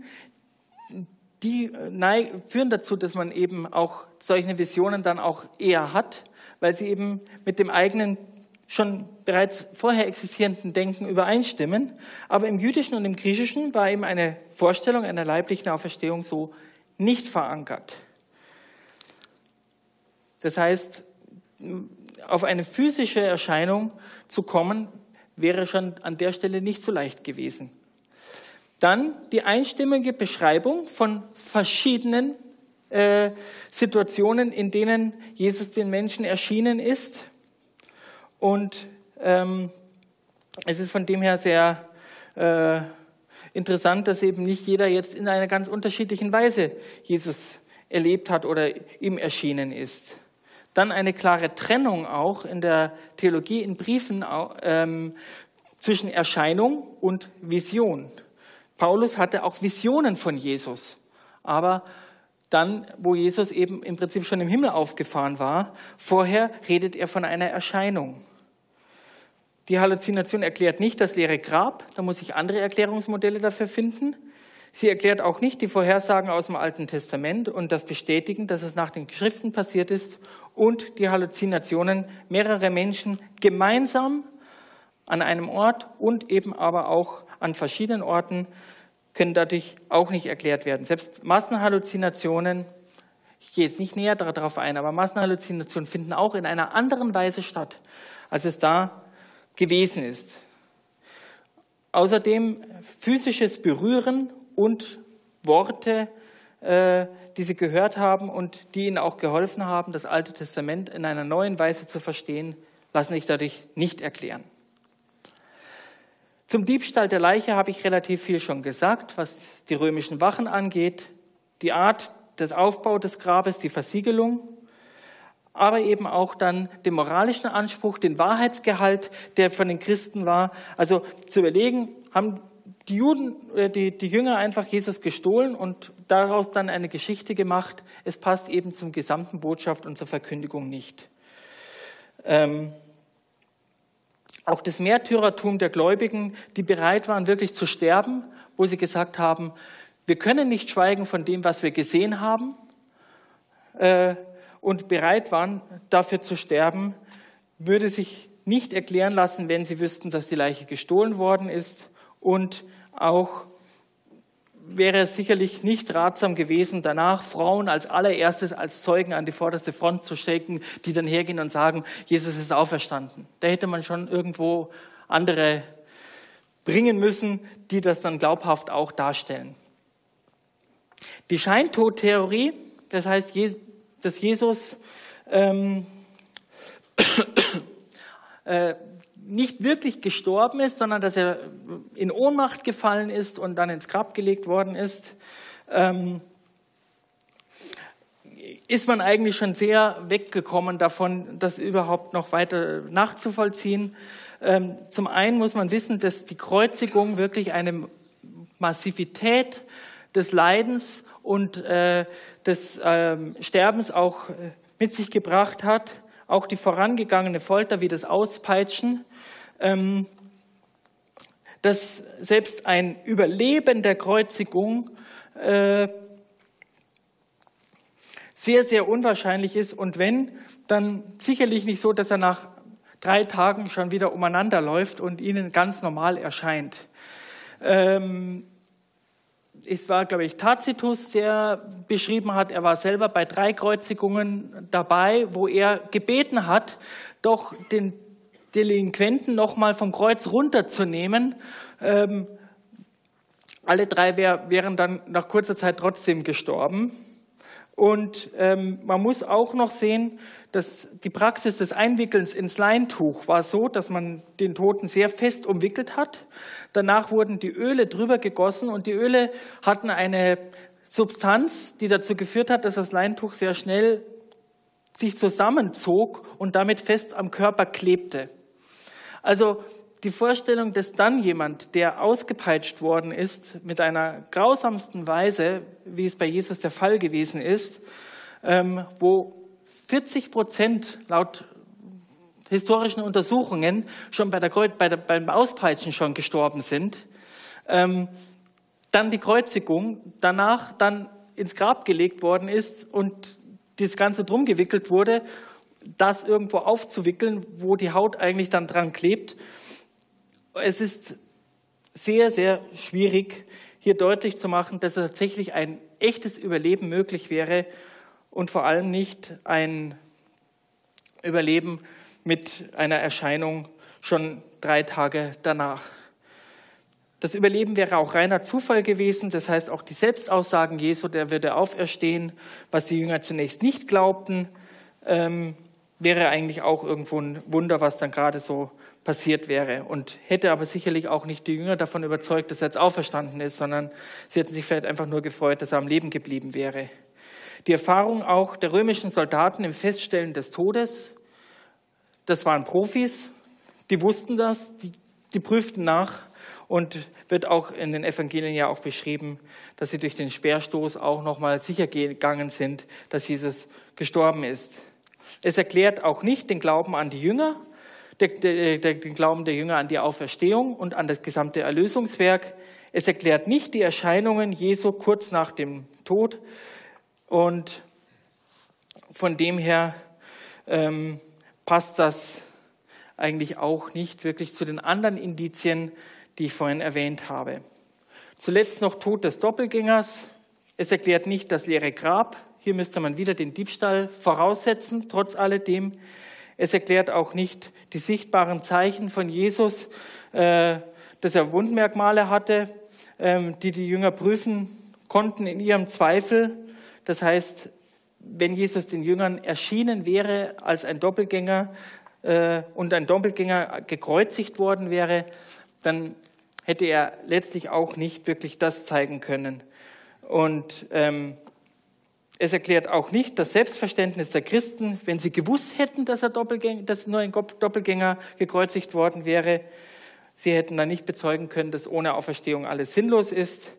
Die äh, führen dazu, dass man eben auch solche Visionen dann auch eher hat, weil sie eben mit dem eigenen schon bereits vorher existierenden Denken übereinstimmen. Aber im Jüdischen und im Griechischen war eben eine Vorstellung einer leiblichen Auferstehung so nicht verankert. Das heißt, auf eine physische Erscheinung zu kommen, wäre schon an der Stelle nicht so leicht gewesen. Dann die einstimmige Beschreibung von verschiedenen äh, Situationen, in denen Jesus den Menschen erschienen ist und ähm, es ist von dem her sehr äh, interessant, dass eben nicht jeder jetzt in einer ganz unterschiedlichen Weise Jesus erlebt hat oder ihm erschienen ist. Dann eine klare Trennung auch in der Theologie in Briefen ähm, zwischen Erscheinung und Vision. Paulus hatte auch Visionen von Jesus, aber dann, wo Jesus eben im Prinzip schon im Himmel aufgefahren war, vorher redet er von einer Erscheinung. Die Halluzination erklärt nicht das leere Grab, da muss ich andere Erklärungsmodelle dafür finden. Sie erklärt auch nicht die Vorhersagen aus dem Alten Testament und das Bestätigen, dass es nach den Schriften passiert ist und die Halluzinationen mehrerer Menschen gemeinsam an einem Ort und eben aber auch an verschiedenen Orten können dadurch auch nicht erklärt werden. Selbst Massenhalluzinationen, ich gehe jetzt nicht näher darauf ein, aber Massenhalluzinationen finden auch in einer anderen Weise statt, als es da gewesen ist. Außerdem physisches Berühren und Worte, äh, die sie gehört haben und die ihnen auch geholfen haben, das Alte Testament in einer neuen Weise zu verstehen, lassen sich dadurch nicht erklären. Zum Diebstahl der Leiche habe ich relativ viel schon gesagt, was die römischen Wachen angeht, die Art des Aufbaus des Grabes, die Versiegelung, aber eben auch dann den moralischen Anspruch, den Wahrheitsgehalt, der von den Christen war. Also zu überlegen, haben die Juden, äh, die, die Jünger einfach Jesus gestohlen und daraus dann eine Geschichte gemacht. Es passt eben zum gesamten Botschaft und zur Verkündigung nicht. Ähm, auch das Märtyrertum der Gläubigen, die bereit waren, wirklich zu sterben, wo sie gesagt haben, wir können nicht schweigen von dem, was wir gesehen haben, äh, und bereit waren, dafür zu sterben, würde sich nicht erklären lassen, wenn sie wüssten, dass die Leiche gestohlen worden ist und auch wäre es sicherlich nicht ratsam gewesen, danach Frauen als allererstes als Zeugen an die vorderste Front zu stecken, die dann hergehen und sagen, Jesus ist auferstanden. Da hätte man schon irgendwo andere bringen müssen, die das dann glaubhaft auch darstellen. Die Scheintodtheorie, das heißt, dass Jesus ähm, äh, nicht wirklich gestorben ist, sondern dass er in Ohnmacht gefallen ist und dann ins Grab gelegt worden ist, ähm, ist man eigentlich schon sehr weggekommen davon, das überhaupt noch weiter nachzuvollziehen. Ähm, zum einen muss man wissen, dass die Kreuzigung wirklich eine Massivität des Leidens und äh, des ähm, Sterbens auch äh, mit sich gebracht hat. Auch die vorangegangene Folter wie das Auspeitschen ähm, dass selbst ein Überleben der Kreuzigung äh, sehr, sehr unwahrscheinlich ist. Und wenn, dann sicherlich nicht so, dass er nach drei Tagen schon wieder umeinander läuft und ihnen ganz normal erscheint. Ähm, es war, glaube ich, Tacitus, der beschrieben hat, er war selber bei drei Kreuzigungen dabei, wo er gebeten hat, doch den Delinquenten nochmal vom Kreuz runterzunehmen. Ähm, alle drei wär, wären dann nach kurzer Zeit trotzdem gestorben. Und ähm, man muss auch noch sehen, dass die Praxis des Einwickelns ins Leintuch war so, dass man den Toten sehr fest umwickelt hat. Danach wurden die Öle drüber gegossen und die Öle hatten eine Substanz, die dazu geführt hat, dass das Leintuch sehr schnell sich zusammenzog und damit fest am Körper klebte. Also die Vorstellung, dass dann jemand, der ausgepeitscht worden ist, mit einer grausamsten Weise, wie es bei Jesus der Fall gewesen ist, ähm, wo 40 Prozent laut historischen Untersuchungen schon bei der, bei der, beim Auspeitschen schon gestorben sind, ähm, dann die Kreuzigung, danach dann ins Grab gelegt worden ist und das Ganze drum gewickelt wurde das irgendwo aufzuwickeln, wo die Haut eigentlich dann dran klebt. Es ist sehr, sehr schwierig, hier deutlich zu machen, dass tatsächlich ein echtes Überleben möglich wäre und vor allem nicht ein Überleben mit einer Erscheinung schon drei Tage danach. Das Überleben wäre auch reiner Zufall gewesen, das heißt auch die Selbstaussagen Jesu, der würde auferstehen, was die Jünger zunächst nicht glaubten. Ähm, wäre eigentlich auch irgendwo ein Wunder, was dann gerade so passiert wäre. Und hätte aber sicherlich auch nicht die Jünger davon überzeugt, dass er jetzt auferstanden ist, sondern sie hätten sich vielleicht einfach nur gefreut, dass er am Leben geblieben wäre. Die Erfahrung auch der römischen Soldaten im Feststellen des Todes, das waren Profis, die wussten das, die, die prüften nach und wird auch in den Evangelien ja auch beschrieben, dass sie durch den Speerstoß auch nochmal sicher gegangen sind, dass Jesus gestorben ist. Es erklärt auch nicht den Glauben an die Jünger, den Glauben der Jünger an die Auferstehung und an das gesamte Erlösungswerk. Es erklärt nicht die Erscheinungen Jesu kurz nach dem Tod. Und von dem her ähm, passt das eigentlich auch nicht wirklich zu den anderen Indizien, die ich vorhin erwähnt habe. Zuletzt noch Tod des Doppelgängers. Es erklärt nicht das leere Grab, hier müsste man wieder den Diebstahl voraussetzen, trotz alledem. Es erklärt auch nicht die sichtbaren Zeichen von Jesus, äh, dass er Wundmerkmale hatte, ähm, die die Jünger prüfen konnten in ihrem Zweifel. Das heißt, wenn Jesus den Jüngern erschienen wäre als ein Doppelgänger äh, und ein Doppelgänger gekreuzigt worden wäre, dann hätte er letztlich auch nicht wirklich das zeigen können. Und ähm, es erklärt auch nicht das Selbstverständnis der Christen, wenn sie gewusst hätten, dass, er Doppelgänger, dass nur ein Doppelgänger gekreuzigt worden wäre. Sie hätten dann nicht bezeugen können, dass ohne Auferstehung alles sinnlos ist.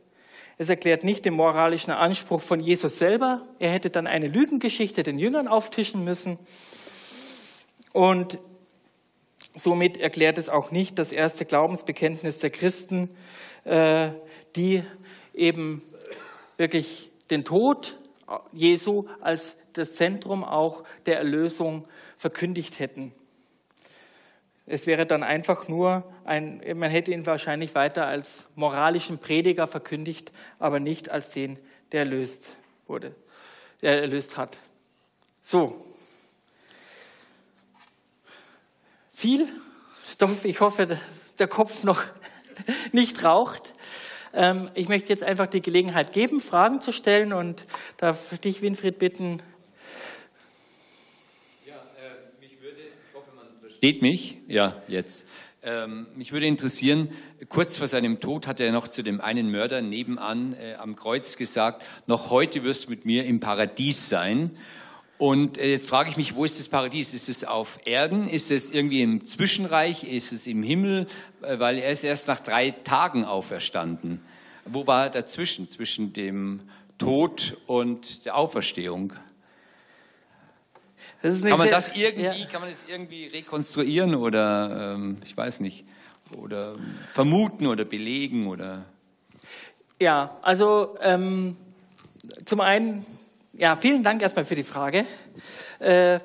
Es erklärt nicht den moralischen Anspruch von Jesus selber. Er hätte dann eine Lügengeschichte den Jüngern auftischen müssen. Und somit erklärt es auch nicht das erste Glaubensbekenntnis der Christen, äh, die eben wirklich den Tod Jesu als das Zentrum auch der Erlösung verkündigt hätten. Es wäre dann einfach nur ein, man hätte ihn wahrscheinlich weiter als moralischen Prediger verkündigt, aber nicht als den, der erlöst wurde, der erlöst hat. So. Viel Stoff. Ich hoffe, dass der Kopf noch nicht raucht. Ähm, ich möchte jetzt einfach die Gelegenheit geben, Fragen zu stellen und darf dich, Winfried, bitten, Versteht mich? Ja, jetzt. Ähm, mich würde interessieren, kurz vor seinem Tod hat er noch zu dem einen Mörder nebenan äh, am Kreuz gesagt, noch heute wirst du mit mir im Paradies sein. Und äh, jetzt frage ich mich, wo ist das Paradies? Ist es auf Erden? Ist es irgendwie im Zwischenreich? Ist es im Himmel? Äh, weil er ist erst nach drei Tagen auferstanden. Wo war er dazwischen, zwischen dem Tod und der Auferstehung? Kann man das irgendwie, ja. kann man das irgendwie rekonstruieren oder ähm, ich weiß nicht, oder vermuten oder belegen oder? Ja, also ähm, zum einen, ja, vielen Dank erstmal für die Frage. Äh,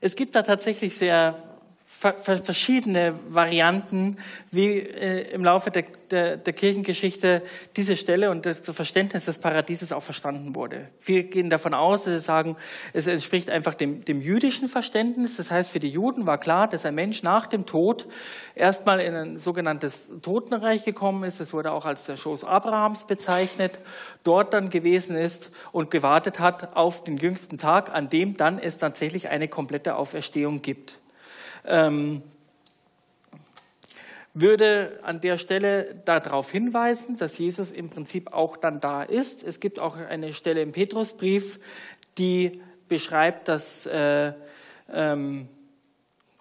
es gibt da tatsächlich sehr verschiedene Varianten, wie äh, im Laufe der, der, der, Kirchengeschichte diese Stelle und das Verständnis des Paradieses auch verstanden wurde. Viele gehen davon aus, dass sie sagen, es entspricht einfach dem, dem jüdischen Verständnis. Das heißt, für die Juden war klar, dass ein Mensch nach dem Tod erstmal in ein sogenanntes Totenreich gekommen ist. Das wurde auch als der Schoß Abrahams bezeichnet. Dort dann gewesen ist und gewartet hat auf den jüngsten Tag, an dem dann es tatsächlich eine komplette Auferstehung gibt ähm, würde an der Stelle darauf hinweisen, dass Jesus im Prinzip auch dann da ist. Es gibt auch eine Stelle im Petrusbrief, die beschreibt, dass, äh, ähm,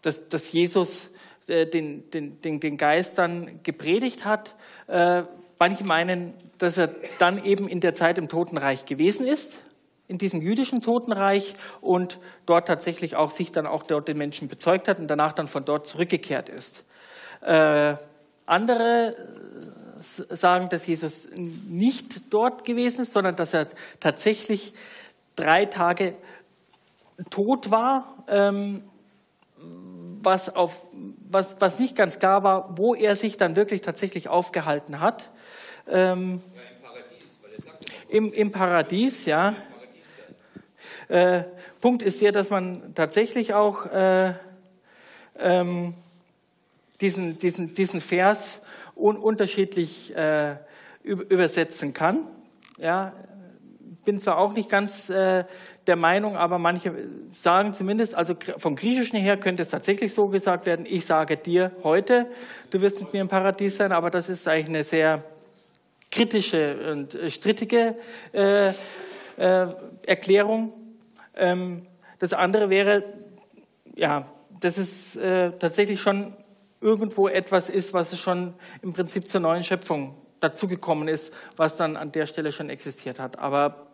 dass, dass Jesus äh, den, den, den, den Geistern gepredigt hat. Äh, manche meinen, dass er dann eben in der Zeit im Totenreich gewesen ist in diesem jüdischen Totenreich und dort tatsächlich auch sich dann auch dort den Menschen bezeugt hat und danach dann von dort zurückgekehrt ist. Äh, andere sagen, dass Jesus nicht dort gewesen ist, sondern dass er tatsächlich drei Tage tot war, ähm, was, auf, was, was nicht ganz klar war, wo er sich dann wirklich tatsächlich aufgehalten hat. Ähm, ja, Im Paradies. Im, Im Paradies, ja. Äh, Punkt ist hier, dass man tatsächlich auch äh, ähm, diesen, diesen, diesen Vers un unterschiedlich äh, übersetzen kann. Ja, bin zwar auch nicht ganz äh, der Meinung, aber manche sagen zumindest, also vom Griechischen her könnte es tatsächlich so gesagt werden, ich sage dir heute, du wirst mit mir im Paradies sein, aber das ist eigentlich eine sehr kritische und strittige äh, äh, Erklärung. Ähm, das andere wäre, ja, dass es äh, tatsächlich schon irgendwo etwas ist, was schon im Prinzip zur neuen Schöpfung dazugekommen ist, was dann an der Stelle schon existiert hat. Aber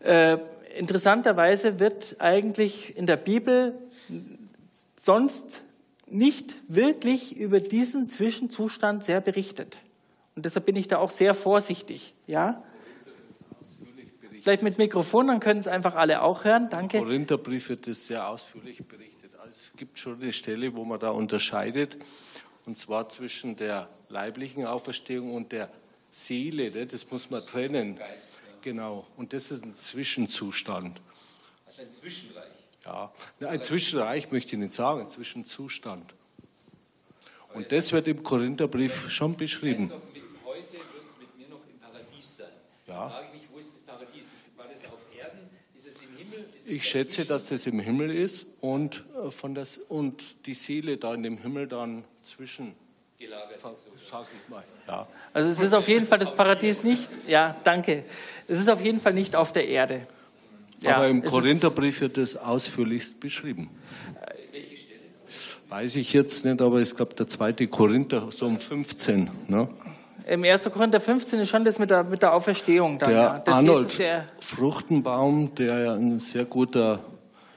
äh, interessanterweise wird eigentlich in der Bibel sonst nicht wirklich über diesen Zwischenzustand sehr berichtet. Und deshalb bin ich da auch sehr vorsichtig. Ja? Vielleicht mit Mikrofon, dann können es einfach alle auch hören. Danke. Im Korintherbrief wird das sehr ausführlich berichtet. Also es gibt schon eine Stelle, wo man da unterscheidet, und zwar zwischen der leiblichen Auferstehung und der Seele. Ne? Das muss man trennen. Genau. Und das ist ein Zwischenzustand. Also ein Zwischenreich. Ja, ein Zwischenreich möchte ich nicht sagen, ein Zwischenzustand. Und das wird im Korintherbrief schon beschrieben. Das heißt doch, heute wirst du mit mir noch im Paradies sein. Ja. Ich schätze, dass das im Himmel ist und, äh, von das, und die Seele da in dem Himmel dann zwischen gelagert ist. Sag ich mal. Ja. Also es ist auf jeden Fall das Paradies nicht, ja, danke. Es ist auf jeden Fall nicht auf der Erde. Ja, Aber im Korintherbrief wird das ausführlichst beschrieben. Weiß ich jetzt nicht, aber es gab der zweite Korinther, so um 15. Ne? Im 1. Korinther 15 ist schon das mit der, mit der Auferstehung. Dann, Der ja. Das Arnold der, Fruchtenbaum, der ja ein sehr guter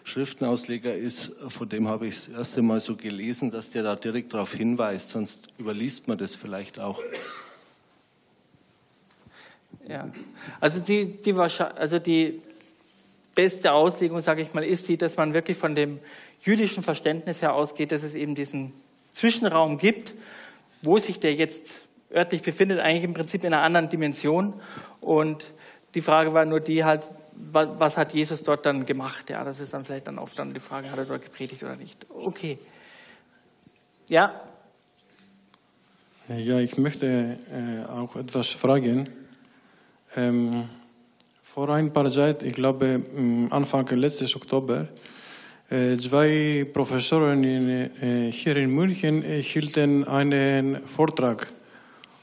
Schriftenausleger ist, von dem habe ich das erste Mal so gelesen, dass der da direkt darauf hinweist, sonst überliest man das vielleicht auch. Ja, also die, die, also die beste Auslegung, sage ich mal, ist die, dass man wirklich von dem jüdischen Verständnis her ausgeht, dass es eben diesen Zwischenraum gibt, wo sich der jetzt örtlich befindet, eigentlich im Prinzip in einer anderen Dimension. Und die Frage war nur die halt, wa- was hat Jesus dort dann gemacht? Ja, das ist dann vielleicht dann oft dann die Frage, hat er dort gepredigt oder nicht? Okay. Ja, Ja, ich möchte äh, auch etwas fragen. Ähm, vor ein paar Zeit, ich glaube m, Anfang letztes Oktober, äh, zwei Professoren in, äh, hier in München äh, hielten einen Vortrag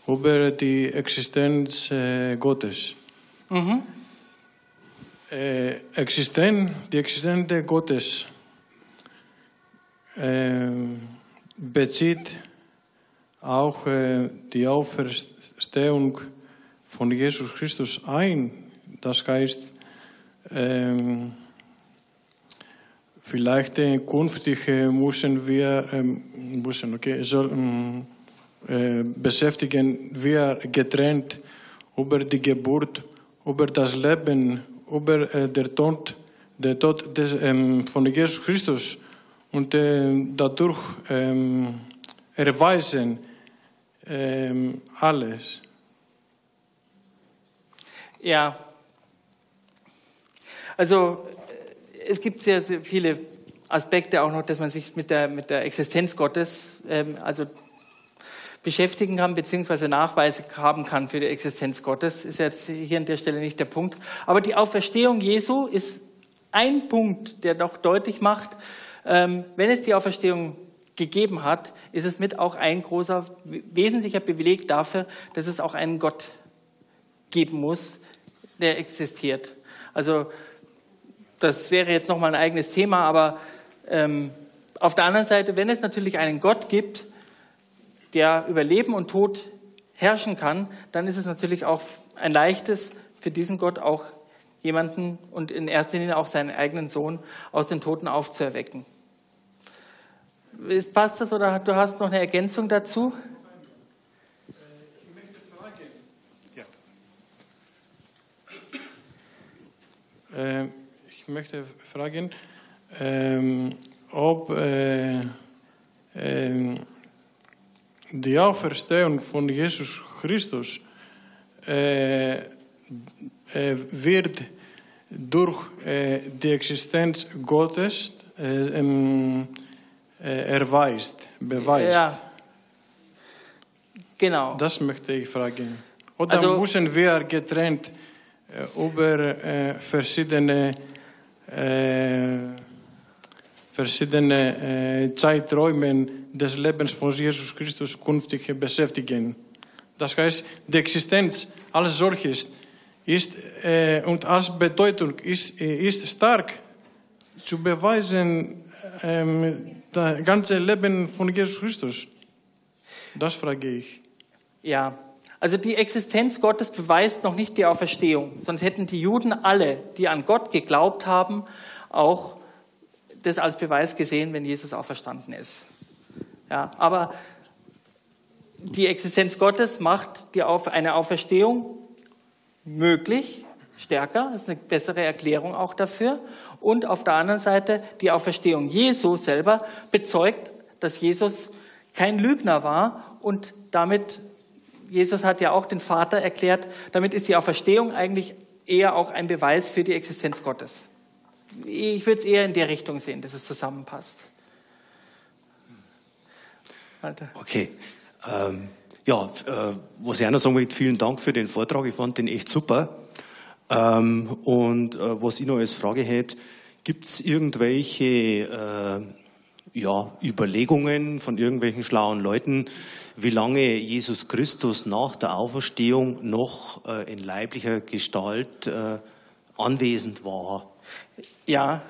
über die Existenz äh, Gottes. Äh, Existen, die Existenz Gottes äh, bezieht auch die Auferstehung von Jesus Christus ein. Das heißt, vielleicht künftig müssen wir müssen, okay, soll, beschäftigen wir getrennt über die Geburt, über das Leben, über äh, der Tod, der Tod des, ähm, von Jesus Christus und äh, dadurch ähm, erweisen ähm, alles. Ja. Also äh, es gibt sehr, sehr viele Aspekte auch noch, dass man sich mit der, mit der Existenz Gottes ähm, also beschäftigen kann, beziehungsweise Nachweise haben kann für die Existenz Gottes. Ist jetzt hier an der Stelle nicht der Punkt. Aber die Auferstehung Jesu ist ein Punkt, der doch deutlich macht, ähm, wenn es die Auferstehung gegeben hat, ist es mit auch ein großer, wesentlicher Beleg dafür, dass es auch einen Gott geben muss, der existiert. Also das wäre jetzt nochmal ein eigenes Thema, aber ähm, auf der anderen Seite, wenn es natürlich einen Gott gibt, der über Leben und Tod herrschen kann, dann ist es natürlich auch ein leichtes für diesen Gott auch jemanden und in erster Linie auch seinen eigenen Sohn aus den Toten aufzuerwecken. Ist- Passt das oder du hast noch eine Ergänzung dazu? Äh, ich möchte fragen, ähm, ob äh, ähm, die Auferstehung von Jesus Christus äh, äh, wird durch äh, die Existenz Gottes äh, erweist, beweist. Ja. Genau. Das möchte ich fragen. Oder Also- müssen wir getrennt über verschiedene, äh, verschiedene Zeiträume des Lebens von Jesus Christus künftig beschäftigen? Das heißt, die Existenz als solches ist äh, und als Bedeutung ist, äh, ist stark zu beweisen, ähm, das ganze Leben von Jesus Christus. Das frage ich. Ja, also die Existenz Gottes beweist noch nicht die Auferstehung, sonst hätten die Juden alle, die an Gott geglaubt haben, auch das als Beweis gesehen, wenn Jesus auferstanden ist. Ja, aber die Existenz Gottes macht die Auf, eine Auferstehung möglich, stärker, das ist eine bessere Erklärung auch dafür. Und auf der anderen Seite, die Auferstehung Jesu selber bezeugt, dass Jesus kein Lügner war und damit, Jesus hat ja auch den Vater erklärt, damit ist die Auferstehung eigentlich eher auch ein Beweis für die Existenz Gottes. Ich würde es eher in der Richtung sehen, dass es zusammenpasst. Walter. Okay. Ähm, ja, äh, was ich auch noch sagen möchte, vielen Dank für den Vortrag. Ich fand den echt super. Ähm, und äh, was ich noch als Frage hätte, gibt es irgendwelche äh, ja, Überlegungen von irgendwelchen schlauen Leuten, wie lange Jesus Christus nach der Auferstehung noch äh, in leiblicher Gestalt äh, anwesend war? Ja,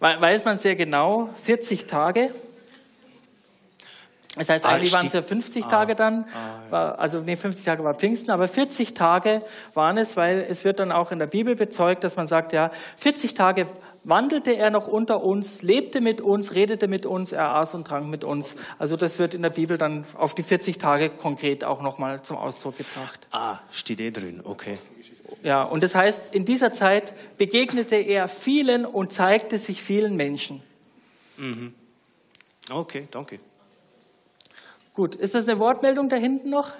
We- weiß man sehr genau, 40 Tage Das heißt, Ah, eigentlich waren es ja 50 Tage dann, war, also nee, 50 Tage war Pfingsten, aber 40 Tage waren es, weil es wird dann auch in der Bibel bezeugt, dass man sagt, ja, 40 Tage wandelte er noch unter uns, lebte mit uns, redete mit uns, er aß und trank mit uns. Also das wird in der Bibel dann auf die 40 Tage konkret auch nochmal zum Ausdruck gebracht. Ah, steht eh drin, okay. Ja, und das heißt, in dieser Zeit begegnete er vielen und zeigte sich vielen Menschen. Okay, danke. Gut, ist das eine Wortmeldung da hinten noch?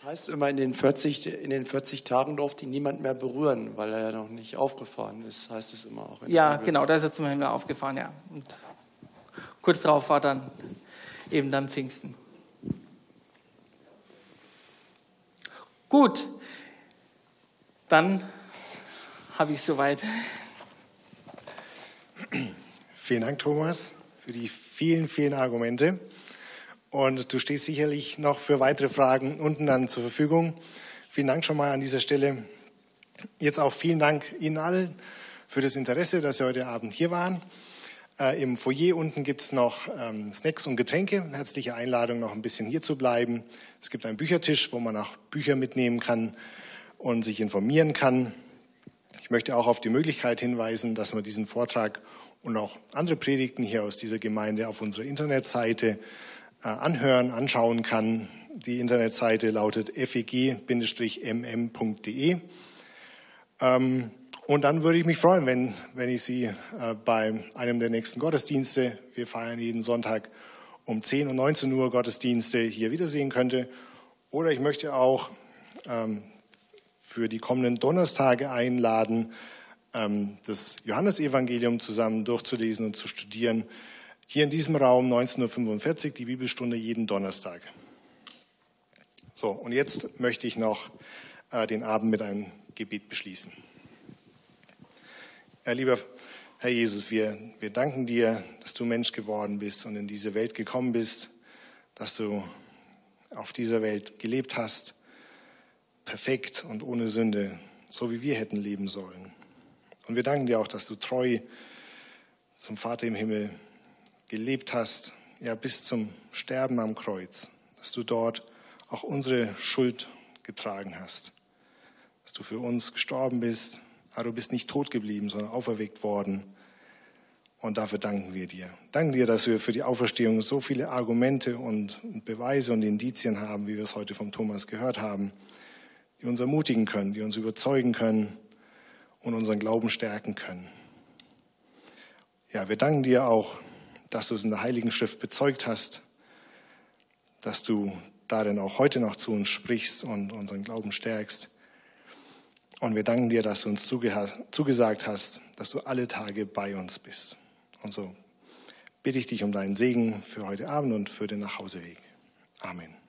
Das heißt immer, in den 40, in den 40 Tagen durfte ihn niemand mehr berühren, weil er ja noch nicht aufgefahren ist, heißt es immer auch. in der Ja, genau, da ist er zum Himmel aufgefahren, ja. Und kurz darauf war dann eben dann Pfingsten. Gut, dann habe ich soweit. Vielen Dank, Thomas, für die vielen, vielen Argumente. Und du stehst sicherlich noch für weitere Fragen unten dann zur Verfügung. Vielen Dank schon mal an dieser Stelle. Jetzt auch vielen Dank Ihnen allen für das Interesse, dass Sie heute Abend hier waren. Äh, Im Foyer unten gibt es noch ähm, Snacks und Getränke. Herzliche Einladung, noch ein bisschen hier zu bleiben. Es gibt einen Büchertisch, wo man auch Bücher mitnehmen kann und sich informieren kann. Ich möchte auch auf die Möglichkeit hinweisen, dass man diesen Vortrag und auch andere Predigten hier aus dieser Gemeinde auf unserer Internetseite äh, anhören, anschauen kann. Die Internetseite lautet feg-mm.de. Ähm, und dann würde ich mich freuen, wenn, wenn ich Sie äh, bei einem der nächsten Gottesdienste, wir feiern jeden Sonntag um 10 und 19 Uhr Gottesdienste, hier wiedersehen könnte. Oder ich möchte auch ähm, für die kommenden Donnerstage einladen, das Johannesevangelium zusammen durchzulesen und zu studieren. Hier in diesem Raum 19.45 Uhr, die Bibelstunde jeden Donnerstag. So, und jetzt möchte ich noch äh, den Abend mit einem Gebet beschließen. Herr lieber Herr Jesus, wir, wir danken dir, dass du Mensch geworden bist und in diese Welt gekommen bist, dass du auf dieser Welt gelebt hast, perfekt und ohne Sünde, so wie wir hätten leben sollen. Und wir danken dir auch, dass du treu zum Vater im Himmel gelebt hast, ja bis zum Sterben am Kreuz, dass du dort auch unsere Schuld getragen hast, dass du für uns gestorben bist, aber du bist nicht tot geblieben, sondern auferweckt worden. Und dafür danken wir dir. Danken dir, dass wir für die Auferstehung so viele Argumente und Beweise und Indizien haben, wie wir es heute vom Thomas gehört haben, die uns ermutigen können, die uns überzeugen können und unseren Glauben stärken können. Ja, wir danken dir auch, dass du es in der Heiligen Schrift bezeugt hast, dass du darin auch heute noch zu uns sprichst und unseren Glauben stärkst. Und wir danken dir, dass du uns zugesagt hast, dass du alle Tage bei uns bist. Und so bitte ich dich um deinen Segen für heute Abend und für den Nachhauseweg. Amen.